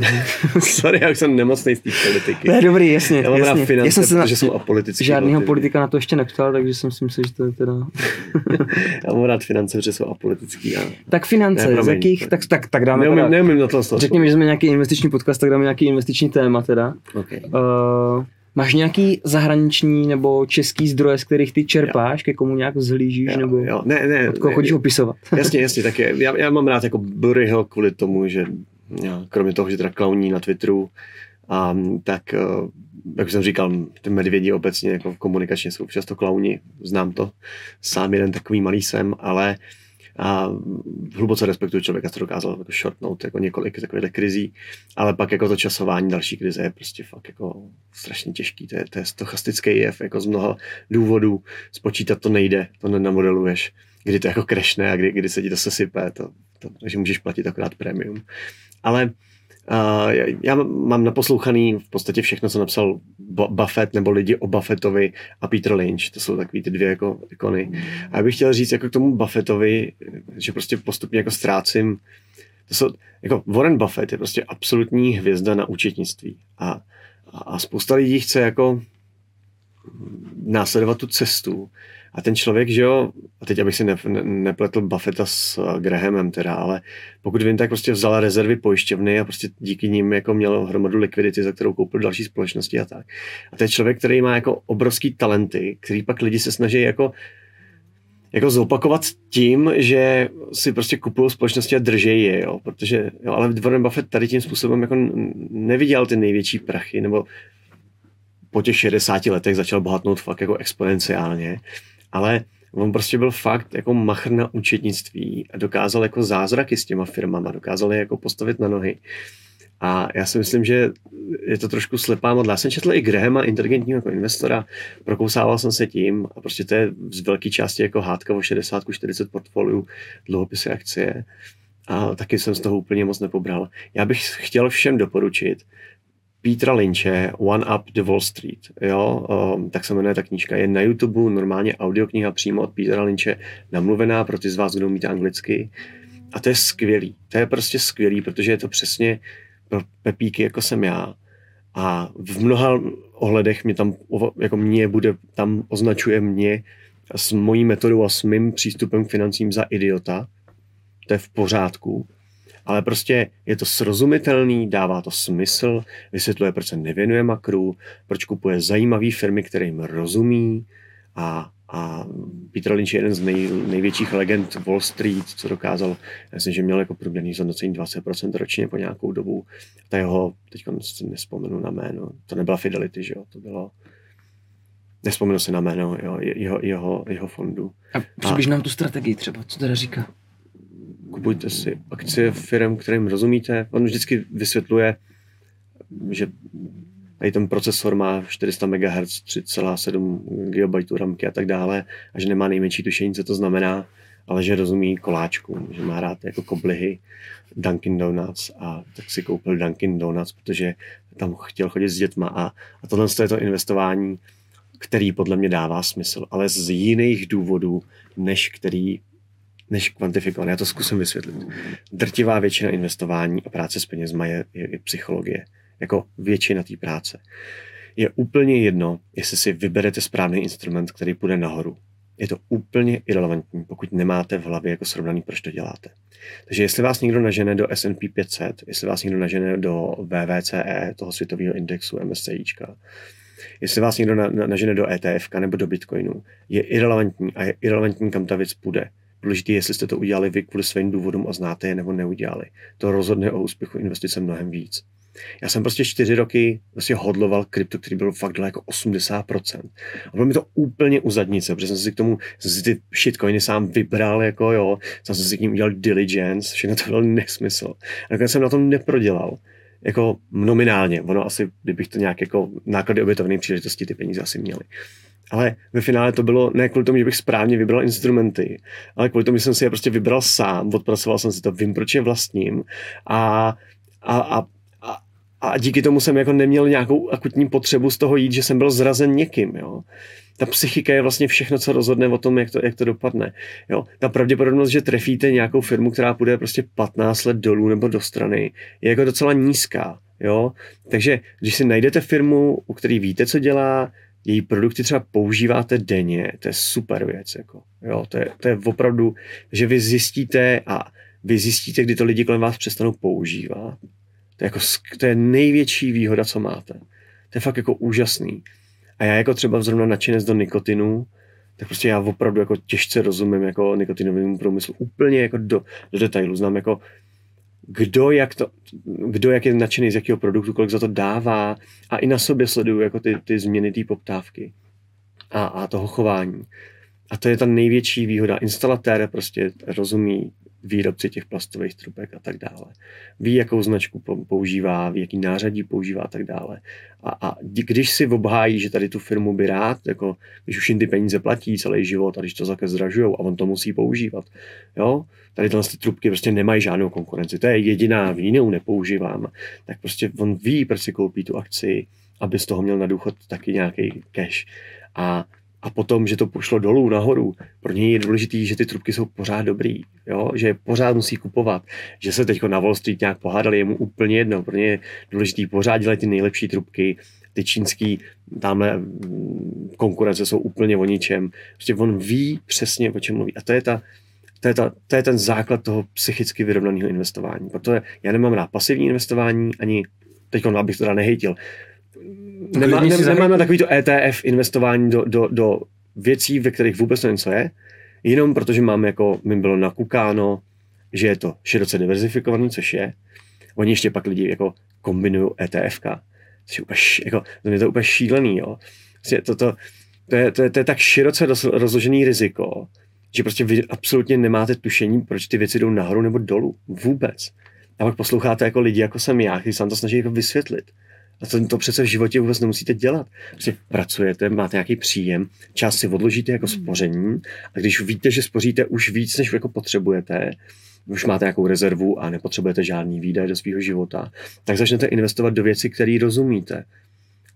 Sorry, já už jsem nemocný z té politiky. Ne, dobrý, jasně. Já mám jasně. rád finance, já jsem se protože jsem apolitický. Žádného politika na to ještě neptal, takže jsem si myslel, že to je teda... já mám rád finance, protože jsou apolitický. A... Tak finance, ne, z jakých, tak, tak, tak dáme neumím, teda... Neumím na to Řekněme, že jsme nějaký investiční podcast, tak dáme nějaký investiční téma teda. Okay. Uh, Máš nějaký zahraniční nebo český zdroje, z kterých ty čerpáš, jo. ke komu nějak zhlížíš, jo, nebo jo. Ne, ne, od koho chodíš opisovat? Jasně, jasně, tak je, já, já mám rád jako Buryho kvůli tomu, že já, kromě toho, že teda klauní na Twitteru, a, tak eh, jak jsem říkal, ty medvědi obecně jako komunikačně jsou často klauni, znám to, sám jeden takový malý jsem, ale a hluboce respektuju člověka, co dokázal jako shortnout jako několik takových krizí, ale pak jako to časování další krize je prostě fakt jako strašně těžký. To je, to je stochastický jev jako z mnoha důvodů. Spočítat to nejde, to nenamodeluješ, kdy to jako krešne a kdy, kdy se ti to sesype, to, to, že můžeš platit akorát premium. Ale Uh, já mám naposlouchaný v podstatě všechno, co napsal Buffett nebo lidi o Buffettovi a Peter Lynch. To jsou takový ty dvě jako ikony. A já bych chtěl říct jako k tomu Buffettovi, že prostě postupně jako ztrácím to jsou, jako Warren Buffett je prostě absolutní hvězda na účetnictví. A, a, a spousta lidí chce jako následovat tu cestu. A ten člověk, že jo, a teď abych si ne, ne, nepletl Buffetta s uh, Grahamem teda, ale pokud vím, tak prostě vzala rezervy pojišťovny a prostě díky ním jako měl hromadu likvidity, za kterou koupil další společnosti a tak. A to je člověk, který má jako obrovský talenty, který pak lidi se snaží jako jako zopakovat tím, že si prostě kupují společnosti a drží je, jo, protože, jo, ale Warren Buffett tady tím způsobem jako neviděl ty největší prachy, nebo po těch 60 letech začal bohatnout fakt jako exponenciálně, ale on prostě byl fakt jako machr na účetnictví a dokázal jako zázraky s těma firmama, dokázal je jako postavit na nohy. A já si myslím, že je to trošku slepá modla. Já jsem četl i Grahama, inteligentního jako investora, prokousával jsem se tím a prostě to je z velké části jako hádka o 60-40 portfoliu, dluhopisy, akcie a taky jsem z toho úplně moc nepobral. Já bych chtěl všem doporučit Petra Lynche One Up the Wall Street, jo, um, tak se jmenuje ta knížka, je na YouTube normálně audiokniha přímo od Petra Lynche, namluvená pro ty z vás, kdo umíte anglicky a to je skvělý, to je prostě skvělý, protože je to přesně pro pepíky, jako jsem já. A v mnoha ohledech mě tam, jako mě bude, tam označuje mě s mojí metodou a s mým přístupem k financím za idiota. To je v pořádku. Ale prostě je to srozumitelný, dává to smysl, vysvětluje, proč se nevěnuje makru, proč kupuje zajímavé firmy, které jim rozumí a a Peter Lynch je jeden z nej, největších legend Wall Street, co dokázal, já myslím, že měl jako průměrný zhodnocení 20% ročně po nějakou dobu. Ta jeho, teď si nespomenu na jméno, to nebyla Fidelity, že jo, to bylo, nespomenu si na jméno jo, jeho, jeho, jeho fondu. A přibliž nám tu strategii třeba, co teda říká? Kupujte si akcie firm, kterým rozumíte. On vždycky vysvětluje, že Tady ten procesor má 400 MHz, 3,7 GB ramky a tak dále a že nemá nejmenší tušení, co to znamená, ale že rozumí koláčku, že má rád jako koblihy Dunkin Donuts a tak si koupil Dunkin Donuts, protože tam chtěl chodit s dětma a, a tohle je to investování, který podle mě dává smysl, ale z jiných důvodů, než který než kvantifikovat. Já to zkusím vysvětlit. Drtivá většina investování a práce s penězma je, je, je psychologie jako většina té práce. Je úplně jedno, jestli si vyberete správný instrument, který půjde nahoru. Je to úplně irrelevantní, pokud nemáte v hlavě jako srovnaný, proč to děláte. Takže jestli vás někdo nažene do S&P 500, jestli vás někdo nažene do VVCE, toho světového indexu MSCI, jestli vás někdo nažene do ETF nebo do Bitcoinu, je irrelevantní a je irrelevantní, kam ta věc půjde. Důležité je, jestli jste to udělali vy kvůli svým důvodům a znáte je nebo neudělali. To rozhodne o úspěchu investice mnohem víc. Já jsem prostě čtyři roky vlastně hodloval krypto, který byl fakt daleko 80%. A bylo mi to úplně u zadnice, protože jsem si k tomu, si ty shitcoiny sám vybral, jako jo, jsem si k ním udělal diligence, všechno to byl nesmysl. A nakonec jsem na tom neprodělal jako nominálně. Ono asi, kdybych to nějak jako náklady obětovné příležitosti ty peníze asi měly. Ale ve finále to bylo ne kvůli tomu, že bych správně vybral instrumenty, ale kvůli tomu, že jsem si je prostě vybral sám, odpracoval jsem si to, vím, proč je vlastním a, a, a a díky tomu jsem jako neměl nějakou akutní potřebu z toho jít, že jsem byl zrazen někým, jo. Ta psychika je vlastně všechno, co rozhodne o tom, jak to, jak to dopadne. Jo. Ta pravděpodobnost, že trefíte nějakou firmu, která půjde prostě 15 let dolů nebo do strany, je jako docela nízká. Jo. Takže když si najdete firmu, u které víte, co dělá, její produkty třeba používáte denně, to je super věc. Jako. Jo, to, je, to je opravdu, že vy zjistíte a vy zjistíte, kdy to lidi kolem vás přestanou používat to je, jako, to je největší výhoda, co máte. To je fakt jako úžasný. A já jako třeba zrovna nadšenec do nikotinu, tak prostě já opravdu jako těžce rozumím jako nikotinovému průmyslu úplně jako do, do detailu. Znám jako kdo jak, to, kdo jak je nadšený z jakého produktu, kolik za to dává a i na sobě sleduju jako ty, ty změny té poptávky a, a toho chování. A to je ta největší výhoda. Instalatér prostě rozumí výrobci těch plastových trubek a tak dále. Ví, jakou značku používá, ví, jaký nářadí používá a tak dále. A, a když si obhájí, že tady tu firmu by rád, jako když už jim ty peníze platí celý život a když to zakaz zdražujou a on to musí používat, jo, tady tyhle ty trubky prostě nemají žádnou konkurenci, to je jediná, jinou nepoužívám, tak prostě on ví, proč si koupí tu akci, aby z toho měl na důchod taky nějaký cash. A a potom, že to pošlo dolů, nahoru. Pro něj je důležité, že ty trubky jsou pořád dobrý, jo? že je pořád musí kupovat, že se teď na Wall Street nějak pohádali, je mu úplně jedno. Pro ně je důležité pořád dělat ty nejlepší trubky, ty čínský tamhle mm, konkurence jsou úplně o ničem. Prostě on ví přesně, o čem mluví. A to je, ta, to je, ta, to je ten základ toho psychicky vyrovnaného investování. Protože já nemám rád pasivní investování, ani teď abych to teda nehejtil nemá, ne, nemáme takový to ETF investování do, do, do věcí, ve kterých vůbec nevím, co je, jenom protože máme jako, mi bylo nakukáno, že je to široce diverzifikovaný, což je. Oni ještě pak lidi jako kombinují ETF, což je úplně, jako, to je to úplně šílený, jo. Prostě to, to, to, je, to, je, to je tak široce rozložený riziko, že prostě vy absolutně nemáte tušení, proč ty věci jdou nahoru nebo dolů. Vůbec. A pak posloucháte jako lidi, jako jsem já, kteří se vám to snaží jako vysvětlit. A to, to přece v životě vůbec nemusíte dělat. Prostě pracujete, máte nějaký příjem, část si odložíte jako hmm. spoření a když víte, že spoříte už víc, než jako potřebujete, už máte nějakou rezervu a nepotřebujete žádný výdaj do svého života, tak začnete investovat do věcí, které rozumíte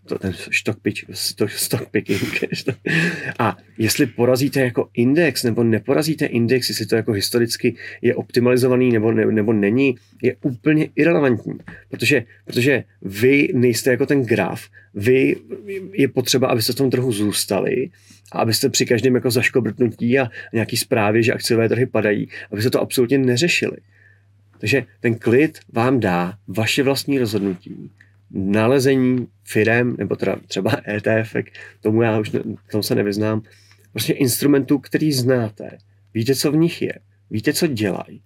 to, ten stock, pitch, stock, stock picking. A jestli porazíte jako index nebo neporazíte index, jestli to jako historicky je optimalizovaný nebo, ne, nebo není, je úplně irrelevantní. Protože, protože vy nejste jako ten graf, vy je potřeba, abyste v tom trhu zůstali a abyste při každém jako zaškobrtnutí a nějaký zprávě, že akciové trhy padají, abyste to absolutně neřešili. Takže ten klid vám dá vaše vlastní rozhodnutí, nalezení firem, nebo teda třeba ETF, tomu já už ne, tomu se nevyznám, prostě instrumentů, který znáte, víte, co v nich je, víte, co dělají.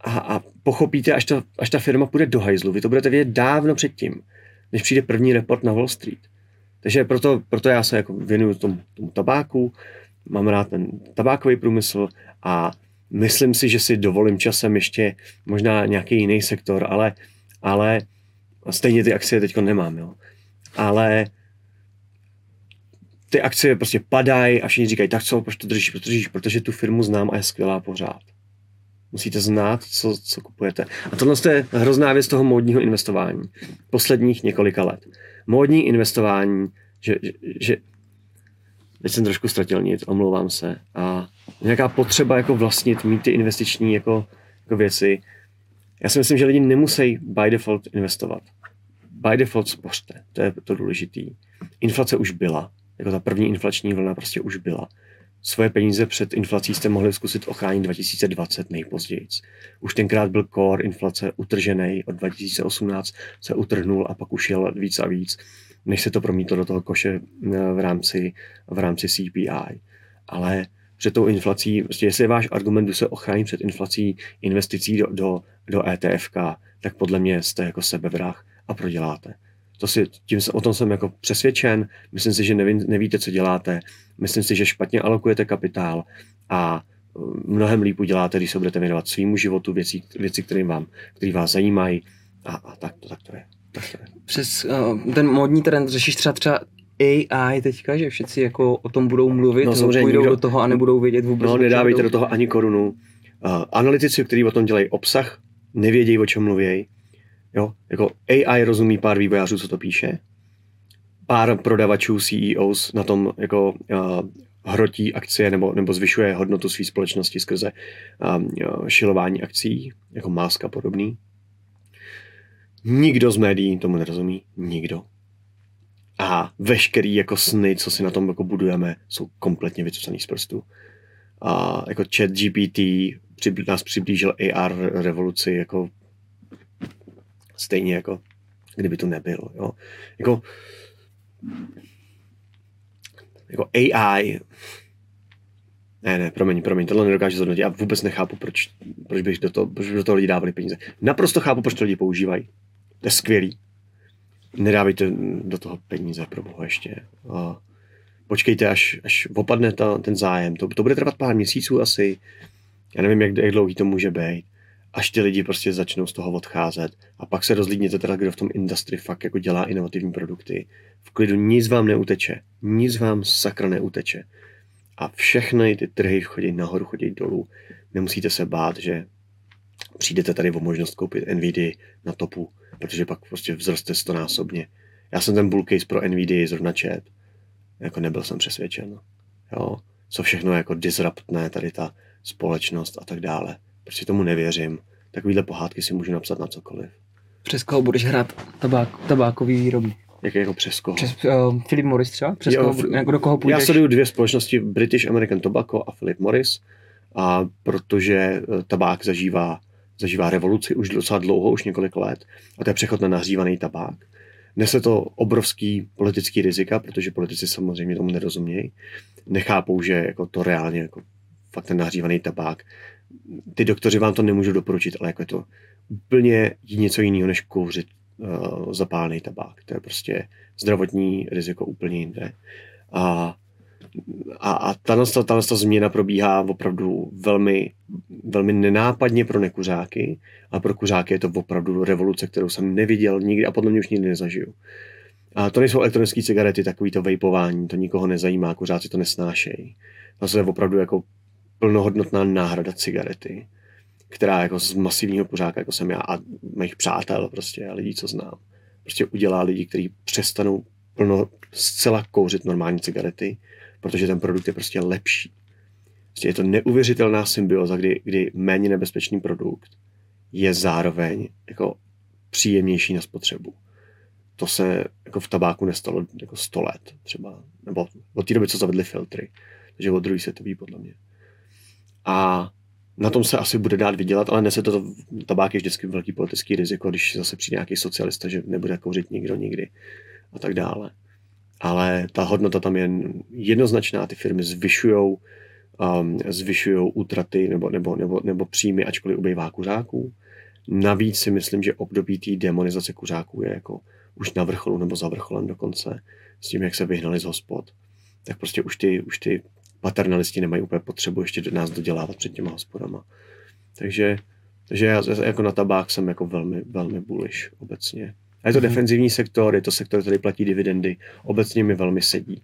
A, a pochopíte, až, to, až ta firma půjde do hajzlu, vy to budete vědět dávno předtím, než přijde první report na Wall Street. Takže proto, proto já se jako věnuju tomu, tomu tabáku, mám rád ten tabákový průmysl a myslím si, že si dovolím časem ještě možná nějaký jiný sektor, ale, ale stejně ty akcie teď nemám, jo. Ale ty akcie prostě padají a všichni říkají, tak co, proč to držíš, proč to držíš, protože tu firmu znám a je skvělá pořád. Musíte znát, co, co kupujete. A tohle je hrozná věc toho módního investování. Posledních několika let. Módní investování, že, že, že teď jsem trošku ztratil nic, omlouvám se. A nějaká potřeba jako vlastnit, mít ty investiční jako, jako věci, já si myslím, že lidi nemusí by default investovat. By default spořte, to je to důležitý. Inflace už byla, jako ta první inflační vlna prostě už byla. Svoje peníze před inflací jste mohli zkusit ochránit 2020 nejpozději. Už tenkrát byl core inflace utržený, od 2018 se utrhnul a pak už jel víc a víc, než se to promítlo do toho koše eh, v rámci, v rámci CPI. Ale před tou inflací, prostě jestli je váš argument, že se ochrání před inflací investicí do, do, do ETF, tak podle mě jste jako sebevrah a proděláte. To si, tím, o tom jsem jako přesvědčen, myslím si, že neví, nevíte, co děláte, myslím si, že špatně alokujete kapitál a uh, mnohem líp uděláte, když se budete věnovat svýmu životu, věcí, věci, které vám, které vás zajímají a, a tak, to, tak to je. Tak to je. Přes uh, ten módní trend řešíš třeba třeba AI teďka, že všichni jako o tom budou mluvit, no, samozřejmě půjdou nikdo, do toho a nebudou vědět vůbec. No, nedávejte do toho ani korunu. Uh, analytici, kteří o tom dělají obsah, nevědějí, o čem mluví. Jo, jako AI rozumí pár vývojářů, co to píše. Pár prodavačů, CEOs na tom jako uh, hrotí akcie nebo, nebo zvyšuje hodnotu své společnosti skrze um, šilování akcí, jako máska podobný. Nikdo z médií tomu nerozumí. Nikdo a veškerý jako sny, co si na tom jako budujeme, jsou kompletně vycucaný z prstu. A jako chat GPT nás přiblížil AR revoluci jako stejně jako kdyby to nebyl. Jo. Jako, jako AI ne, ne, promiň, promiň, tohle nedokážu zhodnotit. Já vůbec nechápu, proč, proč, bych do toho, proč do toho lidi dávali peníze. Naprosto chápu, proč to lidi používají. To je skvělý nedávejte do toho peníze, pro boha ještě. A počkejte, až, až opadne ta, ten zájem. To, to bude trvat pár měsíců asi Já nevím, jak, jak dlouhý to může být, až ty lidi prostě začnou z toho odcházet a pak se rozlídněte teda, kdo v tom industry fakt jako dělá inovativní produkty. V klidu nic vám neuteče, nic vám sakra neuteče. A všechny ty trhy chodí nahoru, chodí dolů. Nemusíte se bát, že přijdete tady o možnost koupit NVIDIA na topu, protože pak prostě vzroste stonásobně. Já jsem ten bull case pro NVIDIA zrovna čet. Jako nebyl jsem přesvědčen. Jo? Co všechno jako disruptné tady ta společnost a tak dále. Prostě tomu nevěřím. Takovýhle pohádky si můžu napsat na cokoliv. Přes koho budeš hrát tabák, tabákový výrobní? Jak jako přes koho? Přes uh, Philip Morris třeba? Přes Jo, koho, jako do koho půjdeš? Já sleduju dvě společnosti, British American Tobacco a Philip Morris, a protože eh, tabák zažívá, zažívá revoluci už docela dlouho, už několik let, a to je přechod na nahřívaný tabák. Nese to obrovský politický rizika, protože politici samozřejmě tomu nerozumějí. Nechápou, že jako to reálně jako fakt ten nahřívaný tabák. Ty doktoři vám to nemůžou doporučit, ale jako je to úplně něco jiného, než kouřit uh, zapálený tabák. To je prostě zdravotní riziko úplně jinde. A, a, a tahle, tahle změna probíhá opravdu velmi, velmi nenápadně pro nekuřáky a pro kuřáky je to opravdu revoluce, kterou jsem neviděl nikdy a podle mě už nikdy nezažiju. A to nejsou elektronické cigarety, takový to vejpování, to nikoho nezajímá, kuřáci to nesnášejí. To je opravdu jako plnohodnotná náhrada cigarety, která jako z masivního kuřáka, jako jsem já a mých přátel prostě a lidí, co znám, prostě udělá lidi, kteří přestanou plno, zcela kouřit normální cigarety, protože ten produkt je prostě lepší. Prostě je to neuvěřitelná symbioza, kdy, kdy méně nebezpečný produkt je zároveň jako příjemnější na spotřebu. To se jako v tabáku nestalo jako 100 let třeba, nebo od té doby, co zavedli filtry. Takže od druhý světový podle mě. A na tom se asi bude dát vydělat, ale nese to, tabák je vždycky velký politický riziko, když zase přijde nějaký socialista, že nebude kouřit nikdo nikdy a tak dále. Ale ta hodnota tam je jednoznačná, ty firmy zvyšují um, zvyšují útraty nebo, nebo, nebo, nebo příjmy, ačkoliv ubývá kuřáků. Navíc si myslím, že období té demonizace kuřáků je jako už na vrcholu nebo za vrcholem dokonce, s tím, jak se vyhnali z hospod. Tak prostě už ty, už ty paternalisti nemají úplně potřebu ještě do nás dodělávat před těma hospodama. Takže, takže já jako na tabák jsem jako velmi, velmi bullish obecně. A je to mm-hmm. defenzivní sektor, je to sektor, který platí dividendy. Obecně mi velmi sedí.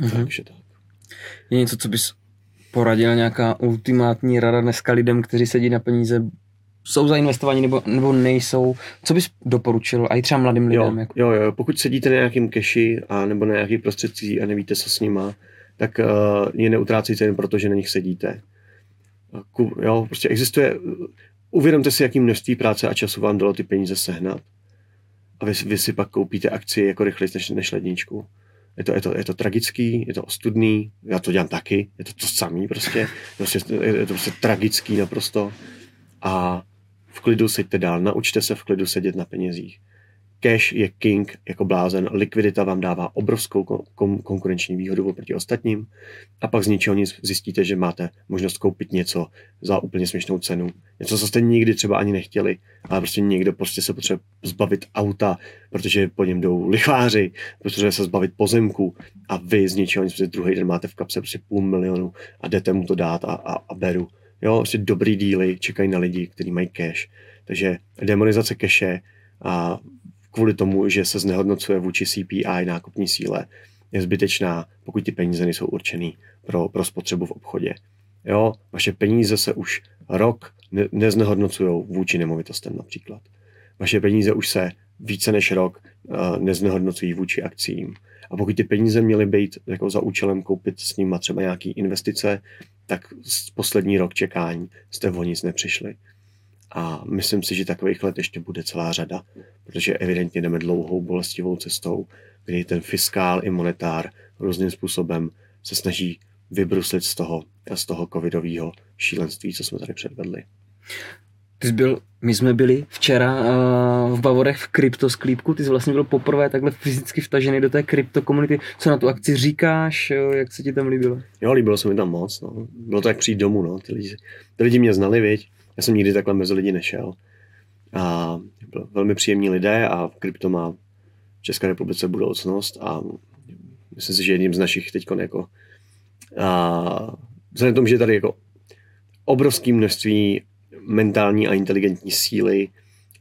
Mm-hmm. Takže tak. Je něco, co bys poradil, nějaká ultimátní rada dneska lidem, kteří sedí na peníze, jsou zainvestovaní nebo, nebo nejsou? Co bys doporučil a i třeba mladým lidem? Jo, jako? jo, jo, pokud sedíte na nějakým keši a nebo na nějakých prostředcích a nevíte, co s nima, tak je neutrácíte jen proto, že na nich sedíte. Jo, prostě existuje, uvědomte si, jaký množství práce a času vám dalo ty peníze sehnat a vy, vy si pak koupíte akci jako rychleji než, než ledničku. Je to, je, to, je to tragický, je to ostudný, já to dělám taky, je to to samý prostě, prostě je to prostě tragický naprosto a v klidu seďte dál, naučte se v klidu sedět na penězích. Cash je king jako blázen, likvidita vám dává obrovskou kon- konkurenční výhodu oproti ostatním a pak z ničeho nic zjistíte, že máte možnost koupit něco za úplně směšnou cenu. Něco, co jste nikdy třeba ani nechtěli, ale prostě někdo prostě se potřebuje zbavit auta, protože po něm jdou lichváři, potřebuje se zbavit pozemku a vy z ničeho nic, prostě druhý den máte v kapse prostě půl milionu a jdete mu to dát a, a, a beru. Jo, prostě dobrý díly čekají na lidi, kteří mají cash. Takže demonizace cache a kvůli tomu, že se znehodnocuje vůči CPI nákupní síle, je zbytečná, pokud ty peníze nejsou určený pro, pro spotřebu v obchodě. Jo, vaše peníze se už rok ne, neznehodnocují vůči nemovitostem například. Vaše peníze už se více než rok uh, neznehodnocují vůči akcím. A pokud ty peníze měly být jako za účelem koupit s nimi třeba nějaký investice, tak z poslední rok čekání jste o nic nepřišli. A myslím si, že takových let ještě bude celá řada, protože evidentně jdeme dlouhou bolestivou cestou, kdy ten fiskál i monetár různým způsobem se snaží vybruslit z toho, z toho covidového šílenství, co jsme tady předvedli. Ty jsi byl, my jsme byli včera uh, v Bavorech v kryptosklípku, ty jsi vlastně byl poprvé takhle fyzicky vtažený do té kryptokomunity. Co na tu akci říkáš, jo, jak se ti tam líbilo? Jo, líbilo se mi tam moc, no. Bylo to jak přijít domů, no. Ty lidi, ty lidi mě znali, viď? Já jsem nikdy takhle mezi lidi nešel. A byl velmi příjemní lidé a krypto má v České republice budoucnost a myslím si, že jedním z našich teď jako a vzhledem tomu, že tady jako obrovské množství mentální a inteligentní síly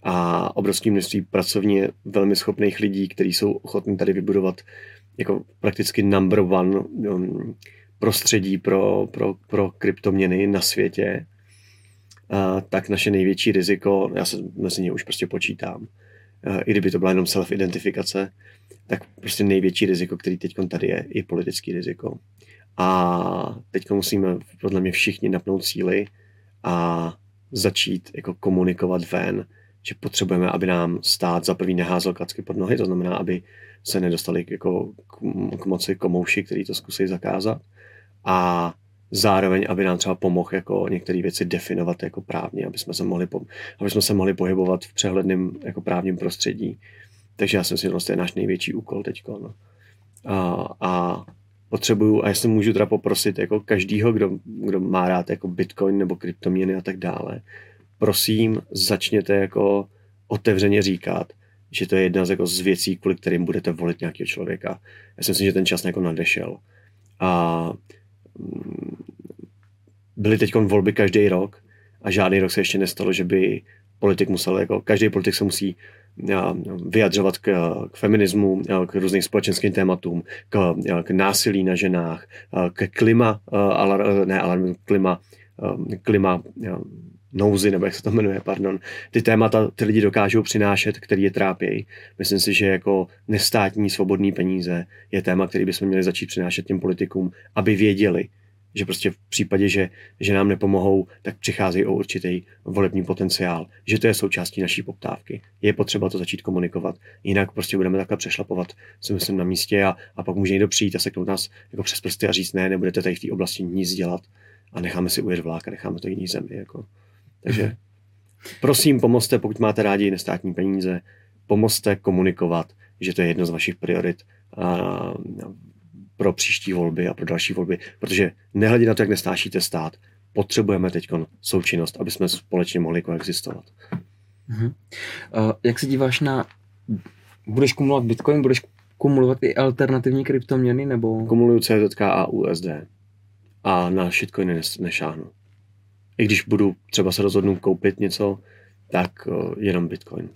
a obrovské množství pracovně velmi schopných lidí, kteří jsou ochotní tady vybudovat jako prakticky number one um, prostředí pro, pro, pro kryptoměny na světě, tak naše největší riziko, já se mezi ně už prostě počítám, i kdyby to byla jenom self-identifikace, tak prostě největší riziko, který teď tady je, je politický riziko. A teď musíme podle mě všichni napnout síly a začít jako komunikovat ven, že potřebujeme, aby nám stát za prvý neházel klacky pod nohy, to znamená, aby se nedostali jako k moci komouši, který to zkusí zakázat a zároveň, aby nám třeba pomohl jako některé věci definovat jako právně, aby jsme se mohli, po, aby jsme se mohli pohybovat v přehledném jako právním prostředí. Takže já si myslím, že to je náš největší úkol teď. No. A, a potřebuju, a jestli můžu teda poprosit jako každýho, kdo, kdo má rád jako bitcoin nebo kryptoměny a tak dále, prosím, začněte jako otevřeně říkat, že to je jedna z, jako z věcí, kvůli kterým budete volit nějakého člověka. Já si myslím, že ten čas jako nadešel. A mm, byly teď volby každý rok a žádný rok se ještě nestalo, že by politik musel, jako každý politik se musí vyjadřovat k, k feminismu, k různým společenským tématům, k, k násilí na ženách, k klima, alar, ne, alarm, klima, klima nouzy, nebo jak se to jmenuje, pardon. Ty témata ty lidi dokážou přinášet, který je trápějí. Myslím si, že jako nestátní svobodný peníze je téma, který bychom měli začít přinášet těm politikům, aby věděli, že prostě v případě, že, že nám nepomohou, tak přicházejí o určitý volební potenciál, že to je součástí naší poptávky. Je potřeba to začít komunikovat, jinak prostě budeme takhle přešlapovat, si myslím, na místě a, a pak může někdo přijít a seknout nás jako přes prsty a říct, ne, nebudete tady v té oblasti nic dělat a necháme si ujet vlák a necháme to jiný zemi. Jako. Takže prosím, pomozte, pokud máte rádi nestátní peníze, pomozte komunikovat, že to je jedno z vašich priorit a, pro příští volby a pro další volby, protože nehledě na to, jak nestášíte stát, potřebujeme teď součinnost, aby jsme společně mohli koexistovat. Uh-huh. Uh, jak se díváš na, budeš kumulovat Bitcoin, budeš kumulovat i alternativní kryptoměny, nebo? Kumuluju CZK a USD a na shitcoiny nešáhnu. I když budu třeba se rozhodnout koupit něco, tak uh, jenom Bitcoin.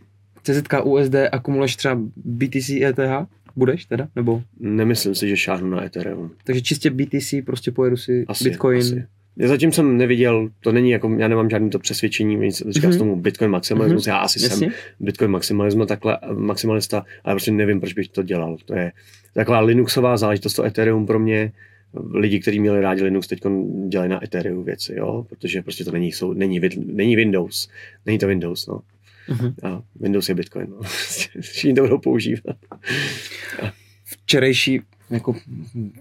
CZK, USD a kumuluješ třeba BTC, ETH? Budeš teda? Nebo? Nemyslím si, že šáhnu na Ethereum. Takže čistě BTC, prostě pojedu si asi, Bitcoin. Asi. Já zatím jsem neviděl, to není jako, já nemám žádný to přesvědčení, říká mm-hmm. tomu Bitcoin maximalismus, mm-hmm. já asi Jasně. jsem Bitcoin maximalismus, takhle maximalista, ale prostě nevím, proč bych to dělal. To je taková Linuxová záležitost, to Ethereum pro mě, lidi, kteří měli rádi Linux, teď dělají na Ethereum věci, jo, protože prostě to není, jsou, není, není Windows, není to Windows, no. Uh-huh. A Windows je Bitcoin. No. Všichni to budou používat. Včerejší jako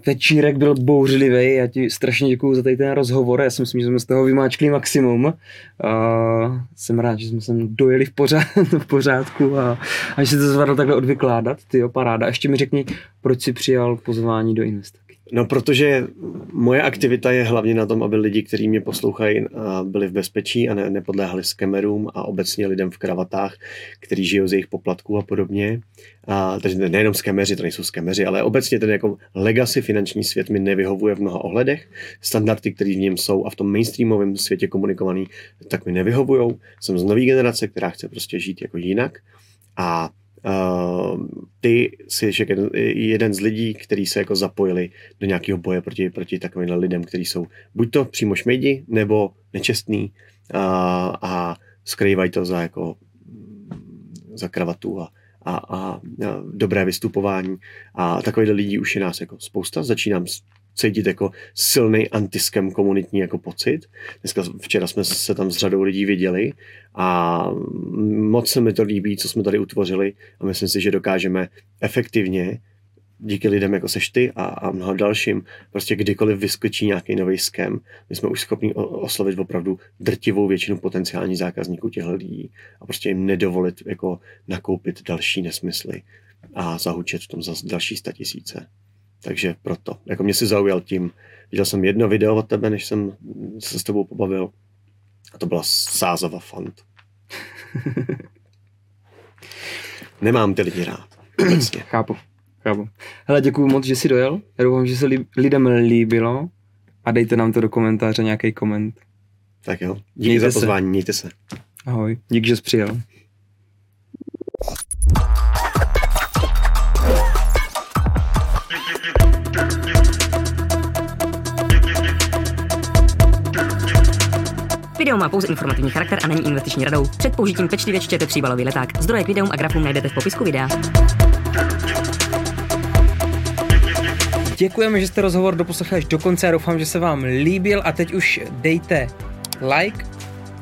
večírek byl bouřlivý. Já ti strašně děkuji za tady ten rozhovor. Já si myslím, že jsme z toho vymáčkli maximum. A jsem rád, že jsme sem dojeli v, pořád, v pořádku a, a že se to zvládl takhle odvykládat. Ty jo, paráda. Ještě mi řekni, proč jsi přijal pozvání do Investa. No, protože moje aktivita je hlavně na tom, aby lidi, kteří mě poslouchají, byli v bezpečí a ne, nepodléhali skemerům a obecně lidem v kravatách, kteří žijou z jejich poplatků a podobně. A, takže nejenom skemeři, to nejsou skemeři, ale obecně ten jako legacy finanční svět mi nevyhovuje v mnoha ohledech. Standardy, které v něm jsou a v tom mainstreamovém světě komunikovaný, tak mi nevyhovují. Jsem z nové generace, která chce prostě žít jako jinak. A Uh, ty jsi jeden, jeden z lidí, kteří se jako zapojili do nějakého boje proti, proti takovým lidem, kteří jsou buď to přímo šmejdi, nebo nečestný uh, a skrývají to za jako za kravatu a, a, a, a dobré vystupování. A takových lidí už je nás jako spousta. Začínám cítit jako silný antiskem komunitní jako pocit. Dneska, včera jsme se tam s řadou lidí viděli a moc se mi to líbí, co jsme tady utvořili a myslím si, že dokážeme efektivně díky lidem jako seš ty a, a mnoho dalším, prostě kdykoliv vyskočí nějaký nový skem, my jsme už schopni oslovit opravdu drtivou většinu potenciálních zákazníků těch lidí a prostě jim nedovolit jako nakoupit další nesmysly a zahučet v tom za další tisíce. Takže proto. Jako mě si zaujal tím, viděl jsem jedno video od tebe, než jsem se s tebou pobavil. A to byla sázava fant. Nemám ty lidi rád. Obecně. Chápu. Chápu. Hele, děkuji moc, že jsi dojel. Já doufám, že se lidem líbilo a dejte nám to do komentáře nějaký koment. Tak jo, díky Mějte za se. pozvání, mějte se. Ahoj, díky, že jsi přijel. Video má pouze informativní charakter a není investiční radou. Před použitím pečlivě čtěte příbalový leták. Zdroje k videům a grafům najdete v popisku videa. Děkujeme, že jste rozhovor doposlechli až do konce a doufám, že se vám líbil a teď už dejte like,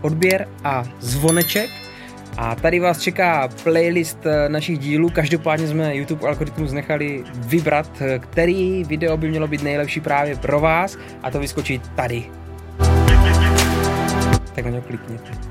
odběr a zvoneček. A tady vás čeká playlist našich dílů. Každopádně jsme YouTube algoritmus nechali vybrat, který video by mělo být nejlepší právě pro vás a to vyskočí tady. Tak na něj klikněte.